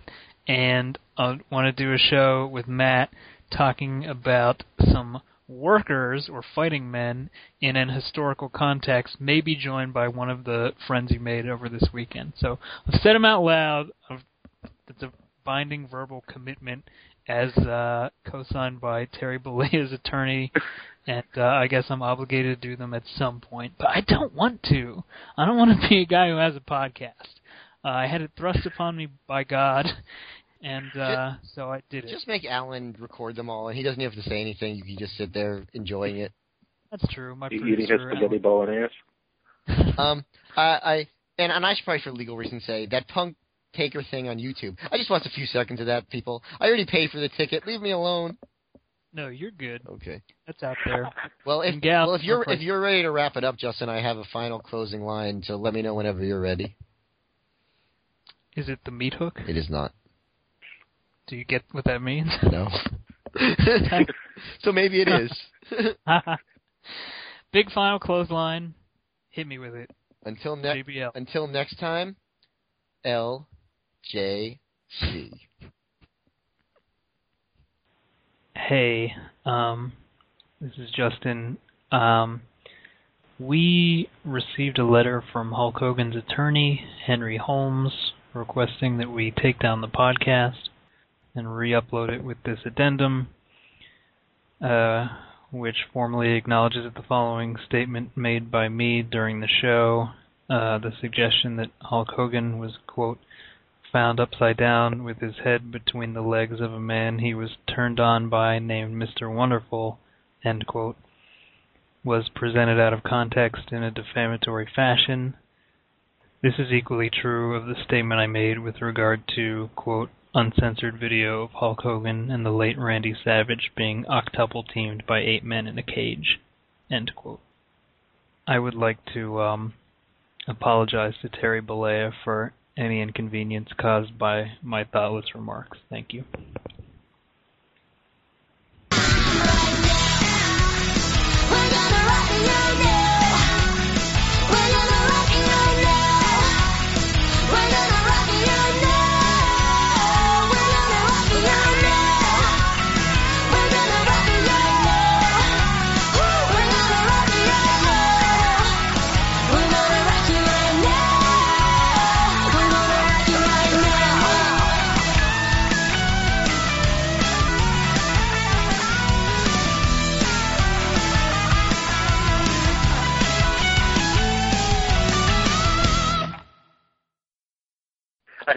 [SPEAKER 1] and I want to do a show with Matt talking about some workers or fighting men in an historical context, may be joined by one of the friends you made over this weekend. So I've said them out loud. It's a binding verbal commitment as uh, co-signed by Terry Bollea's <laughs> attorney, and uh, I guess I'm obligated to do them at some point. But I don't want to. I don't want to be a guy who has a podcast. Uh, I had it thrust upon me by God, and uh, just, so I did it.
[SPEAKER 3] Just make Alan record them all, and he doesn't have to say anything. You can just sit there enjoying it.
[SPEAKER 1] That's true. My
[SPEAKER 2] you
[SPEAKER 1] eating
[SPEAKER 2] his spaghetti bolognese. <laughs>
[SPEAKER 3] um, I, I and, and I should probably for legal reasons say that Punk Taker thing on YouTube. I just want a few seconds of that, people. I already paid for the ticket. Leave me alone.
[SPEAKER 1] No, you're good.
[SPEAKER 3] Okay.
[SPEAKER 1] That's out there.
[SPEAKER 3] well, if well if you're if you're ready to wrap it up, Justin, I have a final closing line. So let me know whenever you're ready.
[SPEAKER 1] Is it the meat hook?
[SPEAKER 3] It is not.
[SPEAKER 1] Do you get what that means? <laughs>
[SPEAKER 3] No. <laughs> so maybe it is. <laughs>
[SPEAKER 1] Big final clothesline. Hit me with it.
[SPEAKER 3] Until next until next time, L J C.
[SPEAKER 1] Hey, um, this is Justin. Um, we received a letter from Hulk Hogan's attorney, Henry Holmes, requesting that we take down the podcast and re-upload it with this addendum, uh, which formally acknowledges the following statement made by me during the show. Uh, the suggestion that Hulk Hogan was, quote, found upside down with his head between the legs of a man he was turned on by named Mr. Wonderful, end quote, was presented out of context in a defamatory fashion. This is equally true of the statement I made with regard to, quote, uncensored video of Hulk Hogan and the late Randy Savage being octuple teamed by eight men in a cage. End quote. I would like to um, apologize to Terry Bollea for any inconvenience caused by my thoughtless remarks. Thank you.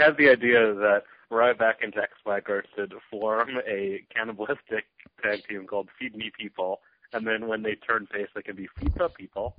[SPEAKER 2] Have the idea that Ryback and Jack Swagger should form a cannibalistic tag team called Feed Me People, and then when they turn face, they can be Feed the People.